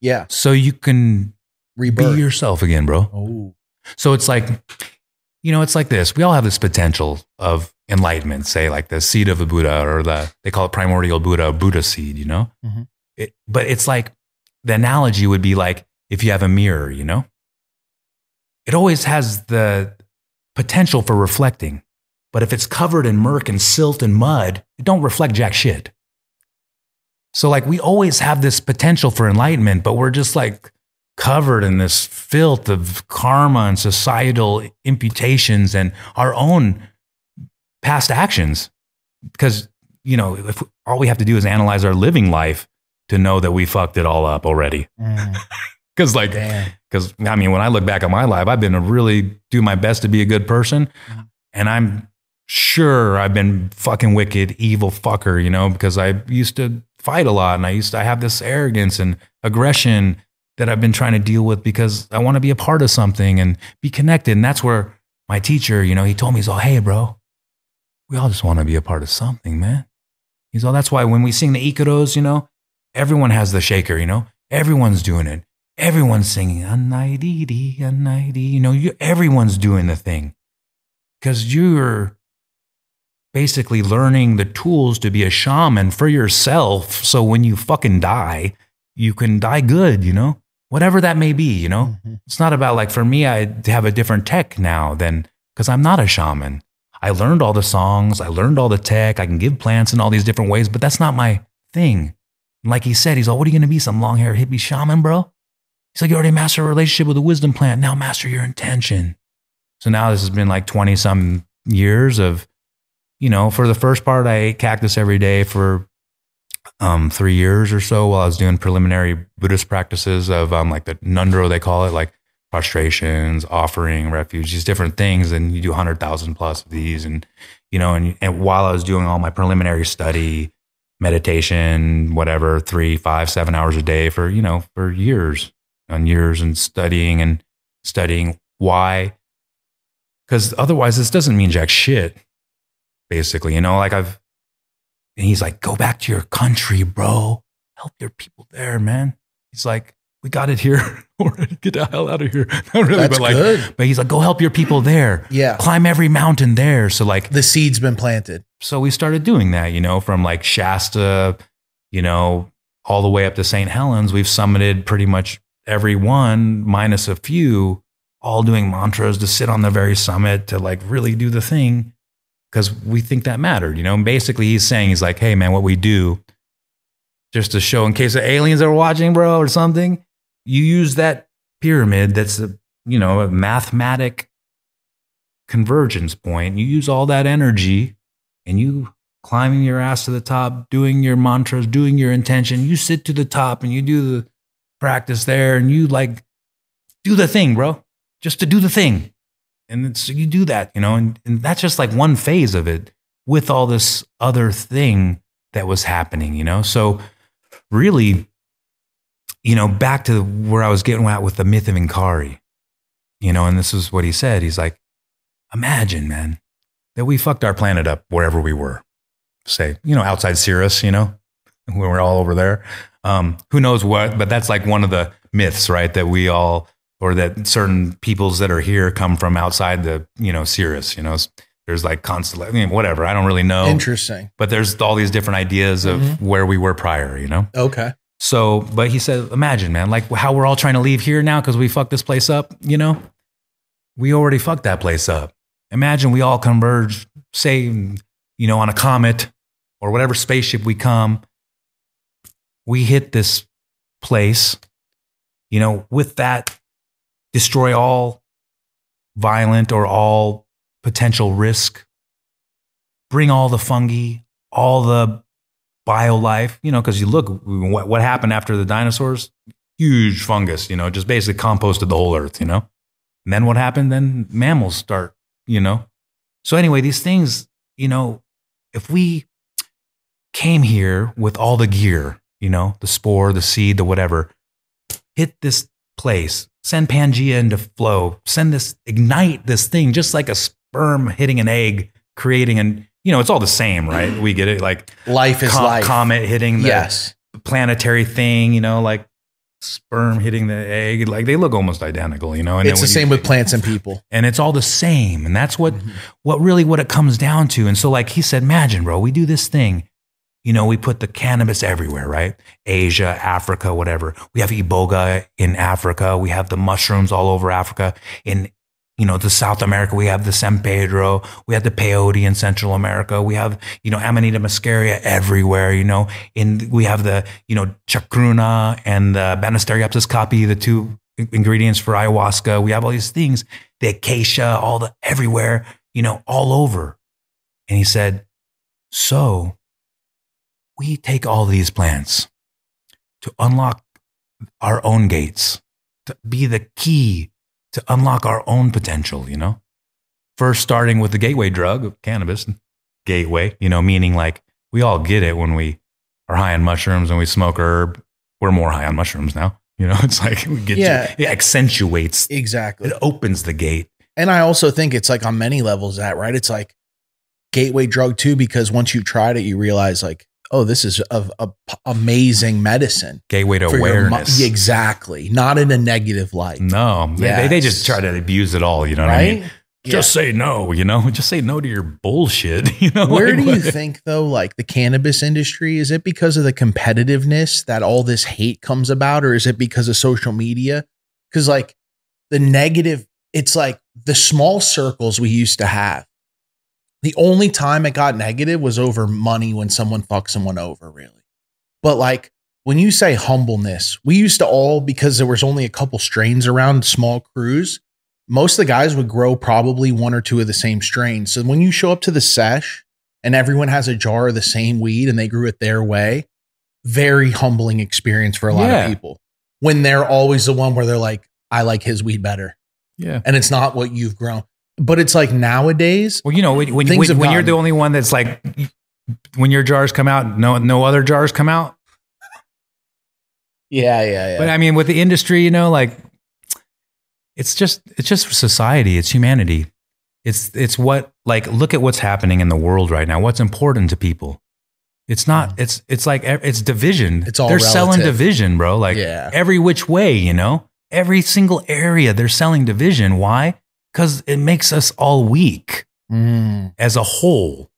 Yeah. so you can Rebirth. be yourself again, bro. oh. So it's like, you know, it's like this. We all have this potential of enlightenment, say like the seed of the Buddha or the, they call it primordial Buddha, Buddha seed, you know? Mhm. It, but it's like, the analogy would be like if you have a mirror, you know? It always has the potential for reflecting. But if it's covered in murk and silt and mud, it don't reflect jack shit. So like we always have this potential for enlightenment, but we're just like covered in this filth of karma and societal imputations and our own past actions. Because, you know, if all we have to do is analyze our living life to know that we fucked it all up already. Mm, Because, like, because I mean, when I look back at my life, I've been to really do my best to be a good person. And I'm sure I've been fucking wicked, evil fucker, you know, because I used to fight a lot and I used to have this arrogance and aggression that I've been trying to deal with because I want to be a part of something and be connected. And that's where my teacher, you know, he told me, he's all, hey, bro, we all just want to be a part of something, man. He's all, that's why when we sing the Icaros, you know, everyone has the shaker, you know, everyone's doing it. Everyone's singing, "Anaididi, anaidi." You know, you, everyone's doing the thing because you're basically learning the tools to be a shaman for yourself. So when you fucking die, you can die good, you know, whatever that may be, you know. Mm-hmm. It's not about like, for me, I have a different tech now than because I'm not a shaman. I learned all the songs, I learned all the tech, I can give plants in all these different ways, but that's not my thing. And like he said, he's all, what are you going to be? Some long haired hippie shaman, bro? He's like, you already mastered a relationship with a wisdom plant. Now master your intention. So now this has been like 20 some years of you know, for the first part, I ate cactus every day for um, three years or so while I was doing preliminary Buddhist practices of um, like the ngondro, they call it, like prostrations, offering, refuge, these different things. And you do 100,000 plus of these. And, you know, and, and while I was doing all my preliminary study, meditation, whatever, three, five, seven hours a day for, you know, for years and years and studying and studying why. Because otherwise, this doesn't mean jack shit, basically. You know, like I've, and he's like, go back to your country, bro. Help your people there, man. He's like, we got it here. Get the hell out of here. Not really, That's but like, good. but he's like, go help your people there. Yeah. Climb every mountain there. So like, The seed's been planted. so we started doing that, you know, from like Shasta, you know, all the way up to St. Helens. We've summited pretty much every one, minus a few, all doing mantras to sit on the very summit to like really do the thing because we think that mattered, you know. And basically, he's saying, he's like, hey, man, what we do, just to show in case the aliens are watching, bro, or something, you use that pyramid that's a, you know, a mathematic convergence point. You use all that energy and you climbing your ass to the top, doing your mantras, doing your intention. You sit to the top and you do the practice there and you like do the thing, bro, just to do the thing. And it's, you do that, you know, and, and that's just like one phase of it with all this other thing that was happening, you know? So really, you know, back to where I was getting at with the myth of Inkari, you know, and this is what he said. He's like, imagine, man, that we fucked our planet up wherever we were. Say, you know, outside Sirius, you know, when we're all over there. Um, who knows what, but that's like one of the myths, right? That we all, or that certain peoples that are here come from outside the, you know, Sirius, you know, there's like constellation, I mean, whatever. I don't really know. Interesting. But there's all these different ideas of mm-hmm. where we were prior, you know? Okay. So, but he said, imagine, man, like how we're all trying to leave here now because we fucked this place up, you know? We already fucked that place up. Imagine we all converge, say, you know, on a comet or whatever spaceship we come. We hit this place, you know, with that, destroy all violent or all potential risk, bring all the fungi, all the bio life, you know, because you look what, what happened after the dinosaurs, huge fungus, you know, just basically composted the whole earth, you know. And then what happened? Then mammals start, you know. So anyway, these things, you know, if we came here with all the gear, you know, the spore, the seed, the whatever, hit this place, send Pangea into flow, send this, ignite this thing, just like a sperm hitting an egg, creating an, you know, it's all the same, right? We get it. Like Life is com- life. comet hitting the Yes. planetary thing, you know, like sperm hitting the egg. Like they look almost identical, you know. And It's the same you- with plants and people. and it's all the same and that's what Mm-hmm. what really what it comes down to and so like he said imagine bro we do this thing you know we put the cannabis everywhere right? Asia africa whatever. We have iboga in africa. We have the mushrooms all over africa. In you know, the South America, we have the San Pedro, we have the peyote in Central America, we have, you know, Amanita muscaria everywhere, you know, in, we have the, you know, chacruna and the Banisteriopsis caapi, the two ingredients for ayahuasca. We have all these things, the acacia, all the, everywhere, you know, all over. And he said, so we take all these plants to unlock our own gates, to be the key to unlock our own potential, you know? First, starting with the gateway drug of cannabis, gateway, you know, meaning like we all get it when we are high on mushrooms and we smoke herb. We're more high on mushrooms now. You know, it's like we get Yeah. it accentuates, Exactly. it opens the gate. And I also think it's like on many levels that, right? It's like gateway drug too, because once you tried it, you realize like, oh, this is p- amazing medicine. Gateway to your awareness. exactly. Not in a negative light. No, they, they, they just try to abuse it all. You know what I mean? Right? Just say no, you know, just say no to your bullshit. You know, Where Like, do you what- think though, like the cannabis industry, is it because of the competitiveness that all this hate comes about, or is it because of social media? Because like the negative, it's like the small circles we used to have. The only time it got negative was over money when someone fucked someone over, really. But like when you say humbleness, we used to all, because there was only a couple strains around small crews, most of the guys would grow probably one or two of the same strains. So when you show up to the sesh and everyone has a jar of the same weed and they grew it their way. Very humbling experience for a lot Yeah. of people when they're always the one where they're like, I like his weed better. Yeah. And it's not what you've grown. But it's like nowadays, Well, you know, when, when, when, when you're the only one that's like, when your jars come out, no, no other jars come out. yeah, yeah, yeah. But I mean, with the industry, you know, like it's just it's just society. It's humanity. It's it's what like look at what's happening in the world right now. What's important to people. It's not. It's it's like it's division. Mm. It's all they're selling division, bro. Like Yeah. every which way, you know, every single area they're selling division. Why? Because it makes us all weak Mm. as a whole.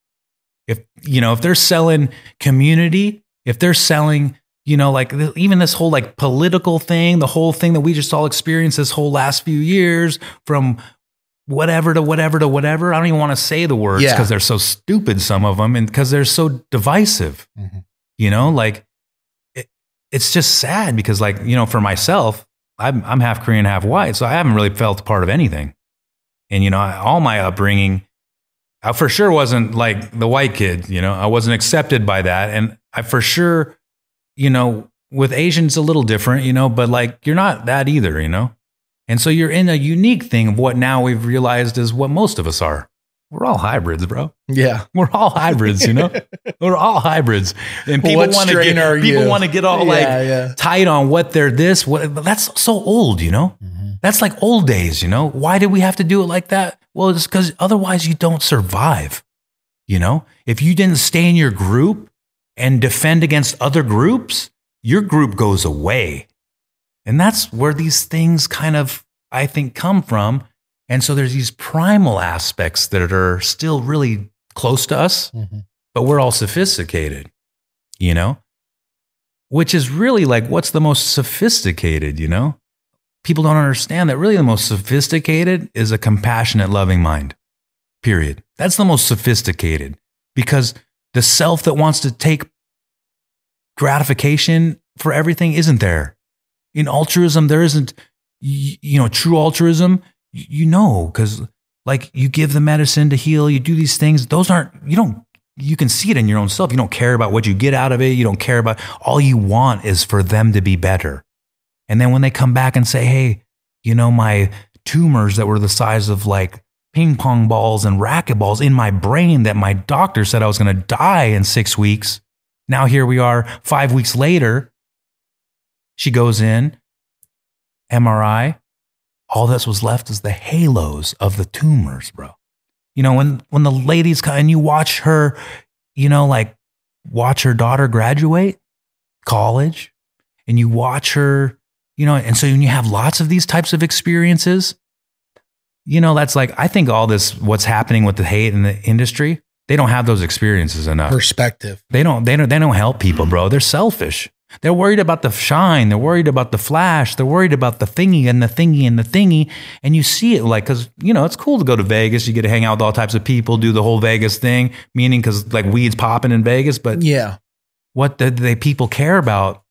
If you know, if they're selling community, if they're selling, you know, like th- even this whole like political thing, the whole thing that we just all experienced this whole last few years from whatever to whatever to whatever. I don't even want to say the words Yeah. because they're so stupid, some of them, and because they're so divisive. Mhm. You know, like it, it's just sad because, like, you know, for myself, I'm, I'm half Korean, half white, so I haven't really felt part of anything. And, you know, I- all my upbringing, I for sure wasn't like the white kid, you know, I wasn't accepted by that. And I for sure, you know, with Asians, a little different, you know, but like you're not that either, you know? And so you're in a unique thing of what now we've realized is what most of us are. We're all hybrids, bro. Yeah. We're all hybrids, you know. We're all hybrids, and people want to get people want to get all Yeah, like yeah. tight on what they're this. What that's so old, you know. That's like old days, you know. Why did we have to do it like that? Well, it's because otherwise you don't survive. You know, if you didn't stay in your group and defend against other groups, your group goes away, and that's where these things kind of I think come from. And so there's these primal aspects that are still really close to us, Mhm. but we're all sophisticated, you know? Which is really like what's the most sophisticated, you know? People don't understand that really the most sophisticated is a compassionate, loving mind. Period. That's the most sophisticated because the self that wants to take gratification for everything isn't there. In altruism, there isn't, you know, true altruism. You know, because like you give the medicine to heal, you do these things. Those aren't, you don't, you can see it in your own self. You don't care about what you get out of it. You don't care about, all you want is for them to be better. And then when they come back and say, hey, you know, my tumors that were the size of like ping pong balls and racquetballs in my brain that my doctor said I was going to die in six weeks. Now here we are five weeks later. She goes in, MRI. All that's was left is the halos of the tumors, bro. You know, when, when the ladies come and you watch her, you know, like watch her daughter graduate college and you watch her, you know, and so when you have lots of these types of experiences, you know, that's like, I think all this, what's happening with the hate in the industry, they don't have those experiences enough. Perspective. They don't, they don't, they don't help people, bro. They're selfish. They're worried about the shine. They're worried about the flash. They're worried about the thingy and the thingy and the thingy. And you see it like, cause you know, it's cool to go to Vegas. You get to hang out with all types of people, do the whole Vegas thing, meaning cause like weed's popping in Vegas. But Yeah. what the, the people care about,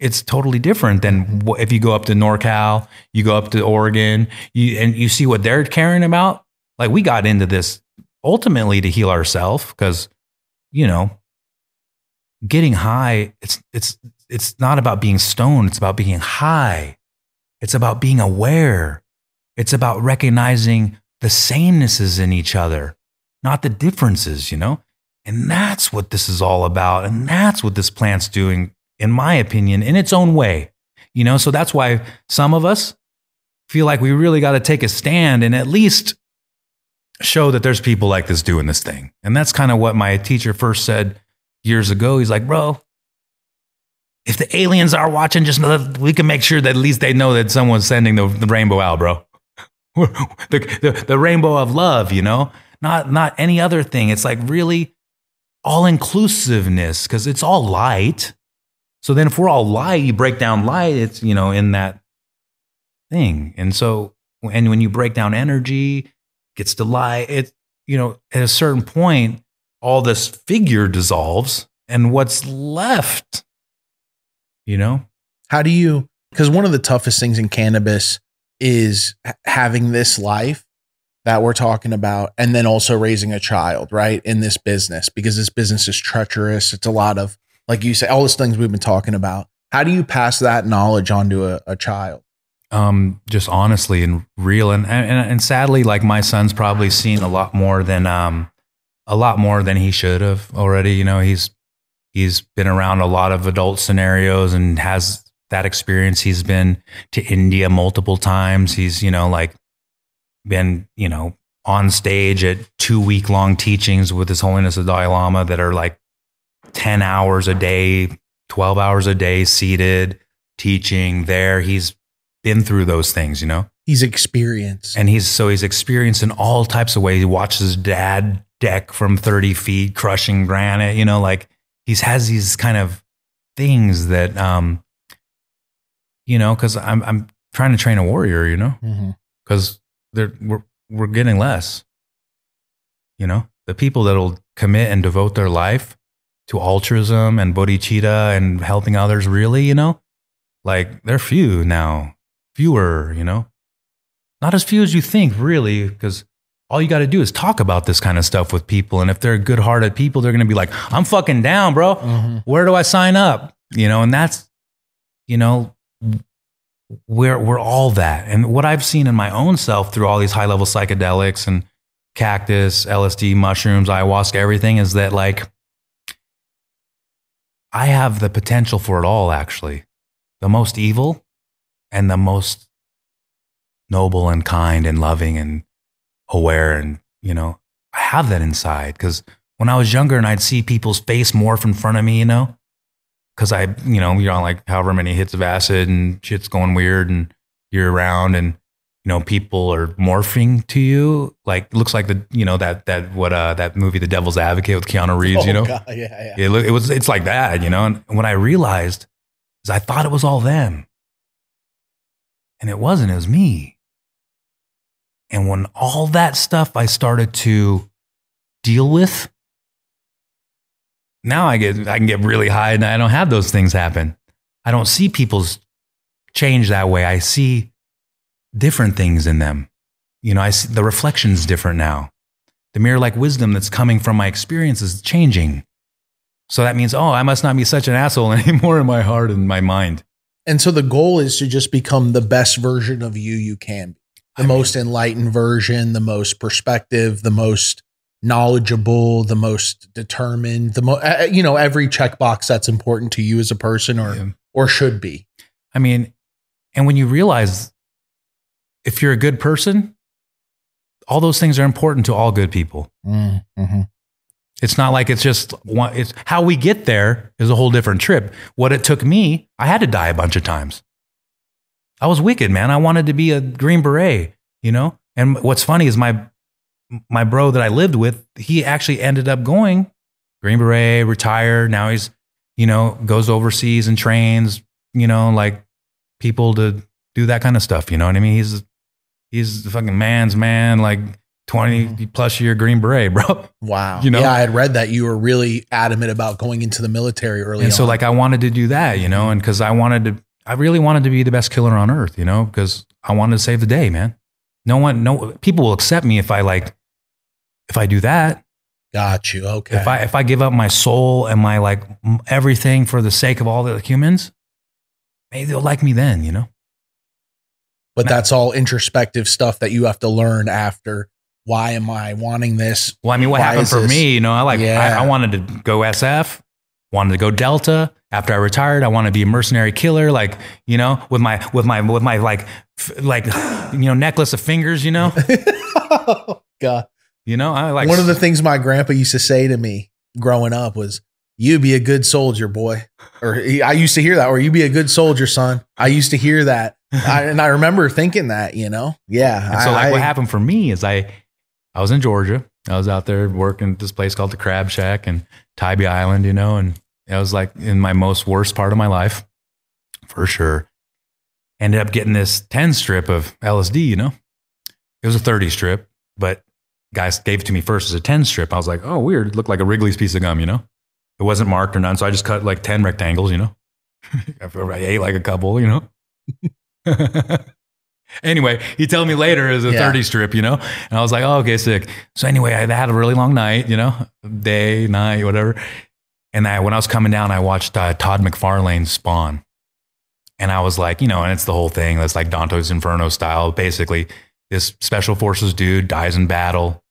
it's totally different than if you go up to NorCal, you go up to Oregon, you, and you see what they're caring about. Like we got into this ultimately to heal ourselves because, you know, getting high, it's, it's, it's not about being stoned. It's about being high. It's about being aware. It's about recognizing the samenesses in each other, not the differences, you know? And that's what this is all about. And that's what this plant's doing, in my opinion, in its own way. You know, so that's why some of us feel like we really got to take a stand and at least show that there's people like this doing this thing. And that's kind of what my teacher first said years ago. He's like, bro, if the aliens are watching, just know that we can make sure that at least they know that someone's sending the, the rainbow out, bro. the, the, the rainbow of love, you know, not, not any other thing. It's like really all inclusiveness because it's all light. So then if we're all light, you break down light, it's, you know, in that thing. And so, and when you break down energy, gets to light, it, you know, at a certain point, all this figure dissolves and what's left, you know? How do you? Because one of the toughest things in cannabis is having this life that we're talking about, and then also raising a child, right? In this business, because this business is treacherous. It's a lot of, like you say, all these things we've been talking about. How do you pass that knowledge onto a, a child? um, just honestly and real and, and and sadly like my son's probably seen a lot more than um a lot more than he should have already you know he's he's been around a lot of adult scenarios and has that experience he's been to India multiple times he's you know like been you know on stage at two week long teachings with his holiness the Dalai Lama that are like 10 hours a day 12 hours a day seated teaching there he's been through those things, you know? He's experienced. And he's so he's experienced in all types of ways. He watches his dad deck from 30 feet, crushing granite, you know, like he's has these kind of things that um you know, because I'm I'm trying to train a warrior, you know, because they're we're we're getting less. You know, the people that'll commit and devote their life to altruism and bodhicitta and helping others, really, you know, like they're few now, fewer, you know, not as few as you think, really, because all you got to do is talk about this kind of stuff with people. And if they're good hearted people, they're going to be like, I'm fucking down, bro. Mm-hmm. Where do I sign up? You know, and that's, you know, we're, we're all that. And what I've seen in my own self through all these high level psychedelics and cactus, LSD, mushrooms, ayahuasca, everything is that like, I have the potential for it all, actually. The most evil and the most noble and kind and loving and aware. And, you know, I have that inside because when I was younger and I'd see people's face morph in front of me, you know, because I, you know, you're on like however many hits of acid and shit's going weird and you're around and, you know, people are morphing to you. Like, looks like the, you know, that, that, what, uh, that movie, The Devil's Advocate with Keanu Reeves, you Oh, know? God, yeah, yeah. It, it was, it's like that, you know? And what I realized is I thought it was all them. And it wasn't, it was me. And when all that stuff I started to deal with, now I get, I can get really high and I don't have those things happen. I don't see people's change that way. I see different things in them. You know, I see the reflection's different now. The mirror like wisdom that's coming from my experience is changing. So that means, oh, I must not be such an asshole anymore in my heart and my mind. And so the goal is to just become the best version of you you can be. The most enlightened version, the most perspective, the most knowledgeable, the most determined, the most you know, every checkbox that's important to you as a person or Yeah. or should be. I mean, and when you realize if you're a good person, all those things are important to all good people. Mm-hmm. It's not like it's just one, it's how we get there is a whole different trip. What it took me, I had to die a bunch of times. I was wicked, man. I wanted to be a Green Beret, you know? And what's funny is my my bro that I lived with, he actually ended up going Green Beret, retired. Now he's, you know, goes overseas and trains, you know, like people to do that kind of stuff. You know what I mean? He's he's the fucking man's man, like 20 mm-hmm. plus year Green Beret, bro. Wow. You know? Yeah, I had read that you were really adamant about going into the military early and so like i wanted to do that you know and because i wanted to i really wanted to be the best killer on earth you know because i wanted to save the day man no one no people will accept me if i like if i do that Got you. Okay. if i if i give up my soul and my like everything for the sake of all the humans maybe they'll like me then you know but that's all introspective stuff that you have to learn after. Why am I wanting this? well i mean what Why happened for this- me you know i like Yeah. I, I wanted to go sf wanted to go delta after i retired i wanted to be a mercenary killer like you know with my with my with my like f- like you know necklace of fingers you know oh, God. You know, I like One of the things my grandpa used to say to me growing up was, "You be a good soldier, boy." Or he- I used to hear that, or "You be a good soldier, son." I used to hear that, I, and I remember thinking that. You know, yeah. And so, like, I- what happened for me is I, I was in Georgia. I was out there working at this place called the Crab Shack in Tybee Island, you know, and I was like in my most worst part of my life, for sure. Ended up getting this 10 strip of LSD, you know. It was a 30 strip, but guys gave it to me first as a 10 strip. I was like, oh, weird. It looked like a Wrigley's piece of gum, you know. It wasn't marked or none. So I just cut like 10 rectangles, you know. I ate like a couple, you know. anyway, he told me later it was a Yeah. 30 strip, you know? And I was like, oh, okay, sick. So anyway, I had a really long night, you know, day, night, whatever. And I, when I was coming down, I watched uh, Todd McFarlane's Spawn. And I was like, you know, and it's the whole thing that's like Dante's Inferno style. Basically, this special forces dude dies in battle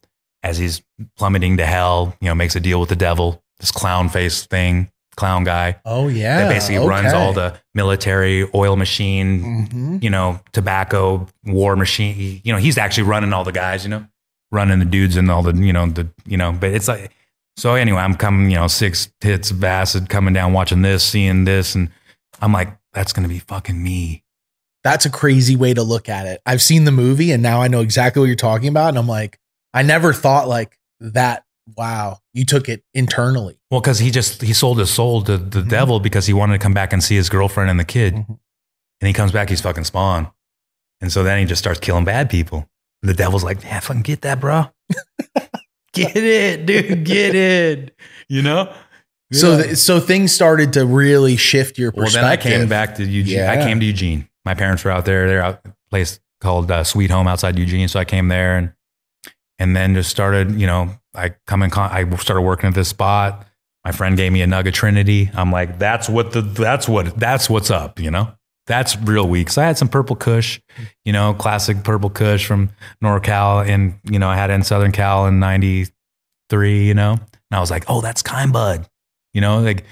as he's plummeting to hell, you know, makes a deal with the devil, this clown face thing, clown guy Oh yeah. that basically runs all the military oil machine, hmm you know, tobacco war machine. You know, he's actually running all the guys, you know, running the dudes and all the, you know, the, you know, but it's like, so anyway, I'm coming, you know, six hits of acid coming down, watching this, seeing this. And I'm like, that's going to be fucking me. That's a crazy way to look at it. I've seen the movie and now I know exactly what you're talking about. And I'm like, I never thought like that. Wow, you took it internally. Well, cause he just, he sold his soul to the Mhm. devil because he wanted to come back and see his girlfriend and the kid. Mhm. And he comes back, he's fucking spawn. And so then he just starts killing bad people. The devil's like, yeah, fucking get that, bro. get it, dude. Get it. You know? So, th- so things started to really shift your well, perspective. then I came back to Eugene. I came to Eugene. My parents were out there. They're out a place called uh, Sweet Home outside Eugene. So I came there and and then just started, you know, I come in con- I started working at this spot. My friend gave me a nugget Trinity. I'm like, that's what the that's what that's what's up, you know? That's real weak. So I had some purple kush, you know, classic purple kush from NorCal and you know, I had it in Southern Cal in 93, you know. And I was like, oh, that's kind bud. You know, like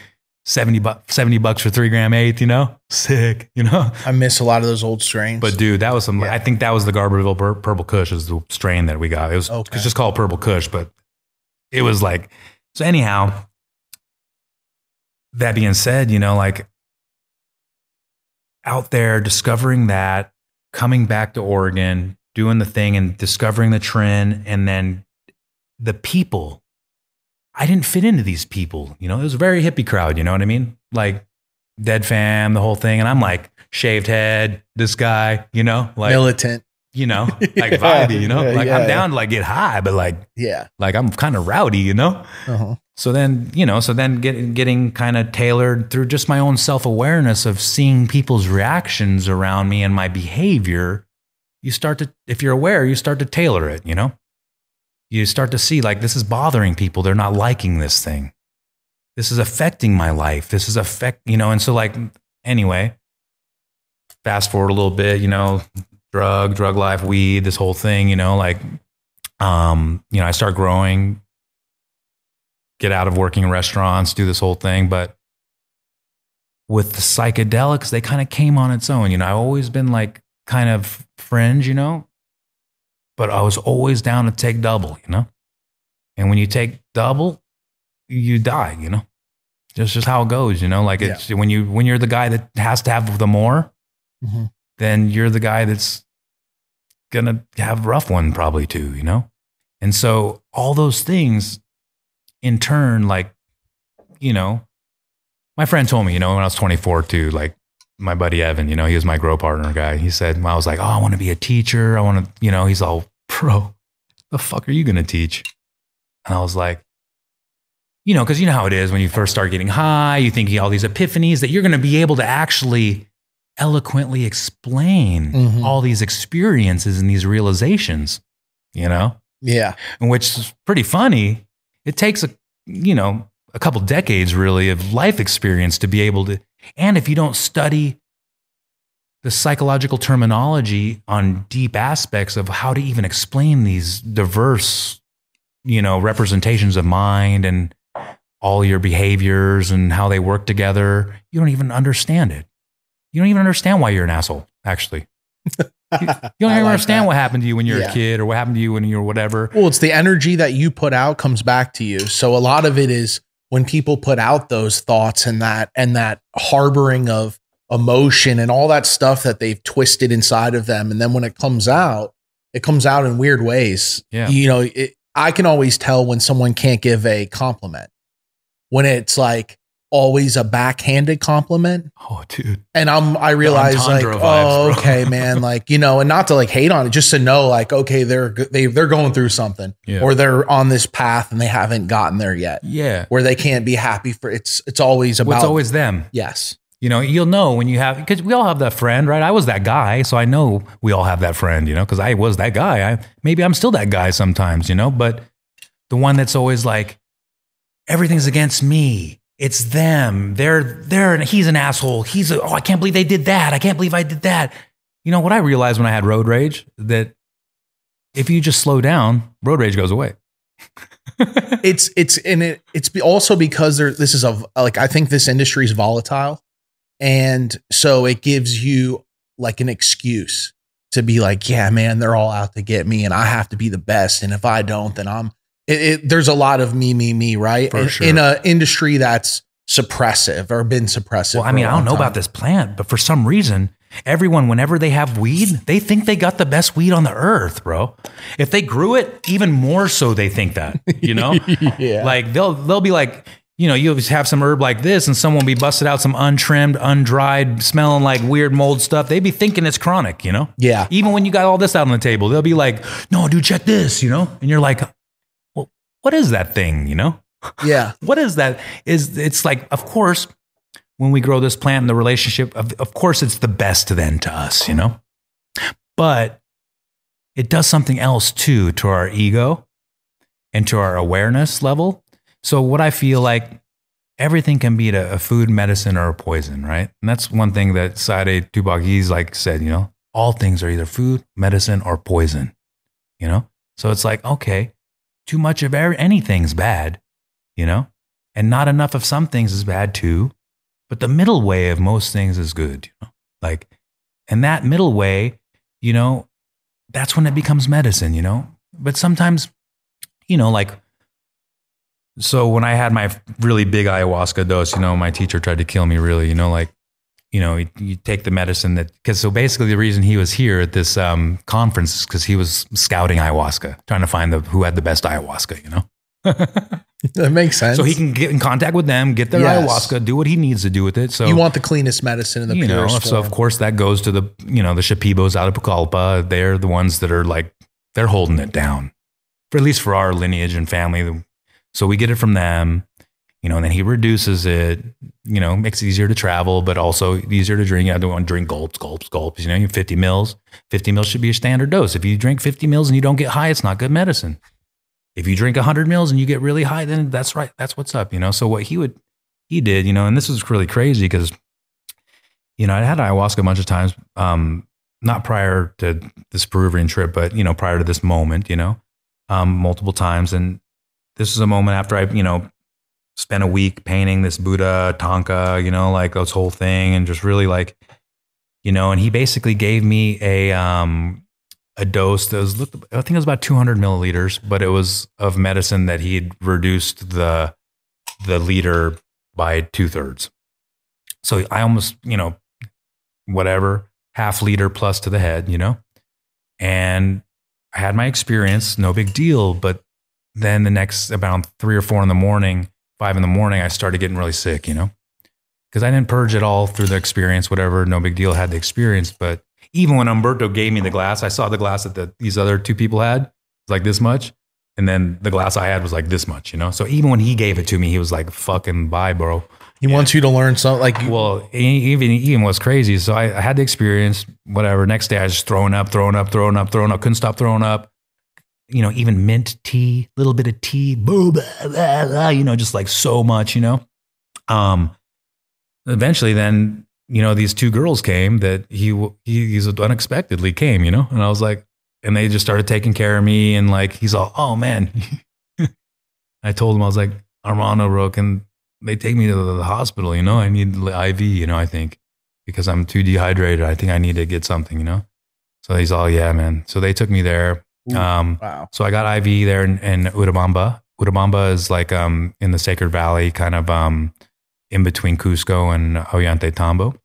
70 bucks 70 bucks for 3 gram eighth, you know? Sick, you know? I miss a lot of those old strains. But dude, that was some. I think that was the Garberville Pur- Purple Kush is the strain that we got. It was Okay. it's just called Purple Kush, but it was like so. Anyhow, that being said, you know, like out there discovering that, coming back to Oregon, doing the thing, and discovering the trend, and then the people. I didn't fit into these people. You know, it was a very hippie crowd. You know what I mean? Like Dead Fam, the whole thing, and I'm like shaved head, this guy. You know, like militant. You know, like Yeah. vibey, you know, Yeah, like yeah. I'm down to like get high, but like, Yeah. like I'm kind of rowdy, you know? Uh-huh. So then, you know, so then getting, getting kind of tailored through just my own self awareness of seeing people's reactions around me and my behavior. You start to, if you're aware, you start to tailor it, you know? You start to see like this is bothering people. They're not liking this thing. This is affecting my life. This is affect, you know, and so like, anyway, fast forward a little bit, you know, drug, drug life, weed, this whole thing, you know, like, um, you know, I start growing, get out of working in restaurants, do this whole thing. But with the psychedelics, they kind of came on its own. You know, I've always been like kind of fringe, you know, but I was always down to take double, you know. And when you take double, you die, you know. That's just how it goes, you know. Like it's when you when you're the guy that has to have the more, Mhm. then you're the guy that's gonna have a rough one probably too, you know? And so all those things in turn, like, you know, my friend told me, you know, when I was 24 too, like my buddy Evan, you know, he was my grow partner guy. He said, I was like, oh, I want to be a teacher. I want to, you know, he's all, bro, the fuck are you going to teach? And I was like, you know, because you know how it is when you first start getting high, you think you all these epiphanies that you're going to be able to actually eloquently explain Mhm. all these experiences and these realizations, you know, Yeah. and which is pretty funny. It takes a, you know, a couple decades really of life experience to be able to, and if you don't study the psychological terminology on deep aspects of how to even explain these diverse, you know, representations of mind and all your behaviors and how they work together, you don't even understand it. You don't even understand why you're an asshole, actually. You, you don't even like understand that. what happened to you when you're Yeah. a kid or what happened to you when you're whatever. Well, it's the energy that you put out comes back to you. So a lot of it is when people put out those thoughts and that and that harboring of emotion and all that stuff that they've twisted inside of them and then when it comes out, it comes out in weird ways. Yeah. You know, it, I can always tell when someone can't give a compliment. When it's like always a backhanded compliment Oh, dude. and I'm I realize like vibes, oh bro. okay man like you know and not to like hate on it just to know like okay they're they they're going through something Yeah. or they're on this path and they haven't gotten there yet Yeah. where they can't be happy for it's it's always Well, about it's always them. yes you know, you'll know when you have because we all have that friend, right? I was that guy, so I know we all have that friend, you know, because I was that guy. I maybe I'm still that guy sometimes, you know, but the one that's always like everything's against me. It's them. They're they're he's an asshole. He's a, oh I can't believe they did that. I can't believe I did that. You know what I realized when I had road rage that if you just slow down, road rage goes away. it's it's and it it's also because there this is a like I think this industry is volatile, and so it gives you like an excuse to be like, yeah, man, they're all out to get me, and I have to be the best, and if I don't, then I'm. It, it, there's a lot of me, me, me, right? For in, sure. in a industry that's suppressive or been suppressive. Well, I mean, I don't know time. about this plant, but for some reason, everyone, whenever they have weed, they think they got the best weed on the earth, bro. If they grew it, even more so, they think that. You know, Yeah. like they'll they'll be like, you know, you'll have some herb like this, and someone will be busted out some untrimmed, undried, smelling like weird mold stuff. They'd be thinking it's chronic. You know, Yeah. Even when you got all this out on the table, they'll be like, "No, dude, check this," you know, and you're like, "Well, what is that thing?" You know? Yeah. what is that? Is it's like of course when we grow this plant in the relationship of, of course it's the best then to us you know? But it does something else too to our ego and to our awareness level. So what i feel like everything can be a, a food medicine or a poison right? And that's one thing that Sayri Tupac's like said you know? All things are either food medicine or poison you know? So it's like okay too much of anything's bad you know? And not enough of some things is bad too. But the middle way of most things is good, you know? Like, and that middle way, you know, that's when it becomes medicine, you know? But sometimes, you know, like, so when I had my really big ayahuasca dose, you know, my teacher tried to kill me really, you know, like, you know, you, you take the medicine that, because so basically the reason he was here at this um, conference is because he was scouting ayahuasca, trying to find the, who had the best ayahuasca, you know? That makes sense. So he can get in contact with them, get their Yes. ayahuasca, do what he needs to do with it. So you want the cleanest medicine in the you know, purest so of course that goes to the you know the Shipibos out of Pucallpa. They're the ones that are like they're holding it down, for at least for our lineage and family. So we get it from them, you know, and then he reduces it. You know, makes it easier to travel, but also easier to drink. I don't want to drink gulps, gulps, gulps. You know, you 50 mils. 50 mils should be a standard dose. If you drink 50 mils and you don't get high, it's not good medicine. If you drink 100 mils and you get really high, then that's right. That's what's up, you know? So what he would, he did, you know, and this was really crazy because, you know, I had ayahuasca a bunch of times, um, not prior to this Peruvian trip, but, you know, prior to this moment, you know, um, multiple times. And this is a moment after I, you know, spent a week painting this Buddha thangka, you know, like this whole thing and just really like, you know, and he basically gave me a, um, a dose that was, looked- I think it was about 200 milliliters, but it was of medicine that he had reduced the, the liter by two thirds. So I almost, you know, whatever, half liter plus to the head, you know, and I had my experience, no big deal. But then the next about three or four in the morning, five in the morning, I started getting really sick, you know, because I didn't purge it all through the experience, whatever, no big deal, had the experience. But even when Umberto gave me the glass, I saw the glass that the, these other two people had, it was like this much. And then the glass I had was like this much, you know? So even when he gave it to me, he was like, fucking bye, bro. he wants you to learn something like Well, e- even even what's crazy. So I, I had the experience. Whatever. Next day, I was just throwing up, throwing up, throwing up, throwing up. Couldn't stop throwing up. You know, even mint tea, little bit of tea, blah, blah, blah, you know, just like so much. You know. Um. Eventually, then you know these two girls came that he he he's unexpectedly came. You know, and I was like, and they just started taking care of me, and like he's all, oh man. I told him I was like, Armando, bro, can they take me to the, hospital, you know, I need IV, you know, I think because I'm too dehydrated. I think I need to get something, you know? So he's all, yeah, man. So they took me there. Um, wow. so I got IV there in, in Urubamba. Urubamba is like, um, in the Sacred Valley, kind of, um, in between Cusco and Ollantaytambo. Tambo.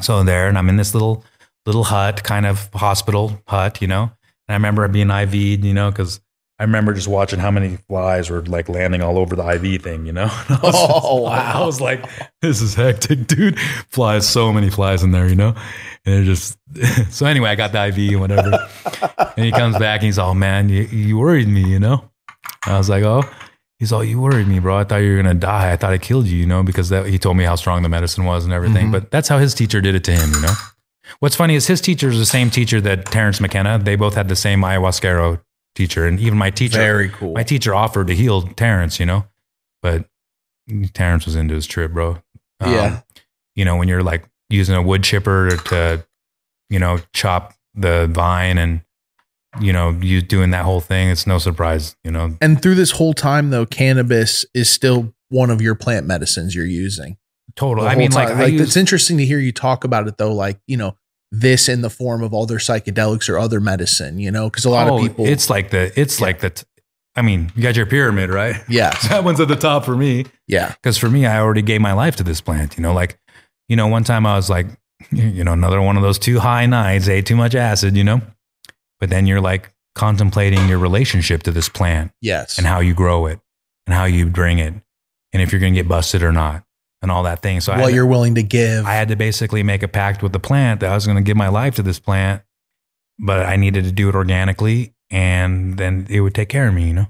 So there, and I'm in this little, little hut, kind of hospital hut, you know? And I remember being IV'd, you know, cause I remember just watching how many flies were like landing all over the IV thing, you know? Oh, just- wow. I was like, this is hectic, dude. Flies, so many flies in there, you know? And they're just, so anyway, I got the IV and whatever. and he comes back and he's all, man, you, you worried me, you know? And I was like, oh, He's all, you worried me, bro. I thought you were gonna die. I thought I killed you, you know, because that, he told me how strong the medicine was and everything. Mhm. But that's how his teacher did it to him, you know. What's funny is his teacher is the same teacher that Terence McKenna. They both had the same ayahuasquero teacher, and even my teacher, Very cool. my teacher offered to heal Terence, you know, but Terence was into his trip, bro. Um, Yeah. You know, when you're like using a wood chipper to, you know, chop the vine and, you know, you doing that whole thing, it's no surprise, you know. And through this whole time, though, cannabis is still one of your plant medicines you're using. Total. the I mean, like, time. I like use, it's interesting to hear you talk about it though. Like you know, this in the form of other psychedelics or other medicine. You know, because a lot oh, of people. It's like the, it's like the, t- I mean, you got your pyramid, right? yeah, that one's at the top for me. yeah, Because for me, I already gave my life to this plant. You know, like, you know, one time I was like, you know, another one of those too high nights, ate too much acid, you know? But then you're like contemplating your relationship to this plant yes, and how you grow it and how you bring it and if you're going to get busted or not and all that thing. So I what you're willing to give. I had to basically make a pact with the plant that I was going to give my life to this plant, but I needed to do it organically and then it would take care of me, you know?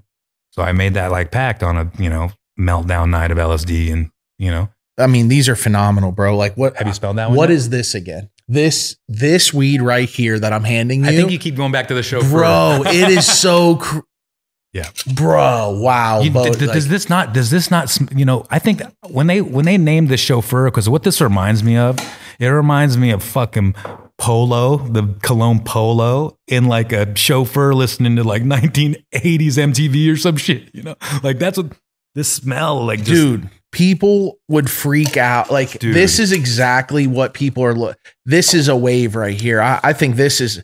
So I made that like pact on a, you know, meltdown night of LSD and, you know, I mean, these are phenomenal, bro. Like what? Have you spelled that one? What yet? is this again? This this weed right here that I'm handing you, I think you keep going back to the show, bro. it is so. Cr- Yeah. bro. Wow. You, Bo- th- th- like- does this not? Does this not? You know, I think when they when they named the chauffeur, because what this reminds me of, it reminds me of fucking Polo, the Cologne Polo, in like a chauffeur listening to like 1980s MTV or some shit. You know, like that's what this smell like. Just, dude people would freak out like Dude. this is exactly what people are this is a wave right here I, I think this is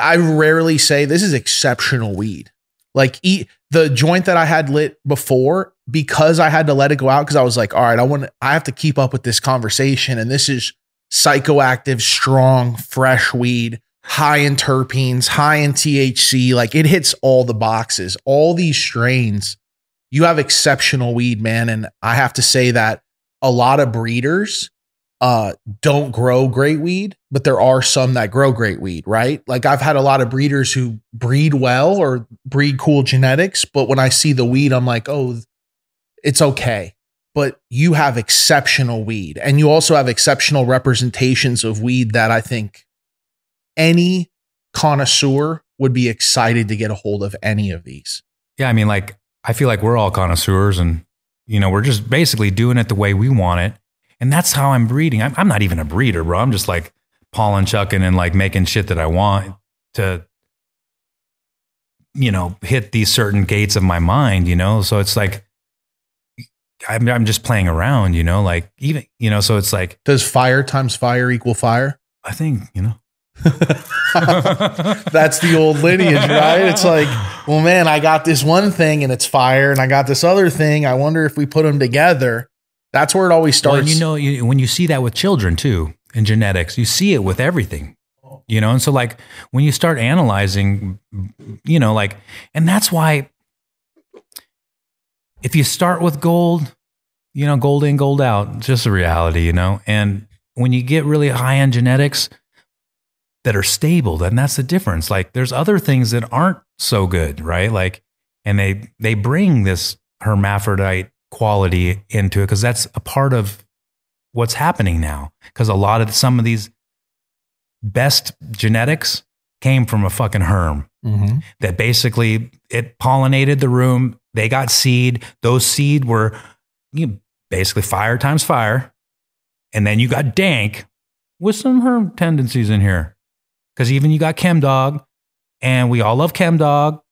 i rarely say this is exceptional weed like eat the joint that i had lit before because i had to let it go out because i was like all right i want i have to keep up with this conversation and this is psychoactive strong fresh weed high in terpenes high in thc like it hits all the boxes all these strains you have exceptional weed, man. And I have to say that a lot of breeders uh don't grow great weed, but there are some that grow great weed, right? Like I've had a lot of breeders who breed well or breed cool genetics, but when I see the weed, I'm like, oh, it's okay. But you have exceptional weed, and you also have exceptional representations of weed that I think any connoisseur would be excited to get a hold of any of these. yeah. I mean, like I feel like we're all connoisseurs, and you know, we're just basically doing it the way we want it, and that's how I'm breeding. I'm, I'm not even a breeder, bro. I'm just like pollen chucking and like making shit that I want to you know hit these certain gates of my mind you know so it's like I'm, I'm just playing around you know like even you know so it's like Does fire times fire equal fire? i think you know That's the old lineage, right? It's like, well, man, I got this one thing and it's fire, and I got this other thing. I wonder if we put them together. That's where it always Well, starts. and you know, you, when you see that with children too, in genetics, you see it with everything, you know? And so, like, when you start analyzing, you know, like, and that's why if you start with gold, you know, gold in, gold out, just a reality, you know? And when you get really high end genetics that are stable, then that's the difference. Like, there's other things that aren't so good, right? Like, and they, they bring this hermaphrodite quality into it because that's a part of what's happening now. Because a lot of some of these best genetics came from a fucking herm Mhm. that basically it pollinated the room. They got seed. Those seed were you know, basically fire times fire, and then you got dank with some herm tendencies in here. Because even you got Chemdawg, and we all love Chemdawg,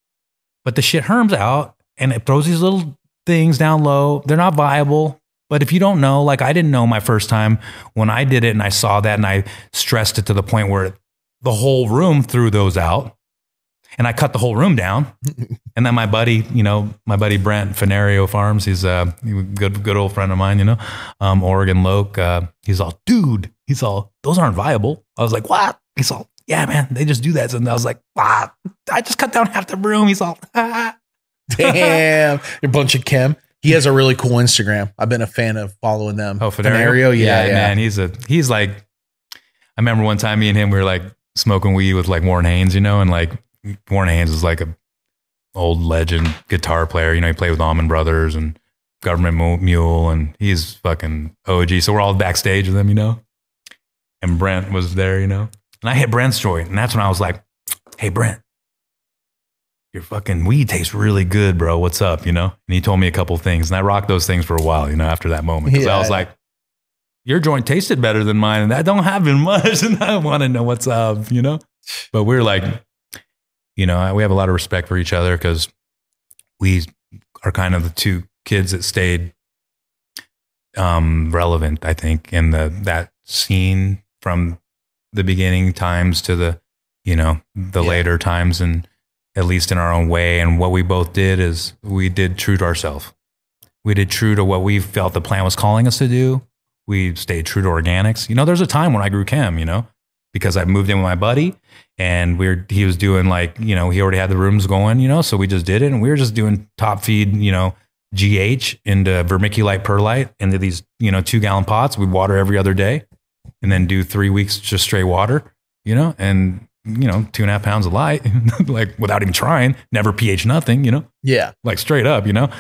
but the shit herms out and it throws these little things down low. They're not viable. But if you don't know, like I didn't know my first time when I did it and I saw that and I stressed it to the point where the whole room threw those out and I cut the whole room down. and then my buddy, you know, my buddy Brent Fenario Farms, he's a good, good old friend of mine, you know, um, Oregon Loke. Uh, he's all, dude, he's all, those aren't viable. I was like, what? He's all, yeah, man, they just do that. And I was like, ah, I just cut down half the room. He's all, ah. Damn, a bunch of Kim. He has a really cool Instagram. I've been a fan of following them. Oh, Fenario? yeah, yeah. man. He's a he's like. I remember one time me and him we were like smoking weed with like Warren Haynes, you know, and like Warren Haynes is like a old legend guitar player. You know, he played with Allman Brothers and Government Mule, and he's fucking OG. So we're all backstage with him, you know. And Brent was there, you know. And I hit Brent's joint, and that's when I was like, "Hey, Brent, your fucking weed tastes really good, bro. What's up?" You know. And he told me a couple things, and I rocked those things for a while, you know. After that moment, because I was like, "Your joint tasted better than mine, and that don't have happen much, and I want to know what's up," you know. But we're like, you know, we have a lot of respect for each other because we are kind of the two kids that stayed um, relevant, I think, in the that scene from the beginning times to the, you know, the Yeah. later times, and at least in our own way. And what we both did is we did true to ourselves. We did true to what we felt the plan was calling us to do. We stayed true to organics. You know, there's a time when I grew chem, you know, because I moved in with my buddy and we are he was doing like, you know, he already had the rooms going, you know, so we just did it and we were just doing top feed, you know, GH into vermiculite perlite into these, you know, two gallon pots. We'd water every other day and then do three weeks just straight water, you know, and, you know, two and a half pounds of light, like without even trying, never pH nothing, you know Yeah. like straight up, you know.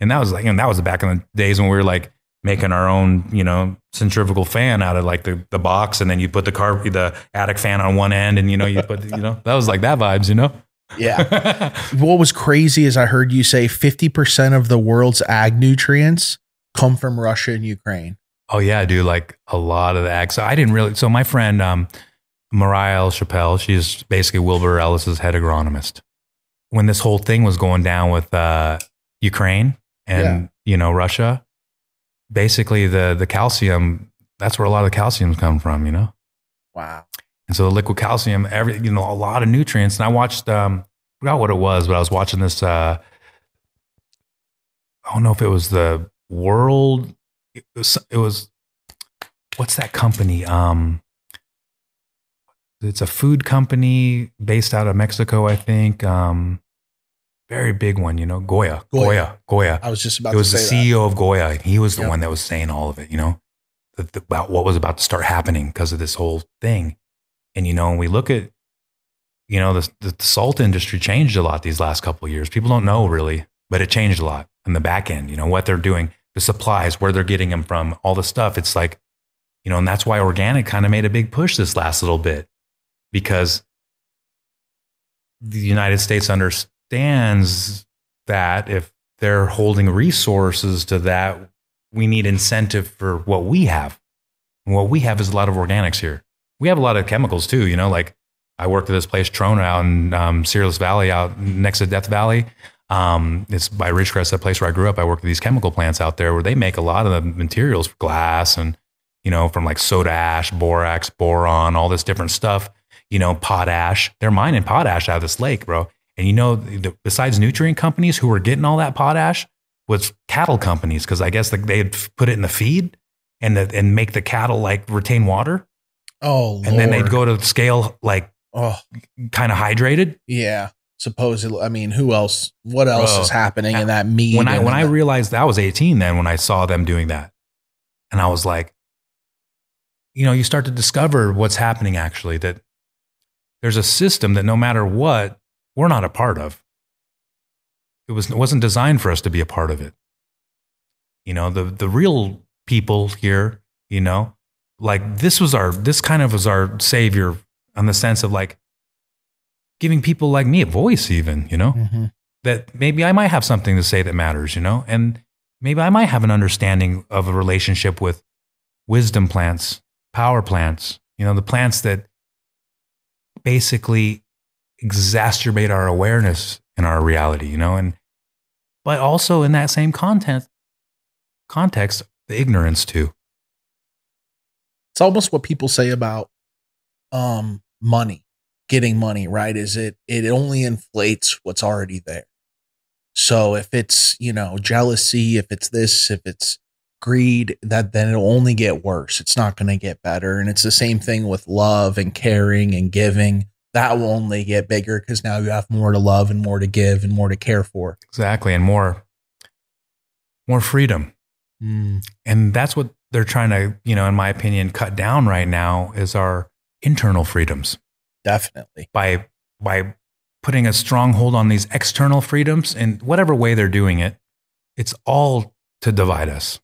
And that was like, and that was the back in the days when we were like making our own, you know, centrifugal fan out of like the, the box, and then you put the car, the attic fan on one end, and you know, you put, you know, that was like that vibes, you know. Yeah. what was crazy is I heard you say 50% of the world's ag nutrients come from Russia and Ukraine. oh yeah, dude, like a lot of the ag. So I didn't really. So my friend, um, Mariah L. Chappelle, she's basically Wilbur Ellis's head agronomist. When this whole thing was going down with uh, Ukraine and you know Russia, basically the the calcium. That's where a lot of the calcium's come from, you know. Wow. And so the liquid calcium, every you know, a lot of nutrients. And I watched, um, I forgot what it was, but I was watching this. Uh, I don't know if it was the World. It was, it was what's that company? Um, it's a food company based out of Mexico, I think. Um, very big one, you know, Goya, Goya. Goya, Goya. I was just about to. It was the say that. CEO of Goya. He was the Yep. one that was saying all of it, you know, about what was about to start happening because of this whole thing. And, you know, when we look at, you know, the, the salt industry changed a lot these last couple of years. People don't know really, but it changed a lot in the back end, you know, what they're doing, the supplies, where they're getting them from, all the stuff. It's like, you know, and that's why organic kind of made a big push this last little bit because the United States understands that if they're holding resources to that, we need incentive for what we have. And what we have is a lot of organics here. We have a lot of chemicals too, you know, like I worked at this place, Trona, out in um, Searles Valley, out next to Death Valley. Um, it's by Ridgecrest, that place where I grew up. I worked at these chemical plants out there where they make a lot of the materials for glass and, you know, from like soda ash, borax, boron, all this different stuff, you know, potash. They're mining potash out of this lake, bro. And you know, the, besides nutrient companies who were getting all that potash was cattle companies because I guess like they'd put it in the feed and the, and make the cattle like retain water, Oh, and then they'd go to scale like Oh, kind of hydrated. yeah. Supposedly, I mean, who else? What else Bro, is happening in that meat? When I when I realized that I was 18 then when I saw them doing that, and I was like, you know, you start to discover what's happening actually that there's a system that no matter what we're not a part of. It was it wasn't designed for us to be a part of it. You know, the the real people here, you know, like this was our this kind of was our savior on the sense of like giving people like me a voice even, you know? Mhm. that maybe I might have something to say that matters, you know? And maybe I might have an understanding of a relationship with wisdom plants, power plants, you know, the plants that basically exacerbate our awareness in our reality, you know? And but also in that same content context, the ignorance too. It's almost what people say about um money, getting money, right? Is it it only inflates what's already there. So if it's, you know, jealousy, if it's this, if it's greed, that then it'll only get worse. It's not going to get better. And it's the same thing with love and caring and giving. That will only get bigger because now you have more to love and more to give and more to care for. Exactly. And more more freedom. Mm. And that's what they're trying to, you know, in my opinion, cut down right now is our internal freedoms. Definitely. by by putting a stronghold on these external freedoms in whatever way they're doing it, it's all to divide us.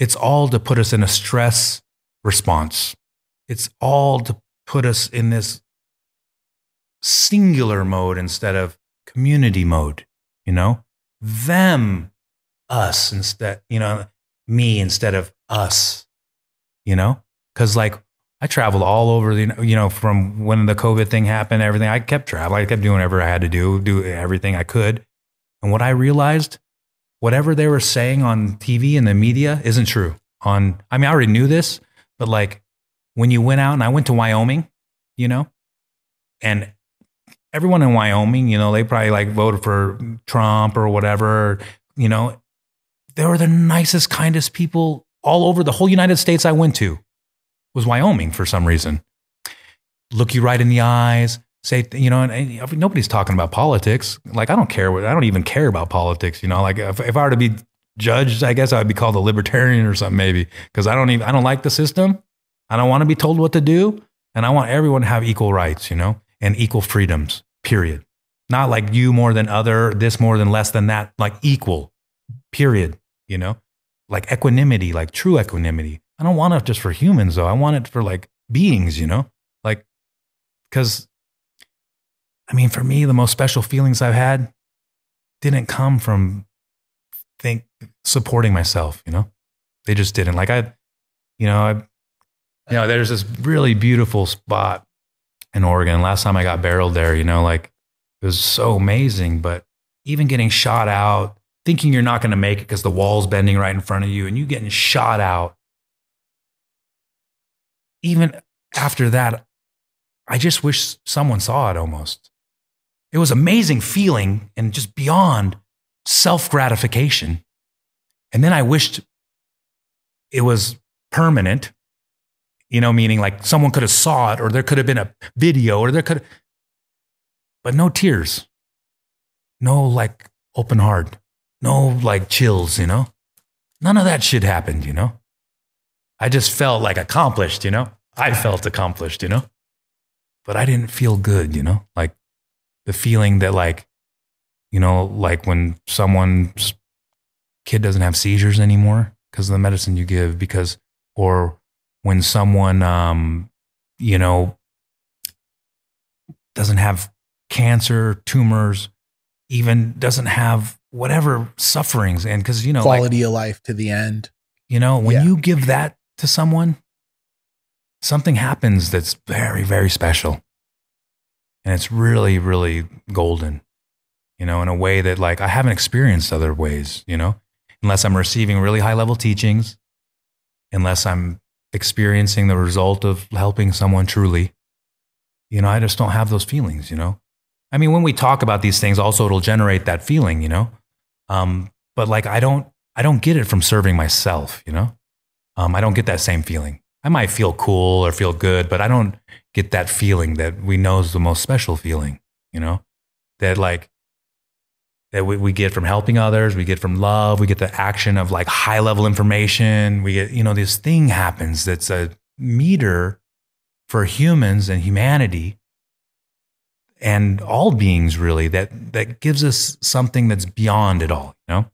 It's all to put us in a stress response. It's all to put us in this singular mode instead of community mode, you know? Them, us instead, you know, me instead of us, you know? Because, like, I traveled all over the, you know, from when the COVID thing happened, everything. I kept traveling. I kept doing whatever I had to do, do everything I could. And what I realized, whatever they were saying on TV and the media isn't true. On, I mean, I already knew this, but like when you went out and I went to Wyoming, you know, and everyone in Wyoming, you know, they probably like voted for Trump or whatever, you know, they were the nicest, kindest people all over the whole United States I went to was Wyoming for some reason. Look you right in the eyes, say, you know, and, and nobody's talking about politics. Like, I don't care. What, I don't even care about politics. You know, like if, if I were to be judged, I guess I'd be called a libertarian or something, maybe, because I don't even, I don't like the system. I don't want to be told what to do. And I want everyone to have equal rights, you know, and equal freedoms, period. Not like you more than other, this more than less than that, like equal, period, you know, like equanimity, like true equanimity. I don't want it just for humans though. I want it for like beings, you know? Like, because I mean, for me, the most special feelings I've had didn't come from think supporting myself, you know? They just didn't. Like I, you know, I, you know, there's this really beautiful spot in Oregon. Last time I got barreled there, you know, like it was so amazing. But even getting shot out, thinking you're not going to make it because the wall's bending right in front of you and you getting shot out even after that, I just wish someone saw it almost. It was amazing feeling and just beyond self gratification. And then I wished it was permanent, you know, meaning like someone could have saw it or there could have been a video or there could, but no tears, no like open heart, no like chills, you know, none of that shit happened, you know. I just felt like accomplished, you know? I felt accomplished, you know? But I didn't feel good, you know? Like the feeling that, like, you know, like when someone's kid doesn't have seizures anymore because of the medicine you give, because, or when someone, um, you know, doesn't have cancer, tumors, even doesn't have whatever sufferings. And because, you know, quality like, of life to the end. You know, when yeah. you give that to someone, something happens that's very, very special. And it's really, really golden, you know, in a way that like I haven't experienced other ways, you know, unless I'm receiving really high level teachings, unless I'm experiencing the result of helping someone truly. You know, I just don't have those feelings, you know. I mean, when we talk about these things, also it'll generate that feeling, you know. Um, but like I don't I don't get it from serving myself, you know. Um, I don't get that same feeling. I might feel cool or feel good, but I don't get that feeling that we know is the most special feeling, you know, that like, that we, we get from helping others, we get from love, we get the action of like high level information. We get, you know, this thing happens that's a meter for humans and humanity and all beings really that, that gives us something that's beyond it all, you know,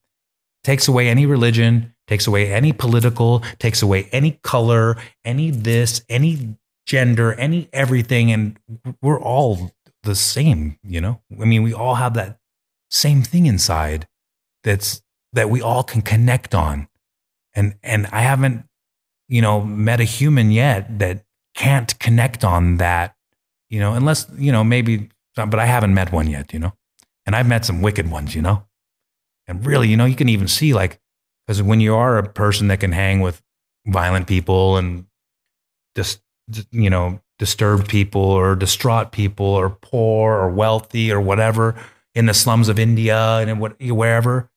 takes away any religion, takes away any political, takes away any color, any this, any gender, any everything. And we're all the same, you know? I mean, we all have that same thing inside that's that we all can connect on. And and I haven't, you know, met a human yet that can't connect on that, you know, unless, you know, maybe but I haven't met one yet, you know. And I've met some wicked ones, you know. And really, you know, you can even see like because when you are a person that can hang with violent people and just, you know, disturbed people or distraught people or poor or wealthy or whatever in the slums of India and what, wherever,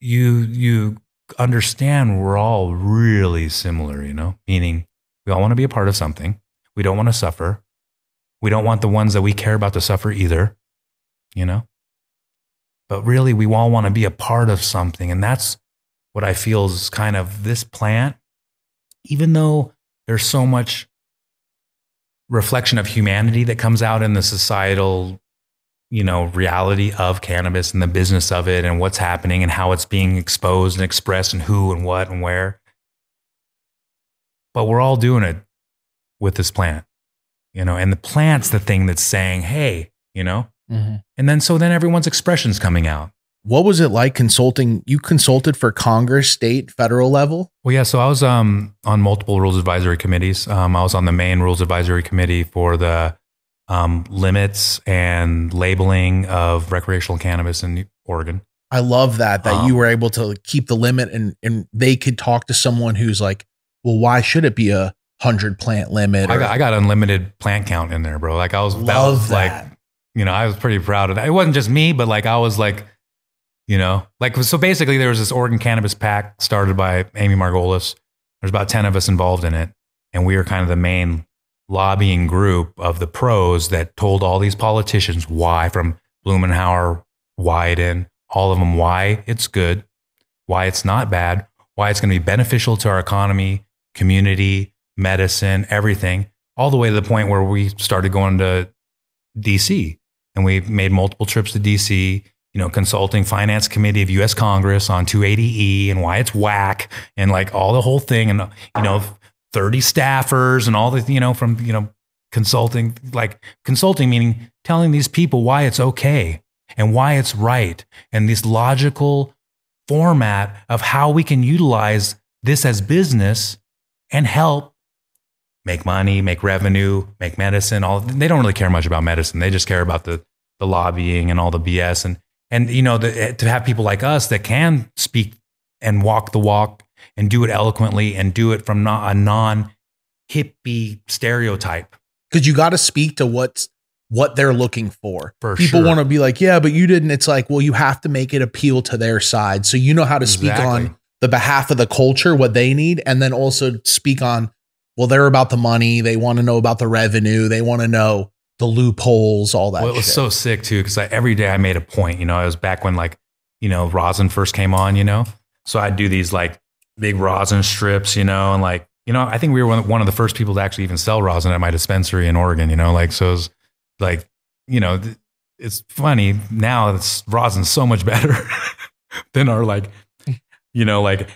you, you understand we're all really similar, you know, meaning we all want to be a part of something. We don't want to suffer. We don't want the ones that we care about to suffer either, you know? But really, we all want to be a part of something. And that's what I feel is kind of this plant, even though there's so much reflection of humanity that comes out in the societal you know, reality of cannabis and the business of it and what's happening and how it's being exposed and expressed and who and what and where. But we're all doing it with this plant, you know, and the plant's the thing that's saying, hey, you know, mm-hmm. and then so then everyone's expressions coming out. What was it like consulting? You consulted for Congress, state, federal level? Well, yeah. So I was um, on multiple rules advisory committees. Um, I was on the main rules advisory committee for the um, limits and labeling of recreational cannabis in Oregon. I love that that Um, you were able to keep the limit and and they could talk to someone who's like, well, why should it be a hundred plant limit? I got, I got unlimited plant count in there, bro. Like I was, that Love was like, you know, I was pretty proud of that. It wasn't just me, but like I was like, you know, like so basically there was this Oregon Cannabis pack started by Amy Margolis. There's about 10 of us involved in it. And we were kind of the main lobbying group of the pros that told all these politicians why from Blumenauer, Wyden, all of them why it's good, why it's not bad, why it's going to be beneficial to our economy, community, medicine, everything, all the way to the point where we started going to DC and we made multiple trips to DC, you know, consulting finance committee of US Congress on 280E and why it's whack and like all the whole thing and you know 30 staffers and all the you know from you know consulting like consulting meaning telling these people why it's okay and why it's right and this logical format of how we can utilize this as business and help make money, make revenue, make medicine. All they don't really care much about medicine. They just care about the the lobbying and all the BS and and you know the, eh, to have people like us that can speak and walk the walk and do it eloquently and do it from not a non hippie stereotype. because you got to speak to what's what they're looking for. For People sure. want to be like, yeah, but you didn't. It's like, well, you have to make it appeal to their side, so you know how to speak Exactly. on the behalf of the culture, what they need, and then also speak on, well, they're about the money. They want to know about the revenue. They want to know the loopholes, all that. Well, it was shit. so sick too because every day I made a point. You know, I was back when like you know rosin first came on. You know, so I'd do these like big rosin strips. You know, and like you know, I think we were one of the first people to actually even sell rosin at my dispensary in Oregon. You know, like so it was like you know, th- it's funny now. It's rosin's so much better than our like you know like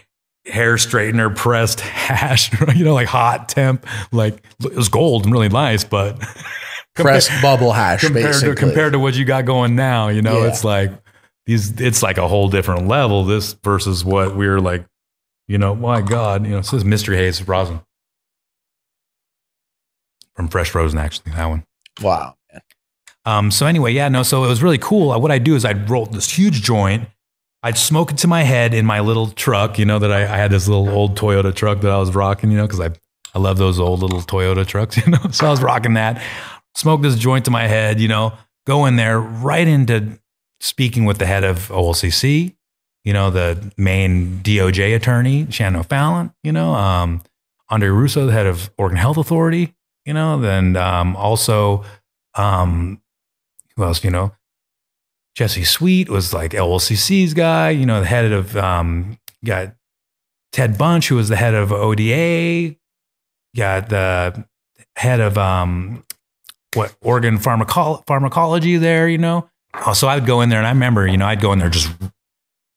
hair straightener pressed hash. You know, like hot temp. Like it was gold and really nice, but. pressed bubble hash, compared basically. to compared to what you got going now. You know, Yeah. it's like these. It's like a whole different level. This versus what we're like. You know, my God, you know, it says mystery haze rosin from Fresh Rosin. Actually, that one. wow. Um, so anyway, yeah, no. So it was really cool. What I'd do is I'd roll this huge joint. I'd smoke it to my head in my little truck. You know that I, I had this little old Toyota truck that I was rocking. You know, because I I love those old little Toyota trucks. You know, so I was rocking that. Smoke this joint to my head. You know, go in there right into speaking with the head of OLCC. You know, the main DOJ attorney, Shannon O'Fallon. You know, um, Andre Ourso, the head of Oregon Health Authority. You know, then um, also. Um, who else, you know? Jesse Sweet was like OLCC's guy, you know, the head of, um, got Ted Bunch, who was the head of ODA, got the head of, um, what, Oregon pharmacol- pharmacology there, you know? Oh, so I would go in there and I remember, you know, I'd go in there just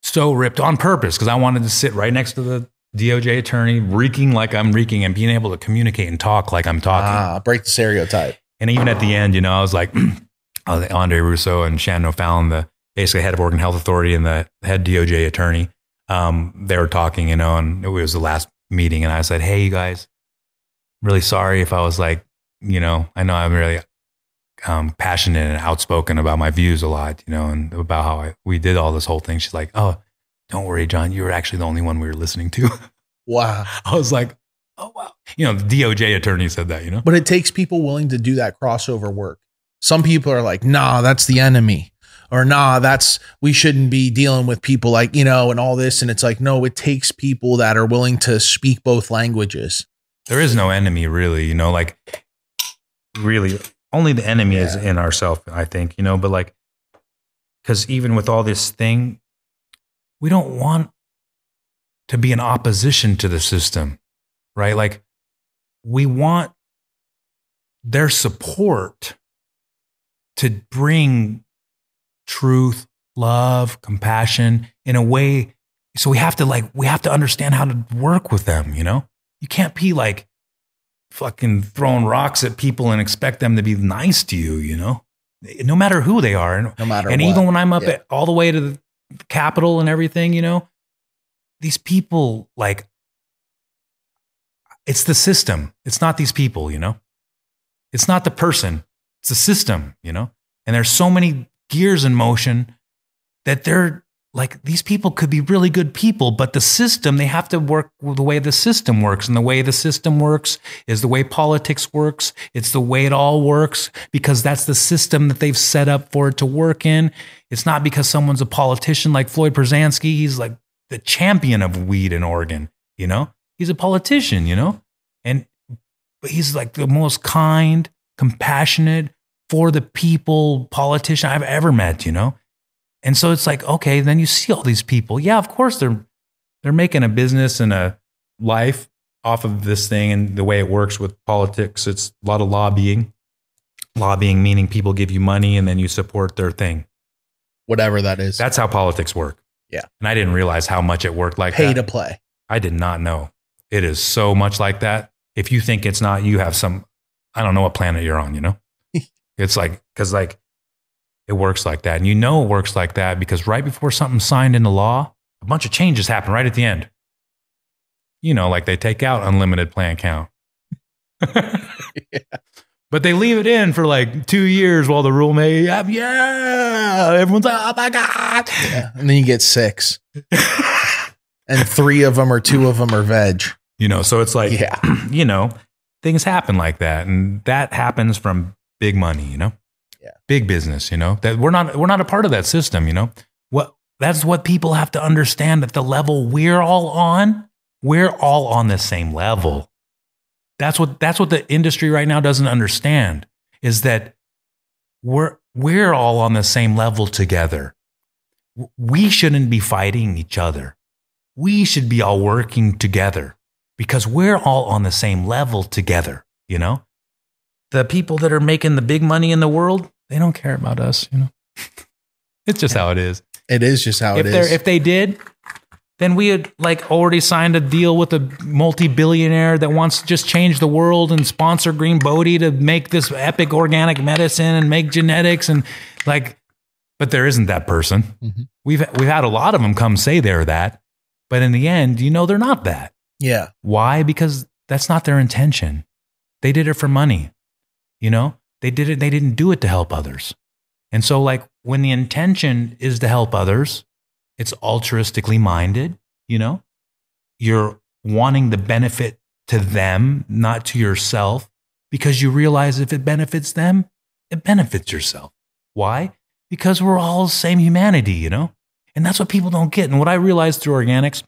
so ripped on purpose because I wanted to sit right next to the DOJ attorney, reeking like I'm reeking and being able to communicate and talk like I'm talking. Ah, break the stereotype. And even at the end, you know, I was like, Andre Ourso and Shannon O'Fallon, the basically head of Oregon Health Authority and the head DOJ attorney, um, they were talking, you know, and it was the last meeting. And I said, Hey, you guys, really sorry if I was like, you know, I know I'm really um, passionate and outspoken about my views a lot, you know, and about how I, we did all this whole thing. She's like, Oh, don't worry, John. You were actually the only one we were listening to. Wow. I was like, Oh, wow. You know, the DOJ attorney said that, you know? But it takes people willing to do that crossover work. Some people are like, nah, that's the enemy. Or nah, that's we shouldn't be dealing with people like, you know, and all this. And it's like, no, it takes people that are willing to speak both languages. there is no enemy really you know like really only the enemy is in ourself i think you know but like because even with all this thing we don't want to be in opposition to the system right like we want their support to bring truth, love, compassion in a way. So we have to like, we have to understand how to work with them, you know? You can't be like fucking throwing rocks at people and expect them to be nice to you, you know? No matter who they are. And, No matter and what. even when I'm up Yeah. at all the way to the Capitol and everything, you know, these people like it's the system. It's not these people, you know? It's not the person. It's the system, you know? And there's so many gears in motion that they're like these people could be really good people, but the system, they have to work the way the system works. And the way the system works is the way politics works. It's the way it all works because that's the system that they've set up for it to work in. It's not because someone's a politician like Floyd Prozanski. He's like the champion of weed in Oregon, you know? He's a politician, you know? And but he's like the most kind, compassionate, for the people politician I've ever met, you know? And so it's like, okay, then you see all these people. Yeah, of course they're they're making a business and a life off of this thing and the way it works with politics. It's a lot of lobbying. Lobbying meaning people give you money and then you support their thing. Whatever that is. That's how politics work. Yeah. And I didn't realize how much it worked like pay that. to play. I did not know. It is so much like that. If you think it's not, you have some, I don't know what planet you're on, you know? it's like, because like it works like that. And you know it works like that because right before something's signed into law, a bunch of changes happen right at the end. You know, like they take out unlimited plan count. But they leave it in for like two years while the rule may have, yeah, everyone's like, oh my God. Yeah. And then you get six. and three of them or two of them are veg. You know, so it's like, Yeah. you know, things happen like that. And that happens from big money, you know? Yeah. Big business, you know? That we're not we're not a part of that system, you know? What that's what people have to understand at the level we're all on, we're all on the same level. That's what that's what the industry right now doesn't understand is that we're we're all on the same level together. We shouldn't be fighting each other. We should be all working together because we're all on the same level together, you know? The people that are making the big money in the world, they don't care about us, you know? it's just how it is. It is just how if it if they did, then we had like already signed a deal with a multi-billionaire that wants to just change the world and sponsor Green Bodhi to make this epic organic medicine and make genetics and like but there isn't that person. Mhm. We've we've had a lot of them come say they're that, but in the end, you know they're not that. yeah. Why? Because that's not their intention. They did it for money. You know, they did it, they didn't do it to help others. And so, like, when the intention is to help others, it's altruistically minded, you know, you're wanting the benefit to them, not to yourself, because you realize if it benefits them, it benefits yourself. Why? Because we're all the same humanity, you know? And that's what people don't get. And what I realized through organics,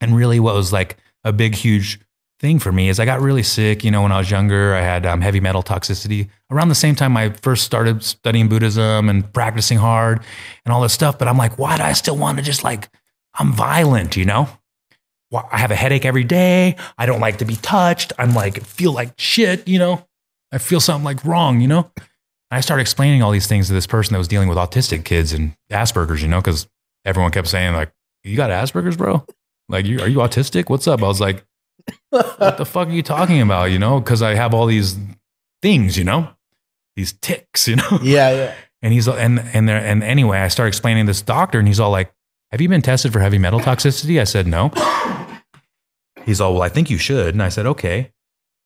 and really what was like a big, huge thing for me is I got really sick. You know, when I was younger, I had um, heavy metal toxicity. Around the same time, I first started studying Buddhism and practicing hard and all this stuff. But I'm like, why do I still want to just like, I'm violent, you know? I have a headache every day. I don't like to be touched. I'm like, feel like shit, you know? I feel something like wrong, you know? I started explaining all these things to this person that was dealing with autistic kids and Asperger's, you know, because everyone kept saying, like, you got Asperger's, bro? Like, you, are you autistic? What's up? I was like, what the fuck are you talking about? You know, because I have all these things, you know, these ticks, you know. Yeah. Yeah. And he's and and there and anyway, I start explaining this doctor, and he's all like, "Have you been tested for heavy metal toxicity?" I said, "No." He's all, "Well, I think you should," and I said, "Okay."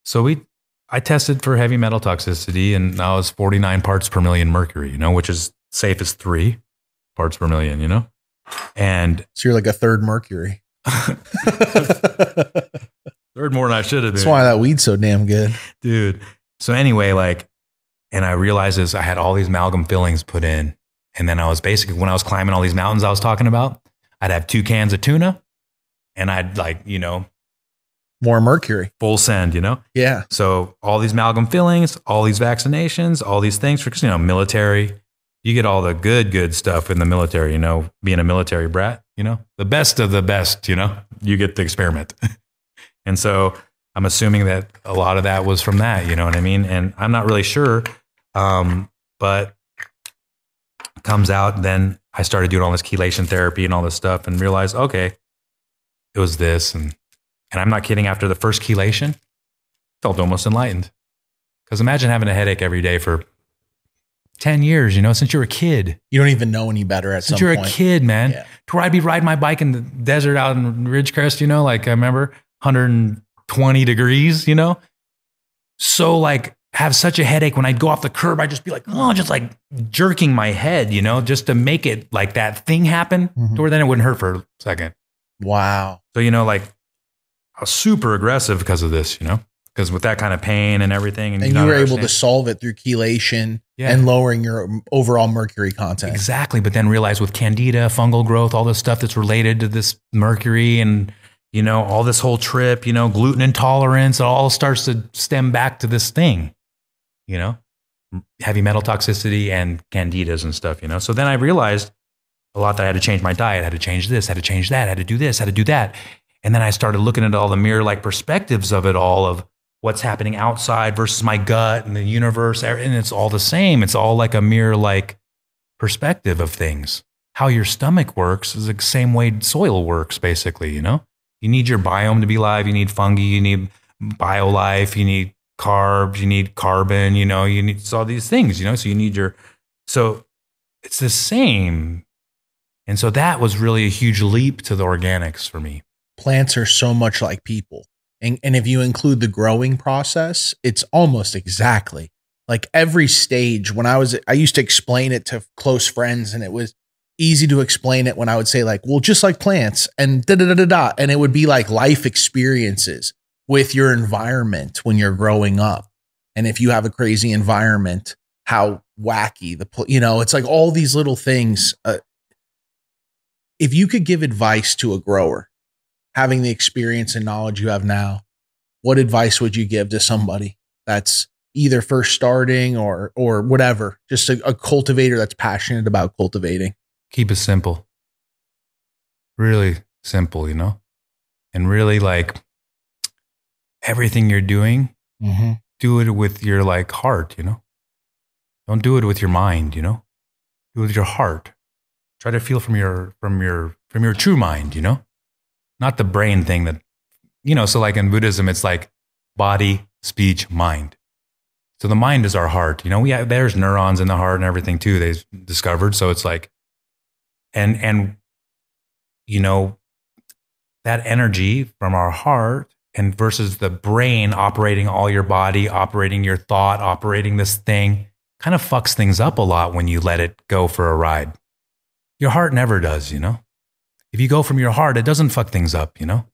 So we, I tested for heavy metal toxicity, and I was 49 parts per million mercury, you know, which is safe as three parts per million, you know, and So you're like a third Mercury. third more than I should have been. That's why that weed's so damn good. dude. So anyway, like, and I realized this, I had all these amalgam fillings put in. And then I was basically, when I was climbing all these mountains I was talking about, I'd have two cans of tuna and I'd like, you know, More Mercury. full send, you know? Yeah. So all these amalgam fillings, all these vaccinations, all these things for, you know, military, you get all the good, good stuff in the military, you know, being a military brat, you know, the best of the best, you know, you get the experiment. and so I'm assuming that a lot of that was from that, you know what I mean? And I'm not really sure. Um, but comes out. Then I started doing all this chelation therapy and all this stuff and realized, okay, it was this. And, and I'm not kidding. After the first chelation, felt almost enlightened. Because imagine having a headache every day for 10 years, you know, since you're a kid. You don't even know any better at Since you're point. a kid, man. Yeah. To where I'd be riding my bike in the desert out in Ridgecrest, you know, like I remember 120 degrees, you know. So like have such a headache when I'd go off the curb, I'd just be like, oh, just like jerking my head, you know, just to make it like that thing happen Mhm. to where then it wouldn't hurt for a second. Wow. So, you know, like I was super aggressive because of this, you know, because with that kind of pain and everything. And, And you you were able to solve it through chelation Yeah. and lowering your overall mercury content. Exactly. But then realize with candida, fungal growth, all this stuff that's related to this mercury and, you know, all this whole trip, you know, gluten intolerance, it all starts to stem back to this thing, you know, heavy metal toxicity and candidas and stuff, you know. So then I realized a lot that I had to change my diet, had to change this, had to change that, had to do this, had to do that. And then I started looking at all the mirror like perspectives of it all of what's happening outside versus my gut and the universe. Er, and it's all the same. It's all like a mere like perspective of things. How your stomach works is the same way soil works, basically, you know? You need your biome to be alive. You need fungi. You need biolife. You need carbs. You need carbon. You know, you need all these things, you know? So you need your, so it's the same. And so that was really a huge leap to the organics for me. Plants are so much like people. And, and if you include the growing process, it's almost exactly like every stage. When I was, I used to explain it to close friends, and it was easy to explain it when I would say, like, well, just like plants and da da da da da. And it would be like life experiences with your environment when you're growing up. And if you have a crazy environment, how wacky the, you know, it's like all these little things. Uh, if you could give advice to a grower, having the experience and knowledge you have now, what advice would you give to somebody that's either first starting or or whatever, just a, a cultivator that's passionate about cultivating? Keep it simple. Really simple, you know? And really like everything you're doing, Mm-hmm. do it with your like heart, you know? Don't do it with your mind, you know? Do it with your heart. Try to feel from your from your from your true mind, you know? Not the brain thing that you know, so like in Buddhism it's like body, speech, mind. So the mind is our heart. You know, we have, there's neurons in the heart and everything too. They've discovered. So it's like, and and you know, that energy from our heart and versus the brain operating all your body, operating your thought, operating this thing, kind of fucks things up a lot when you let it go for a ride. Your heart never does, you know. If you go from your heart, it doesn't fuck things up, you know.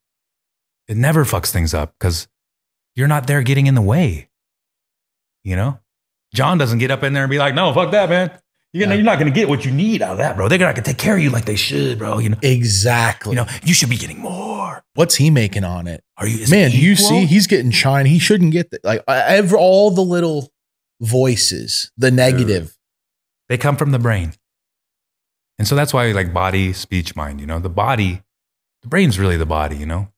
It never fucks things up because you're not there getting in the way. You know, John doesn't get up in there and be like, "No, fuck that, man. You're, gonna, you're not going to get what you need out of that, bro. They're not going to take care of you like they should, bro. You know, Exactly. you know, you should be getting more. What's he making on it? Are you, Man, do you see he's getting shine. He shouldn't get that. Like every, all the little voices, the negative. They come from the brain. And so that's why like body, speech, mind, you know, the body, the brain's really the body, you know?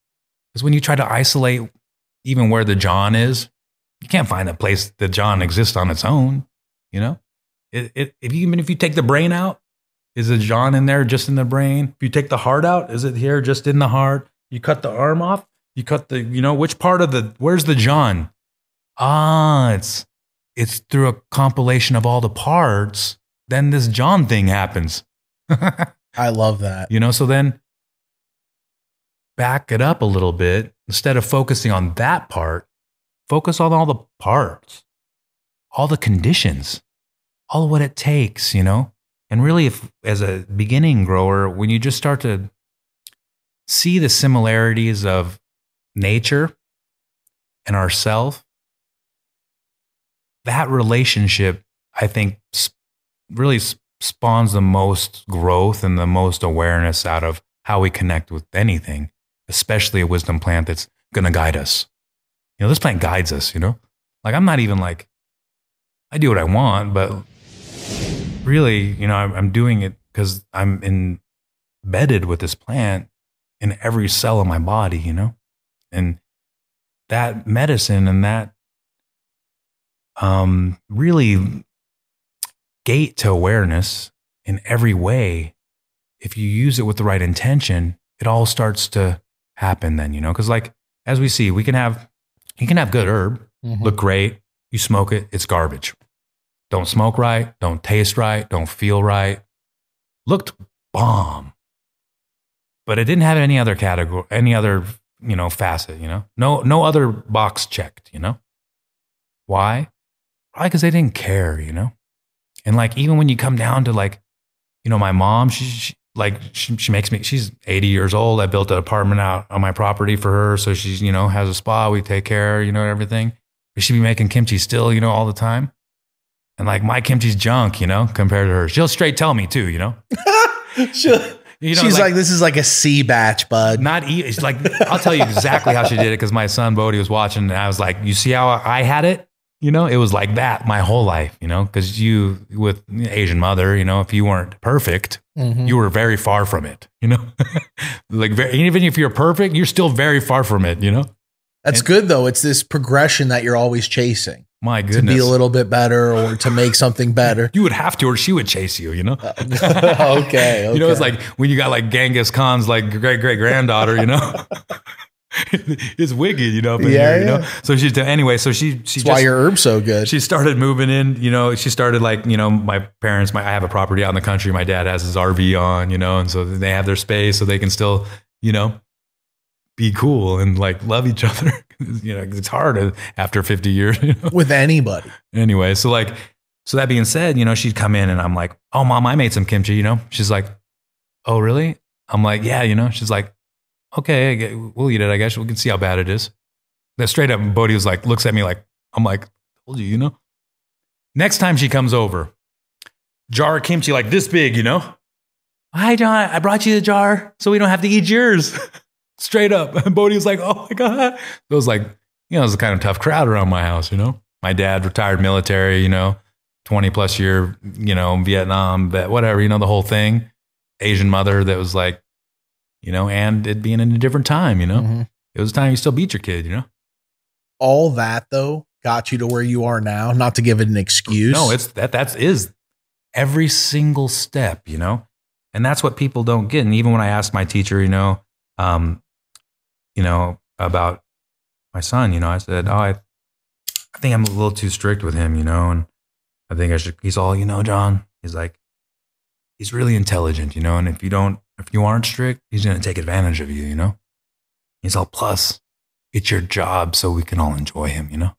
Because when you try to isolate even where the John is, you can't find a place that John exists on its own, you know? It, it, if you, even if you take the brain out, is the John in there just in the brain? If you take the heart out, is it here just in the heart? You cut the arm off, you cut the, you know, which part of the, where's the John? Ah, it's, it's through a compilation of all the parts. Then this John thing happens. I love that. You know, so then back it up a little bit. Instead of focusing on that part, focus on all the parts, all the conditions, all what it takes, you know? And really, if as a beginning grower, when you just start to see the similarities of nature and ourself, that relationship, I think, really spawns the most growth and the most awareness out of how we connect with anything, especially a wisdom plant that's going to guide us. You know, this plant guides us, you know? Like, I'm not even like, I do what I want, but really, you know, I'm, doing it because I'm embedded with this plant in every cell of my body, you know? And that medicine and that um, really gate to awareness in every way, if you use it with the right intention, it all starts to happen then, you know? Cause like, as we see, we can have, you can have good herb, Mhm. look great. You smoke it, it's garbage. Don't smoke right, don't taste right, don't feel right. Looked bomb. But it didn't have any other category, any other, you know, facet, you know? No no other box checked, you know? Why? Probably because they didn't care, you know? And like even when you come down to like, you know, my mom, she, she like she, she makes me she's 80 years old. I built an apartment out on my property for her. So she's, you know, has a spa, we take care, you know, everything. But she'd be making kimchi still, you know, all the time. And like my kimchi's junk, you know, compared to hers. She'll straight tell me too, you know. You know, She's like, this is like a C batch, bud. not e- it's like I'll tell you exactly how she did it because my son Bodhi was watching and I was like, you see how I had it? You know, it was like that my whole life. You know, because you with Asian mother, you know, if you weren't perfect, Mhm. you were very far from it. You know, like very, even if you're perfect, you're still very far from it. You know, That's good though. It's this progression that you're always chasing my goodness. to be a little bit better or to make something better. you would have to, or she would chase you. You know. okay, You know, it's like when you got like Genghis Khan's like great great granddaughter, you know. it's wicked, you know. Yeah, here, you know. So she's anyway. So she she That's why your herb's so good. she started moving in. You know, she started like you know my parents. My I have a property out in the country. My dad has his RV on. You know, and so they have their space, so they can still you know be cool and like love each other. you know, it's hard after fifty years. You know? with anybody. anyway, so like, so that being said, you know, she'd come in and I'm like, oh, mom, I made some kimchi, you know? She's like, oh, really? I'm like, yeah, you know? She's like, okay, we'll eat it, I guess. We can see how bad it is. Then straight up, Bodhi was like, looks at me like, I'm like, told you, you know? Next time she comes over, jar of kimchi like this big, you know? Hi, John, I brought you the jar so we don't have to eat yours. straight up. And Bodhi was like, oh my God. It was like, you know, it was a kind of tough crowd around my house, you know? My dad retired military, you know, 20 plus year, you know, Vietnam, whatever, you know, the whole thing. Asian mother that was like, you know, and it being in a different time, you know, Mhm. it was a time you still beat your kid, you know? All that though got you to where you are now. Not to give it an excuse. No, it's that, that's is every single step, you know? And that's what people don't get. And even when I asked my teacher, you know, um, you know, about my son, you know, I said, oh, I, I think I'm a little too strict with him, you know, and I think I should, he's all, you know, John, he's like, he's really intelligent, you know, and if you don't, if you aren't strict, he's going to take advantage of you, you know? He's all, plus, it's your job so we can all enjoy him, you know?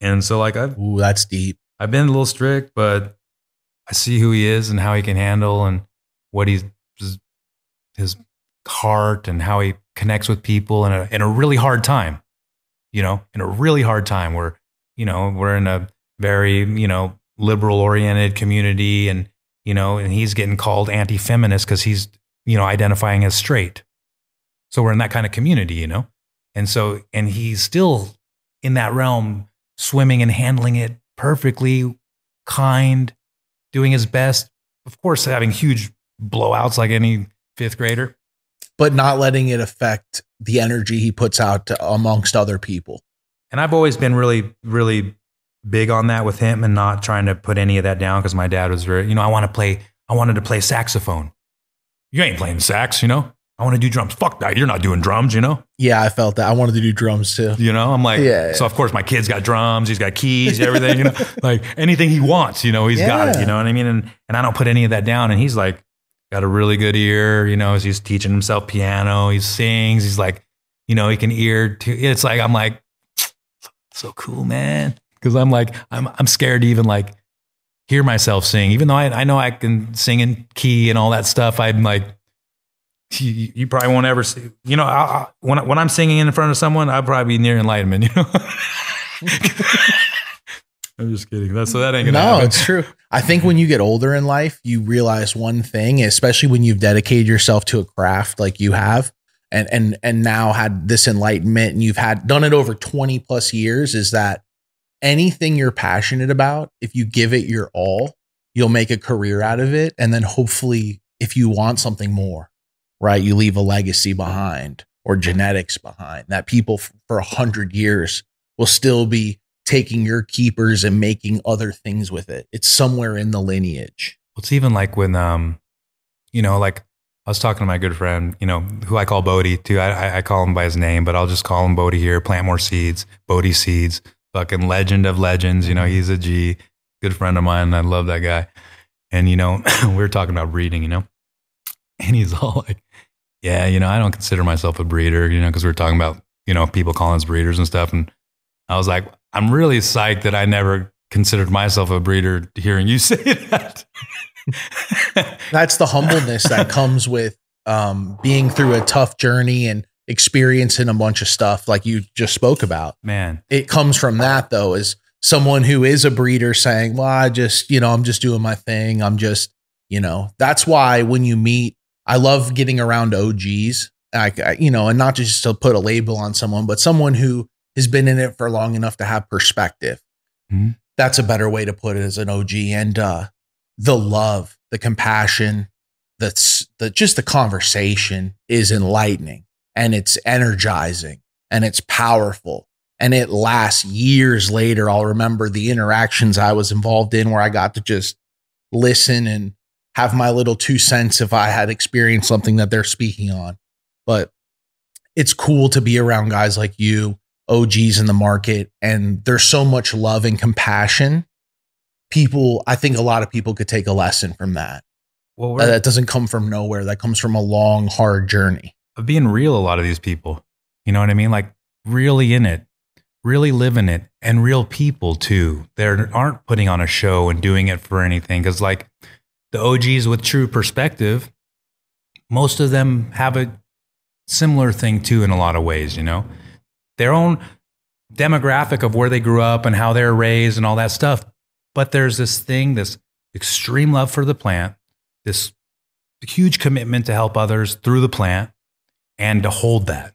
And so, like, I've, Ooh, that's deep. I've been a little strict, but I see who he is and how he can handle and what he's his, heart and how he connects with people in a in a really hard time. You know, in a really hard time where you know we're in a very you know liberal oriented community and you know and he's getting called anti feminist because he's you know identifying as straight. So we're in that kind of community, you know, and so and he's still in that realm swimming and handling it perfectly, kind, doing his best. Of course, having huge blowouts like any fifth grader. But not letting it affect the energy he puts out to, amongst other people. And I've always been really, really big on that with him and not trying to put any of that down because my dad was very, you know, I want to play, I wanted to play saxophone. You ain't playing sax, you know? I want to do drums. Fuck that. You're not doing drums, you know? Yeah, I felt that. I wanted to do drums too. You know, I'm like, Yeah, yeah. so of course my kid's got drums, he's got keys, everything, you know, like anything he wants, you know, he's got it, you know what I mean? And, and I don't put any of that down. And he's like, got a really good ear, you know, as he's teaching himself piano, he sings, he's like, you know, he can ear to, it's like, I'm like, so cool, man. Cause I'm like, I'm, I'm scared to even like hear myself sing, even though I, I know I can sing in key and all that stuff. I'm like, you, you probably won't ever see, you know, I, I, when, I- when I'm singing in front of someone, I'll probably be near enlightenment, you know? I'm just kidding. That's so that ain't gonna No, happen. it's true. I think when you get older in life, you realize one thing, especially when you've dedicated yourself to a craft like you have, and and and now had this enlightenment, and you've had done it over twenty plus years, is that anything you're passionate about, if you give it your all, you'll make a career out of it, and then hopefully, if you want something more, right, you leave a legacy behind or genetics behind that people f- for a hundred years will still be taking your keepers and making other things with it. It's somewhere in the lineage. it's even like when, um, you know, like I was talking to my good friend, you know, who I call Bodhi too. I, I, call him by his name, but I'll just call him Bodhi here. Plant more seeds, Bodhi seeds, fucking legend of legends. You know, he's a G, good friend of mine. I love that guy. And you know, we were talking about breeding, you know, and he's all like, "Yeah, you know, I don't consider myself a breeder, you know, because we are talking about you know people calling us breeders and stuff." And I was like, "I'm really psyched that I never considered myself a breeder." Hearing you say that. That's the humbleness that comes with um, being through a tough journey and experiencing a bunch of stuff like you just spoke about. Man, it comes from that though, as someone who is a breeder saying, "Well, I just, you know, I'm just doing my thing. I'm just, you know." That's why when you meet, I love getting around OGs. I, you know, and not just to put a label on someone, but someone who has been in it for long enough to have perspective. Mm-hmm. That's a better way to put it as an OG. And uh, the love, the compassion, that's the just the conversation is enlightening and it's energizing and it's powerful and it lasts years later. I'll remember the interactions I was involved in where I got to just listen and have my little two cents if I had experienced something that they're speaking on. But it's cool to be around guys like you, OGs in the market, and there's so much love and compassion people, I think a lot of people could take a lesson from that. Well, that doesn't come from nowhere. That comes from a long, hard journey of being real. A lot of these people, you know what I mean? Like really in it, really living it, and real people too. They aren't putting on a show and doing it for anything. Because like the OGs with true perspective, most of them have a similar thing too in a lot of ways. You know, their own demographic of where they grew up and how they're raised and all that stuff but there's this thing, this extreme love for the plant, this huge commitment to help others through the plant and to hold that.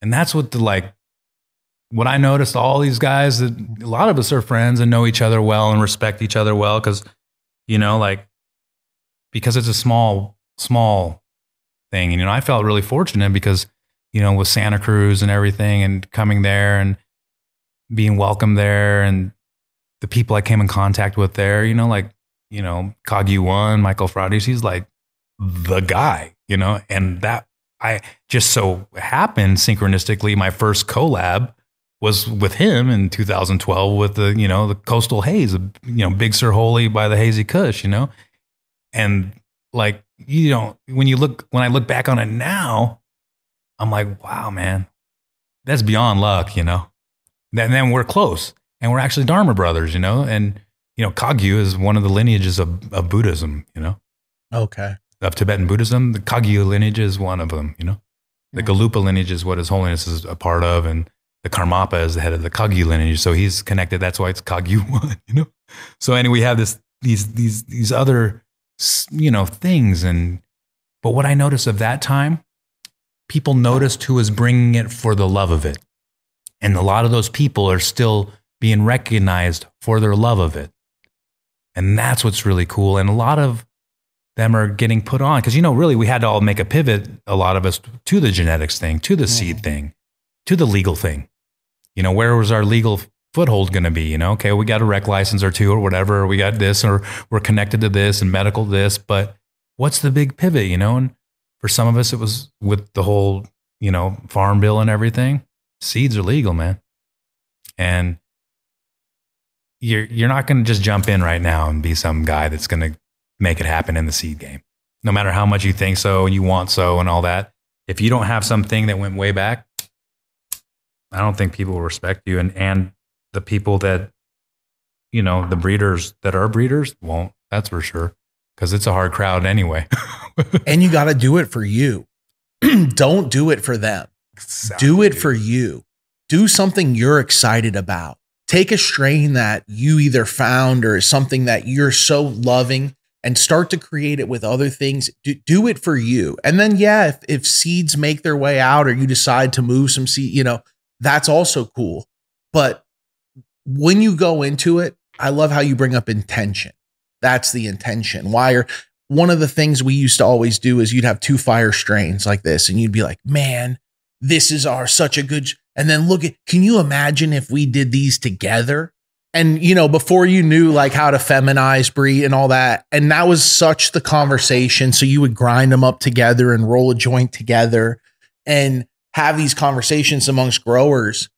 And that's what the like, what I noticed all these guys that a lot of us are friends and know each other well and respect each other well because, you know, like, because it's a small, small thing. And, you know, I felt really fortunate because, you know, with Santa Cruz and everything and coming there and being welcome there and the people I came in contact with there, you know, like, you know, Kagyu One, Michael Frades, he's like the guy, you know, and that I just so happened synchronistically, my first collab was with him in 2012 with the, you know, the Coastal Haze, you know, Big Sur Holy by the Hazy Kush, you know, and like, you know, when you look, when I look back on it now, I'm like, wow, man, that's beyond luck, you know, and then we're close and we're actually Dharma brothers, you know. And you know, Kagyu is one of the lineages of, of Buddhism, you know. Okay. Of Tibetan Buddhism, the Kagyu lineage is one of them, you know. The Gelugpa lineage is what His Holiness is a part of, and the Karmapa is the head of the Kagyu lineage, so he's connected. That's why it's Kagyu one, you know. So anyway, we have this these these these other you know things, and but what I noticed of that time, people noticed who was bringing it for the love of it, and a lot of those people are still being recognized for their love of it. And that's what's really cool. And a lot of them are getting put on because, you know, really, we had to all make a pivot, a lot of us, to the genetics thing, to the seed thing, to the legal thing. You know, where was our legal foothold going to be? You know, okay, we got a rec license or two or whatever, we got this, or we're connected to this and medical this. But what's the big pivot, you know? And for some of us, it was with the whole, you know, farm bill and everything. Seeds are legal, man. And you're you're not going to just jump in right now and be some guy that's going to make it happen in the seed game. No matter how much you think so and you want so and all that, if you don't have something that went way back, I don't think people will respect you and and the people that you know, the breeders that are breeders won't. That's for sure cuz it's a hard crowd anyway. and you got to do it for you. don't do it for them. Exactly. Do it for you. Do something you're excited about take a strain that you either found or something that you're so loving and start to create it with other things. Do, do it for you. And then, yeah, if, if seeds make their way out or you decide to move some seed, you know, that's also cool. But when you go into it, I love how you bring up intention. That's the intention. Why are one of the things we used to always do is you'd have two fire strains like this, and you'd be like, man, this is our such a good and then look at, can you imagine if we did these together? And you know before you knew like how to feminize breed and all that and that was such the conversation so you would grind them up together and roll a joint together and have these conversations amongst growers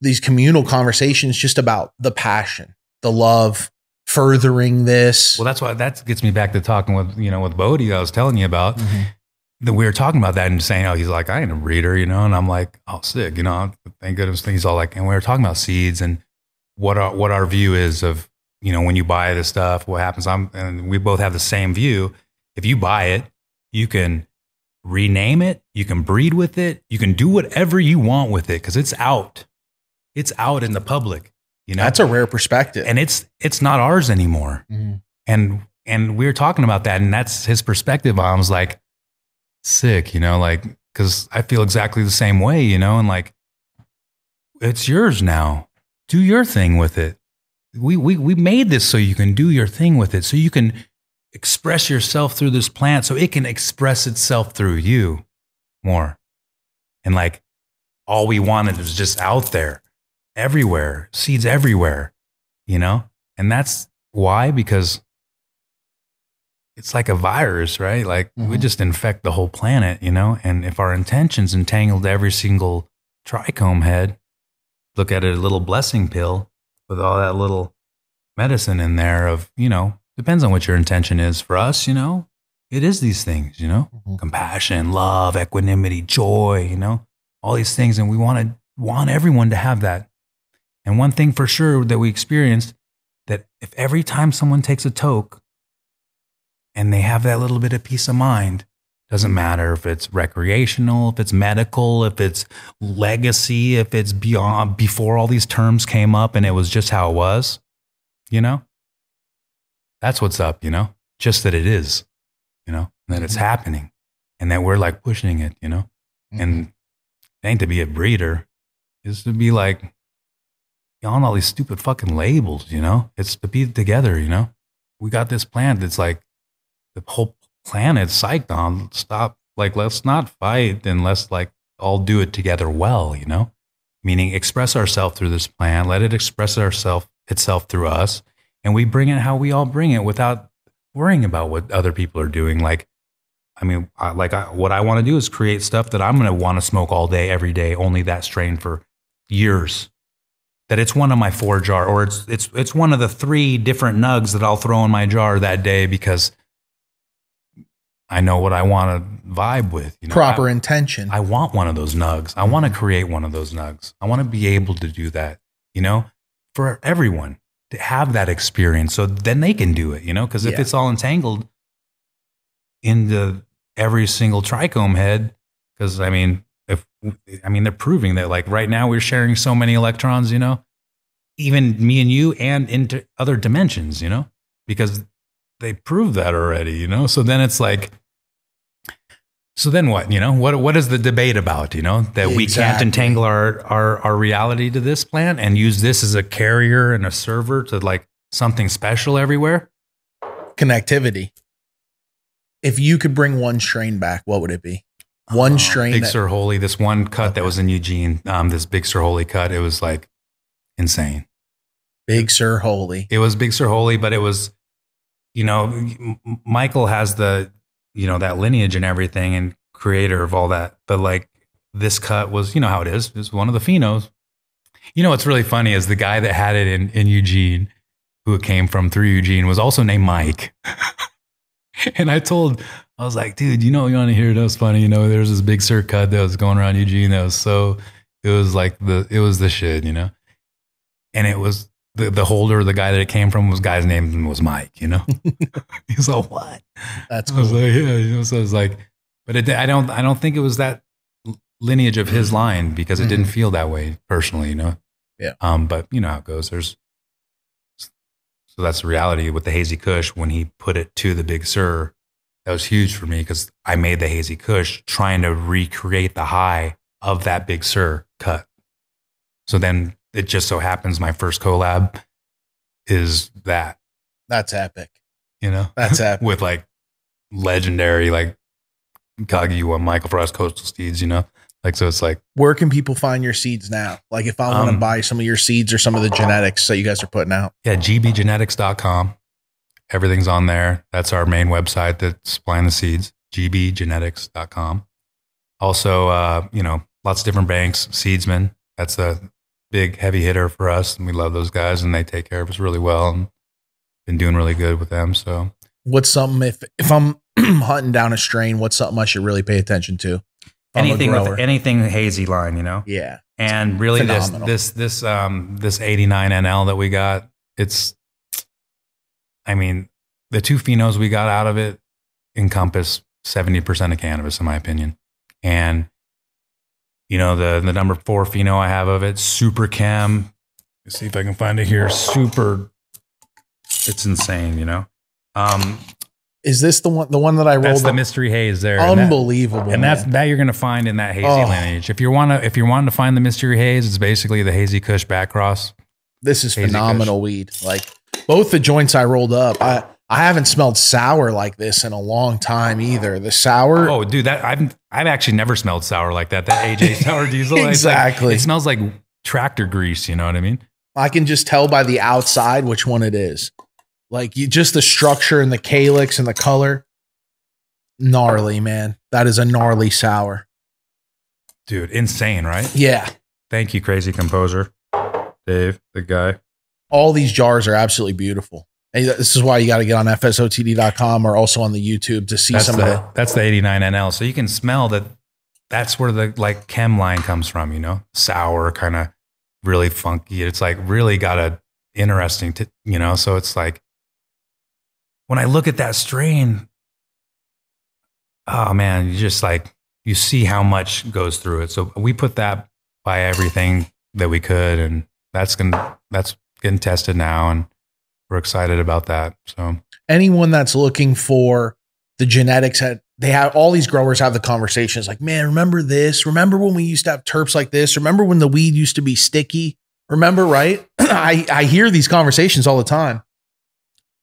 these communal conversations just about the passion the love furthering this Well, that's why that gets me back to talking with you know with Bodhi that I was telling you about. Mm-hmm. That we were talking about that and saying, oh, he's like, I ain't a breeder, you know, and I'm like, oh, sick, you know. Thank goodness. He's all like, and we were talking about seeds and what our what our view is of you know when you buy this stuff, what happens. I'm and we both have the same view. If you buy it, you can rename it, you can breed with it, you can do whatever you want with it because it's out. It's out in the public. You know, that's a rare perspective and it's it's not ours anymore. Mhm. And and we were talking about that, and that's his perspective. I was like, sick, you know, like because I feel exactly the same way, you know, and like it's yours now. Do your thing with it. We we we made this so you can do your thing with it, so you can express yourself through this plant, so it can express itself through you more. And like all we wanted was just out there, everywhere, seeds everywhere, you know? And that's why, because it's like a virus, right? Like we mm-hmm. just infect the whole planet, you know? And if our intentions entangled every single trichome head, look at it a little blessing pill with all that little medicine in there of, you know, depends on what your intention is. For us, you know, it is these things, you know, mm-hmm. compassion, love, equanimity, joy, you know, all these things. And we want to want everyone to have that. And one thing for sure that we experienced that if every time someone takes a toke and they have that little bit of peace of mind, doesn't matter if it's recreational, if it's medical, if it's legacy, if it's beyond before all these terms came up and it was just how it was, you know? That's what's up, you know? Just that it is, you know, and that it's mm-hmm. happening and that we're like pushing it, you know? And mm-hmm. it ain't to be a breeder, is to be like on all these stupid fucking labels, you know? It's to be together, you know? We got this plant that's like the whole planet's psyched on. Stop. Like, let's not fight and let's like all do it together well, you know? Meaning express ourselves through this plant, let it express ourself itself through us, and we bring it how we all bring it without worrying about what other people are doing. Like, I mean, I, like I, what I want to do is create stuff that I'm going to want to smoke all day, every day, only that strain for years. That it's one of my four jar, or it's it's it's one of the three different nugs that I'll throw in my jar that day because I know what I want to vibe with. You know, proper I, intention I want one of those nugs. I want to create one of those nugs. I want to be able to do that. You know, for everyone to have that experience, so then they can do it. You know, because if Yeah. it's all entangled in the every single trichome head, because I mean, if I mean they're proving that like right now we're sharing so many electrons. You know, even me and you, and into other dimensions. You know, because they proved that already. You know, so then it's like. So then what? You know, what what is the debate about? You know, that we can't entangle our, our our reality to this plant and use this as a carrier and a server to like something special everywhere. connectivity if you could bring one strain back what would it be one strain Uh, Big that- Sur Holy, this one cut that was in Eugene, um, this Big Sur Holy cut, it was like insane. big Sur Holy It was Big Sur Holy, but it was, you know, Michael has the, you know, that lineage and everything and creator of all that. But like this cut was, you know how it is, it's one of the phenos. You know what's really funny is the guy that had it in, in Eugene, who it came from through Eugene, was also named Mike. and I told, I was like, dude, you know, you want to hear it? That was funny. You know, there was this Big Sur cut that was going around Eugene that was so, it was like the, it was the shit, you know? And it was, the, the holder, the guy that it came from, was guy's name was Mike. You know, he's like, "What?" that's I was cool like, "Yeah." You know, so it's like, but it, I don't, I don't think it was that lineage of his line because it didn't feel that way personally. You know. Yeah. Um. But you know how it goes. There's. So that's the reality with the hazy Kush. When he put it to the Big Sur, that was huge for me because I made the hazy Kush trying to recreate the high of that Big Sur cut. So then it just so happens my first collab is that, that's epic you know, That's epic. with like legendary, like Kagyu One, Michael Frost, Coastal Seeds, you know, Like so, it's like Where can people find your seeds now? Like if I want to Um, buy some of your seeds or some of the genetics that you guys are putting out. yeah, gbgenetics.com. Everything's on there. That's our main website that's supplying the seeds. gbgenetics.com. Also, uh, you know, lots of different banks. Seedsman, that's a big heavy hitter for us, and we love those guys, and they take care of us really well, and been doing really good with them. So What's something if if I'm hunting down a strain, what's something I should really pay attention to? If anything with anything hazy line, you know. yeah. And really, Phenomenal. this this this um this 89 NL that we got, it's, I mean, the two phenos we got out of it encompass 70% of cannabis, in my opinion. And you know the the number four pheno I have of it, Super Chem. Let's see if I can find it here. Super, it's insane, you know. Um, Is this the one the one that I rolled? that's the up? mystery haze there. and that- Unbelievable. and that's that you're gonna find in that hazy Oh. lineage. If you wanna, if you're wanting to find the mystery haze, it's basically the hazy Kush backcross. this is Hazy phenomenal weed. Like both the joints I rolled up, I I haven't smelled sour like this in a long time either. The sour, Oh, dude, that I've I've actually never smelled sour like that. That AJ sour diesel, It's like- Exactly. it smells like tractor grease. You know what I mean? I can just tell by the outside which one it is. Like you just the structure and the calyx and the color. Gnarly, man. That is a gnarly sour. Dude, insane, right? Yeah. Thank you, crazy composer, Dave, the guy. All these jars are absolutely beautiful. And this is why you got to get on fsotd.com or also on the YouTube to see That's some the, of the that's the 89 NL. So you can smell that. That's where the like chem line comes from. You know, sour, kind of really funky. It's like really got a interesting. T- you know, so it's like when I look at that strain, oh man, you just like you see how much goes through it. So we put that by everything that we could, and that's gonna that's getting tested now, and we're excited about that. So anyone that's looking for the genetics at they have all these growers have the conversations like, man, remember this? Remember when we used to have terps like this? Remember when the weed used to be sticky? Remember, right? I, I hear these conversations all the time.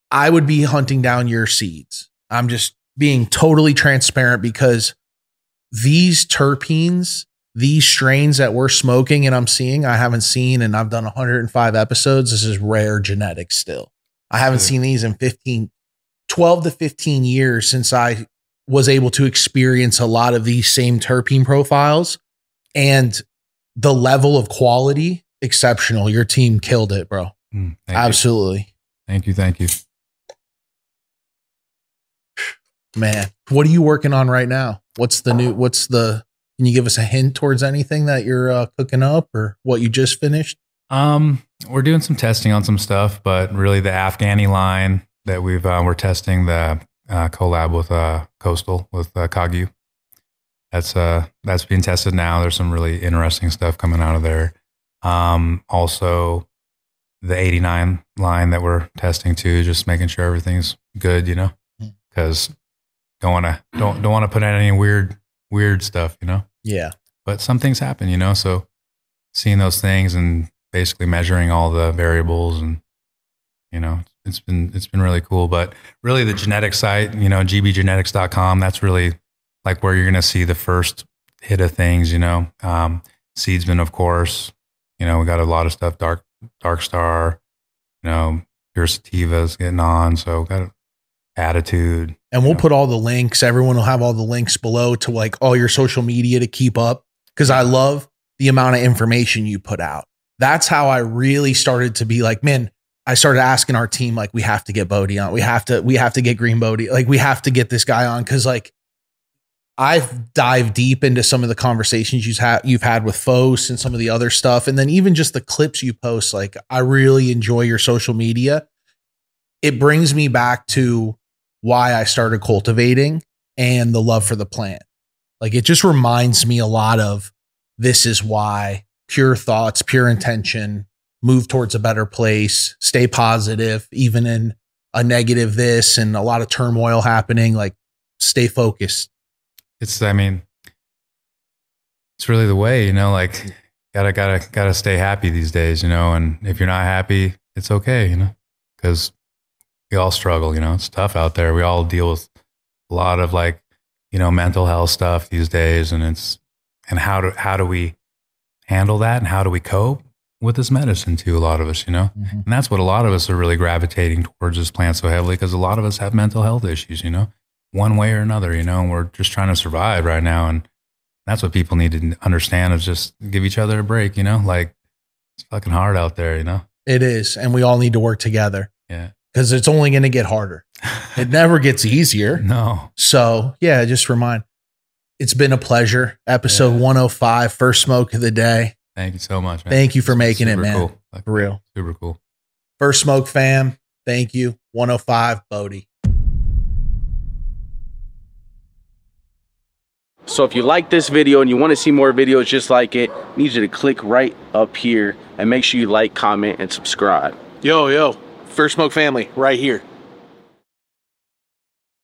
I would be hunting down your seeds. I'm just being totally transparent because these terpenes, these strains that we're smoking and I'm seeing, I haven't seen, and I've done 105 episodes. This is rare genetics still. I haven't Good. seen these in 15, 12 to 15 years since I was able to experience a lot of these same terpene profiles and the level of quality exceptional. Your team killed it, bro. mm, thank you. Absolutely. Thank you, thank you. Man, what are you working on right now? What's the new what's the can you give us a hint towards anything that you're uh, cooking up or what you just finished? Um, we're doing some testing on some stuff, but really the Afghani line that we've uh, we're testing the uh, collab with uh, Coastal with uh, Kagyu. That's uh that's being tested now. There's some really interesting stuff coming out of there. Um, also the 89 line that we're testing too, just making sure everything's good, you know, because don't want to don't don't want to put in any weird weird stuff, you know Yeah. but some things happen, you know. So seeing those things and basically measuring all the variables and you know, it's been it's been really cool. But really the genetic site, you know, gbgenetics.com, that's really like where you're gonna see the first hit of things, you know. Um Seedsman, of course. You know, we got a lot of stuff, dark dark star, you know, pure sativas getting on. So got attitude. And we'll Yeah. put all the links. Everyone will have all the links below to like all your social media to keep up. Cause I love the amount of information you put out. That's how I really started to be like, man, I started asking our team, like, we have to get Bodhi on. We have to, we have to get Green Bodhi. Like, we have to get this guy on. Cause like I've dived deep into some of the conversations you've had you've had with Fos and some of the other stuff. And then even just the clips you post, like I really enjoy your social media. It brings me back to why I started cultivating and the love for the plant. Like it just reminds me a lot of this is why pure thoughts, pure intention, move towards a better place, stay positive, even in a negative this and a lot of turmoil happening. Like stay focused. it's i mean it's really the way you know like gotta gotta gotta stay happy these days you know and if you're not happy it's okay you know because we all struggle you know it's tough out there we all deal with a lot of like you know mental health stuff these days and it's and how do how do we handle that and how do we cope with this medicine too a lot of us you know Mhm. and that's what a lot of us are really gravitating towards this plant so heavily because a lot of us have mental health issues you know one way or another you know and we're just trying to survive right now and that's what people need to understand is just give each other a break you know like it's fucking hard out there you know It is. And we all need to work together yeah because it's only going to get harder. It never gets easier. no So, yeah, just remind it's been a pleasure. Episode Yeah. 105, first smoke of the day. thank you so much man. Thank you for It's making it, man. cool. Like, For real. super cool First smoke fam. Thank you. 105 Bodhi. So if you like this video and you want to see more videos just like it, I need you to click right up here and make sure you like, comment, and subscribe. Yo, yo, First Smoke family, right here.